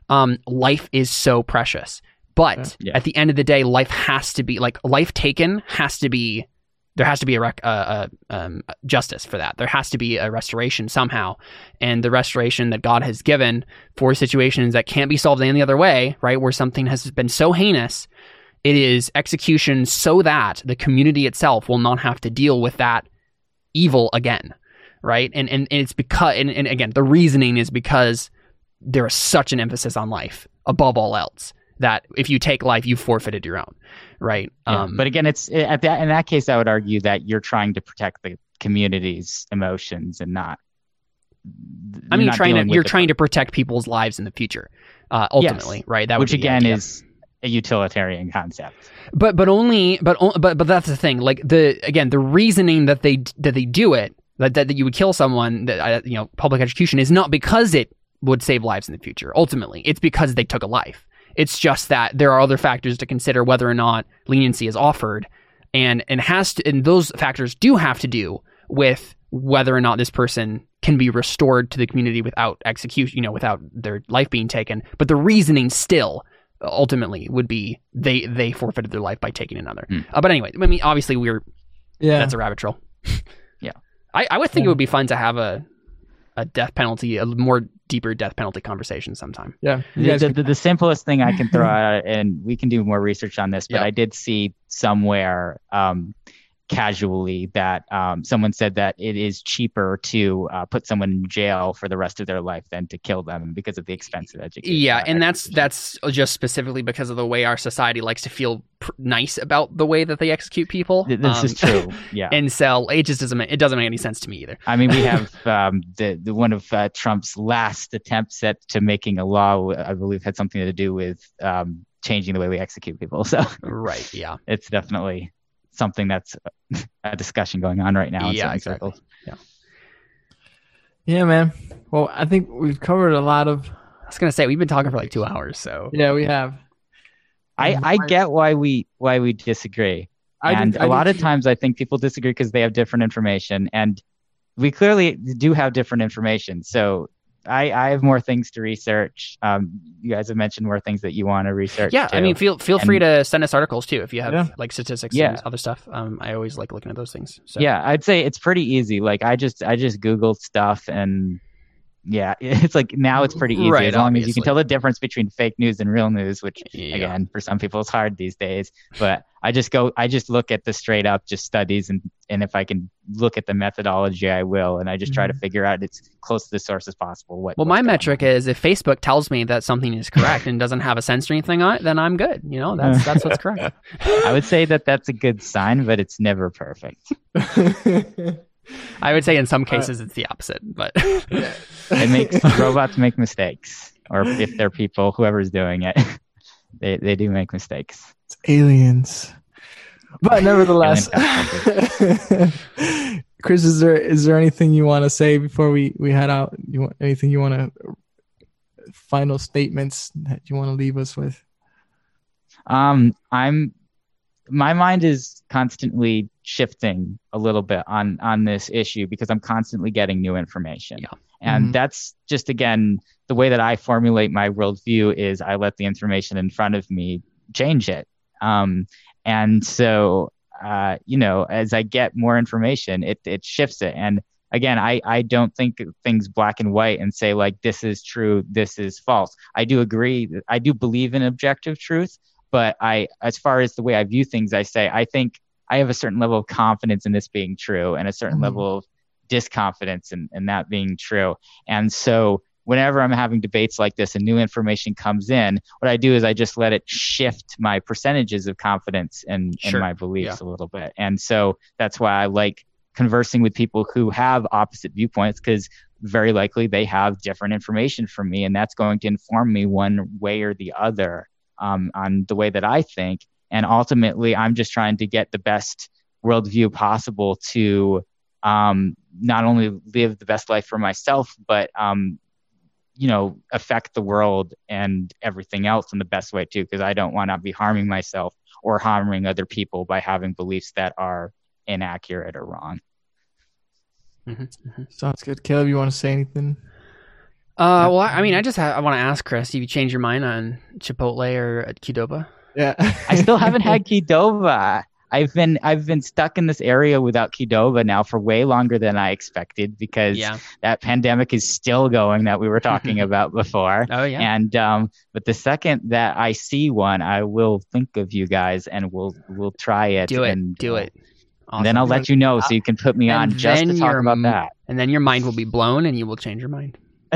um, life is so precious. But Yeah. at the end of the day, life has to be like life taken has to be there has to be a, rec- uh, uh, um, justice for that. There has to be a restoration somehow, and the restoration that God has given for situations that can't be solved any other way, right? Where something has been so heinous, it is execution so that the community itself will not have to deal with that evil again, right? And and, and it's because and, and again, the reasoning is because there is such an emphasis on life above all else that if you take life, you forfeited your own, right? Yeah, Um, but again, it's at that in that case, I would argue that you're trying to protect the community's emotions and not. I mean, trying to you're trying to protect people's lives in the future, uh, ultimately, right? That would which again idea. is a utilitarian concept. but but only but but but that's the thing. Like the again, the reasoning that they that they do it that that, that you would kill someone that uh, you know public execution is not because it would save lives in the future. Ultimately, it's because they took a life. It's just that there are other factors to consider whether or not leniency is offered, and and has to and those factors do have to do with whether or not this person can be restored to the community without execution, you know, without their life being taken. But the reasoning still ultimately would be they they forfeited their life by taking another. Hmm. Uh, but anyway, I mean, obviously we're Yeah. that's a rabbit trail. Yeah. I, I would think Yeah. it would be fun to have a a death penalty, a more deeper death penalty conversation sometime. yeah. The, the, can- the, the simplest thing I can throw out, and we can do more research on this, but Yeah. I did see somewhere um, casually that um, someone said that it is cheaper to uh, put someone in jail for the rest of their life than to kill them because of the expense of education. Yeah, and that's that's just specifically because of the way our society likes to feel pr- nice about the way that they execute people. Th- This Um, is true. Yeah. And so it just doesn't make, it doesn't make any sense to me either. I mean, we have um, the, the one of uh, Trump's last attempts at to making a law. I believe had something to do with um, changing the way we execute people. So Right. Yeah. it's definitely something that's a discussion going on right now. Yeah, exactly. circles. yeah, man. Well, I think we've covered a lot of. I was gonna say we've been talking for like two hours, so Yeah, we have. I, mm-hmm. I get why we why we disagree, I and I a do lot of times I think people disagree because they have different information, and we clearly do have different information. So I I have more things to research. Um, you guys have mentioned more things that you want to research. yeah. I mean, feel feel free to send us articles too if you have Yeah. like statistics Yeah. and other stuff. Um, I always like looking at those things. So. Yeah, I'd say it's pretty easy. Like I just I just googled stuff and yeah, it's like now it's pretty easy Right, as long as you can tell the difference between fake news and real news, which Yeah. again for some people it's hard these days. But I just go I just look at the straight up just studies and and if I can look at the methodology I will and I just try to mm-hmm. figure out it's close to the source as possible what Well, my going metric on. is if Facebook tells me that something is correct and doesn't have a censoring thing on it, then I'm good. You know, that's that's what's correct. I would say that that's a good sign, but it's never perfect. I would say in some cases it's the opposite, but It makes robots make mistakes, or if they're people, whoever's doing it, they they do make mistakes. It's aliens. But nevertheless, Chris, is there is there anything you want to say before we we head out? You want anything you want to final statements that you want to leave us with? Um, I'm my mind is constantly shifting a little bit on on this issue because I'm constantly getting new information. Yeah. And Mhm. that's just again the way that I formulate my worldview is I let the information in front of me change it. Um, and so uh, you know, as I get more information, it it shifts it. And again, I I don't think things black and white and say like this is true, this is false. I do agree. I do believe in objective truth, but I as far as the way I view things, I say I think I have a certain level of confidence in this being true and a certain Mhm. level of disconfidence in, in that being true. And so whenever I'm having debates like this and new information comes in, what I do is I just let it shift my percentages of confidence and, Sure. in my beliefs a little bit. And so that's why I like conversing with people who have opposite viewpoints because very likely they have different information from me and that's going to inform me one way or the other um, on the way that I think. And ultimately, I'm just trying to get the best worldview possible to um, not only live the best life for myself, but um, you know, affect the world and everything else in the best way too. Because I don't want to be harming myself or harming other people by having beliefs that are inaccurate or wrong. Sounds good. Caleb, you want to say anything? Uh, well, I I mean, I just ha- I want to ask Chris, have you changed your mind on Chipotle or Qdoba? Yeah. I still haven't had Qdoba. I've been I've been stuck in this area without Qdoba now for way longer than I expected because Yeah. that pandemic is still going that we were talking about before. Oh yeah. And um, but the second that I see one, I will think of you guys and we'll we'll try it. Do it. And, Do it. And then I'll let you know so you can put me And on just to talk about that. And then your mind will be blown and you will change your mind.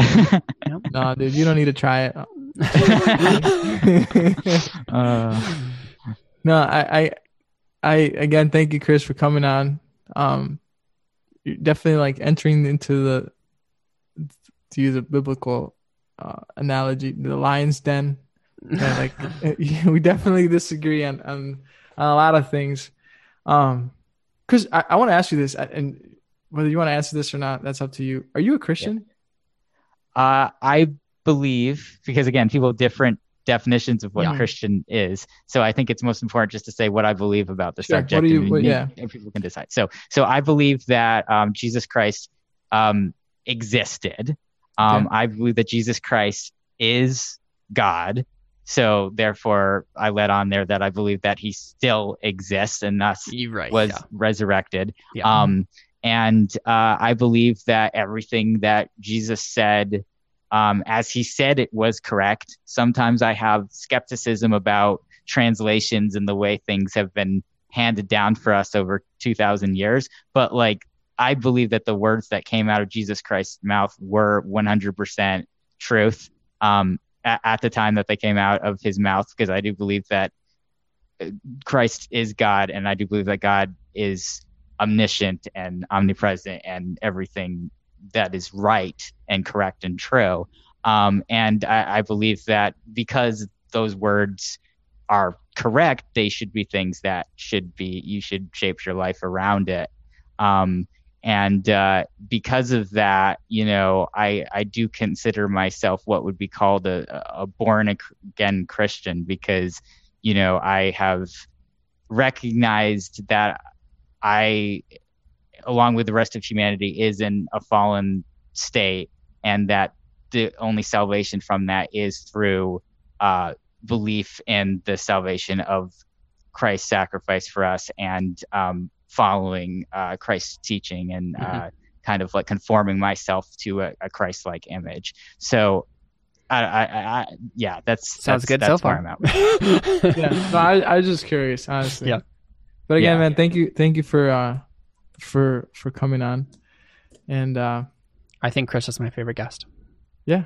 no, dude, you don't need to try it. Uh, no, I, I, I again thank you, Chris, for coming on. Um, you're definitely like entering into the to use a biblical uh, analogy, the lion's den. And, like we definitely disagree on, on on a lot of things. Um, Chris, I, I want to ask you this, and whether you want to answer this or not, that's up to you. Are you a Christian? Uh, I believe because again, people have different definitions of what Yeah. Christian is. So I think it's most important just to say what I believe about the Sure. subject. What do you- and, what- yeah. and people can decide. So so I believe that um, Jesus Christ um, existed. Um. I believe that Jesus Christ is God. So therefore, I let on there that I believe that he still exists and thus right. was resurrected. Um, and uh, I believe that everything that Jesus said, um, as he said, it was correct. Sometimes I have skepticism about translations and the way things have been handed down for us over 2,000 years. But like, I believe that the words that came out of Jesus Christ's mouth were 100% truth um, at, at the time that they came out of his mouth, because I do believe that uh, Christ is God, and I do believe that God is omniscient and omnipresent and everything that is right and correct and true. Um, and I, I believe that because those words are correct, they should be things that should be, you should shape your life around it. Um, and uh, because of that, you know, I, I do consider myself what would be called a, a born again Christian because, you know, I have recognized that I, along with the rest of humanity, is in a fallen state, and that the only salvation from that is through uh, belief in the salvation of Christ's sacrifice for us and um, following uh, Christ's teaching and uh, kind of like conforming myself to a, a Christ-like image. So. I, I, I, yeah, that's Sounds that's, good that's so far. I'm at. yeah. No, I, I was just curious, honestly. Yeah. But again, Yeah. man, thank you, thank you for uh, for for coming on, and uh, I think Chris is my favorite guest. yeah,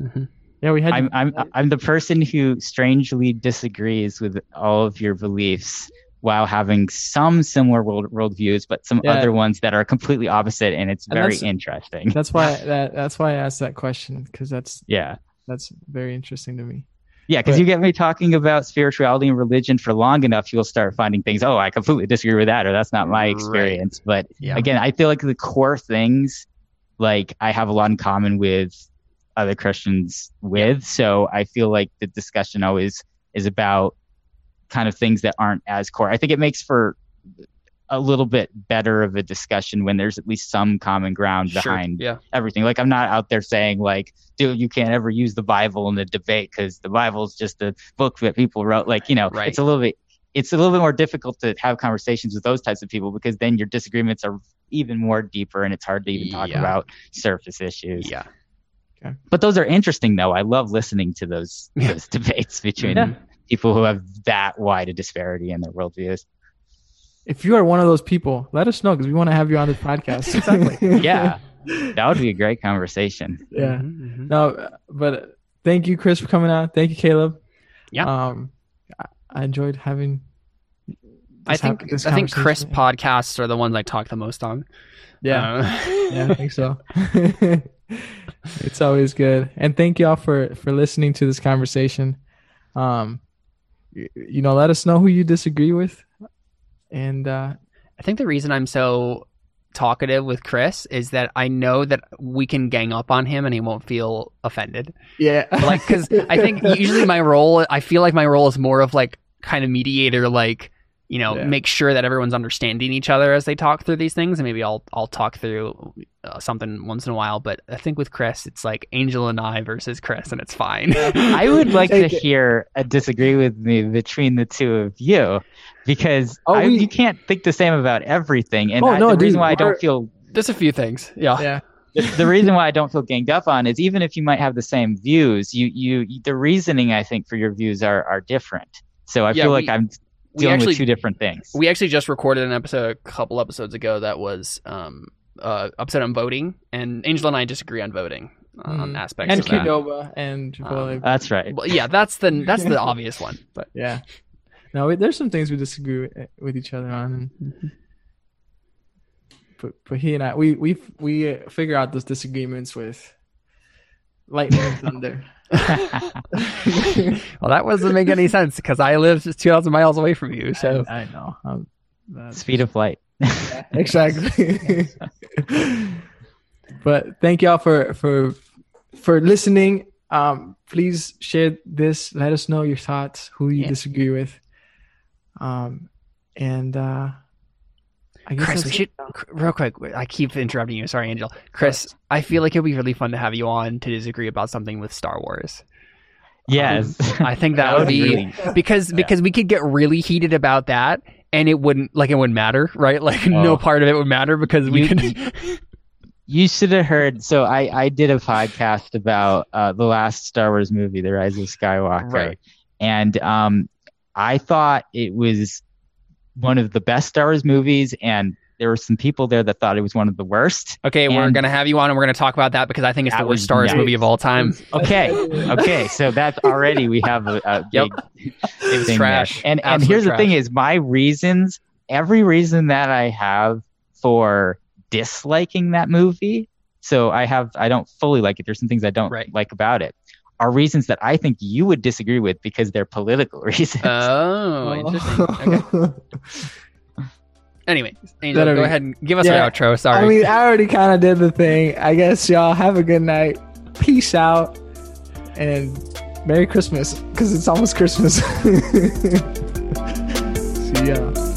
Mhm. yeah, we had. I'm I'm I'm the person who strangely disagrees with all of your beliefs while having some similar world worldviews, but some Yeah. other ones that are completely opposite, and it's And very that's- interesting. that's why that that's why I asked that question because that's Yeah, that's very interesting to me. Yeah, because you get me talking about spirituality and religion for long enough, you'll start finding things. Oh, I completely disagree with that, or that's not my Right. experience. But Yeah. again, I feel like the core things, like I have a lot in common with other Christians with. So I feel like the discussion always is about kind of things that aren't as core. I think it makes for a little bit better of a discussion when there's at least some common ground Sure. behind Yeah. everything. Like I'm not out there saying like, dude, you can't ever use the Bible in a debate because the Bible is just a book that people wrote. Like, you know, Right. it's a little bit, it's a little bit more difficult to have conversations with those types of people because then your disagreements are even more deeper and it's hard to even talk Yeah. about surface issues. Yeah. But those are interesting though. I love listening to those those debates between Yeah. people who have that wide a disparity in their worldviews. If you are one of those people, let us know because we want to have you on this podcast. Exactly. Yeah. that would be a great conversation. yeah. Mhm, mhm. No, but thank you, Chris, for coming out. Thank you, Caleb. Yeah. Um, I, I enjoyed having. I this hap- think this I think Chris podcasts are the ones I talk the most on. Yeah. Uh, yeah, I think so. it's always good, and thank y'all for for listening to this conversation. Um, you, you know, let us know who you disagree with, and uh, I think the reason I'm so talkative with Chris is that I know that we can gang up on him and he won't feel offended. yeah, Like, because I think usually my role, I feel like my role is more of like kind of mediator, like you know, Yeah. make sure that everyone's understanding each other as they talk through these things. And maybe I'll I'll talk through uh, something once in a while. But I think with Chris, it's like Angel and I versus Chris, and it's fine. I would like to hear a disagree with me between the two of you because Oh, I, we- you can't think the same about everything. And Oh, I, no, the dude, reason why I don't feel There's a few things. Yeah. yeah, the, the reason why I don't feel ganged up on is even if you might have the same views, you you the reasoning I think for your views are are different. So I Yeah, feel we- like I'm we dealing actually- with two different things. We actually just recorded an episode a couple episodes ago that was um uh episode on voting, and Angel and I disagree on voting. um, Mhm. aspects and of that. Qdoba and Chipotle. Um, That's right. Well, yeah, that's the that's the obvious one. But yeah. No, we, there's some things we disagree with, with each other on, and but but he and I we we we uh, figure out those disagreements with lightning and thunder. well, that doesn't make any sense because I live just two thousand miles away from you. So I know. Um, Speed of light. exactly. but thank y'all for for for listening. Um, please share this. Let us know your thoughts, who you Yeah. disagree with. Um, and uh, I guess Chris, we should real quick. I keep interrupting you. Sorry, Angel. Chris, I feel like it'd be really fun to have you on to disagree about something with Star Wars. Yes. I think that, That would would be really- because because we could get really heated about that, and it wouldn't like it wouldn't matter, right? Like no Oh. part of it would matter because we You- could. You should have heard. So I, I did a podcast about uh, the last Star Wars movie, The Rise of Skywalker, Right. and um, I thought it was one of the best Star Wars movies, and there were some people there that thought it was one of the worst. okay, we're gonna have you on, and we're gonna talk about that because I think it's the worst was Star Wars nuts. movie of all time. Okay, okay, so that's already we have a, a Yep. big It was thing trash. there. And and Absolute here's the thing: is my reasons, every reason that I have for disliking that movie. So I have, I don't fully like it. There's some things I don't Right. like about it. Are reasons that I think you would disagree with because they're political reasons. Oh, interesting. Okay. Anyway, Angel, That'll go be- ahead and give us Yeah. our outro. Sorry. I mean, I already kind of did the thing. I guess y'all have a good night. Peace out, and Merry Christmas because it's almost Christmas. See ya.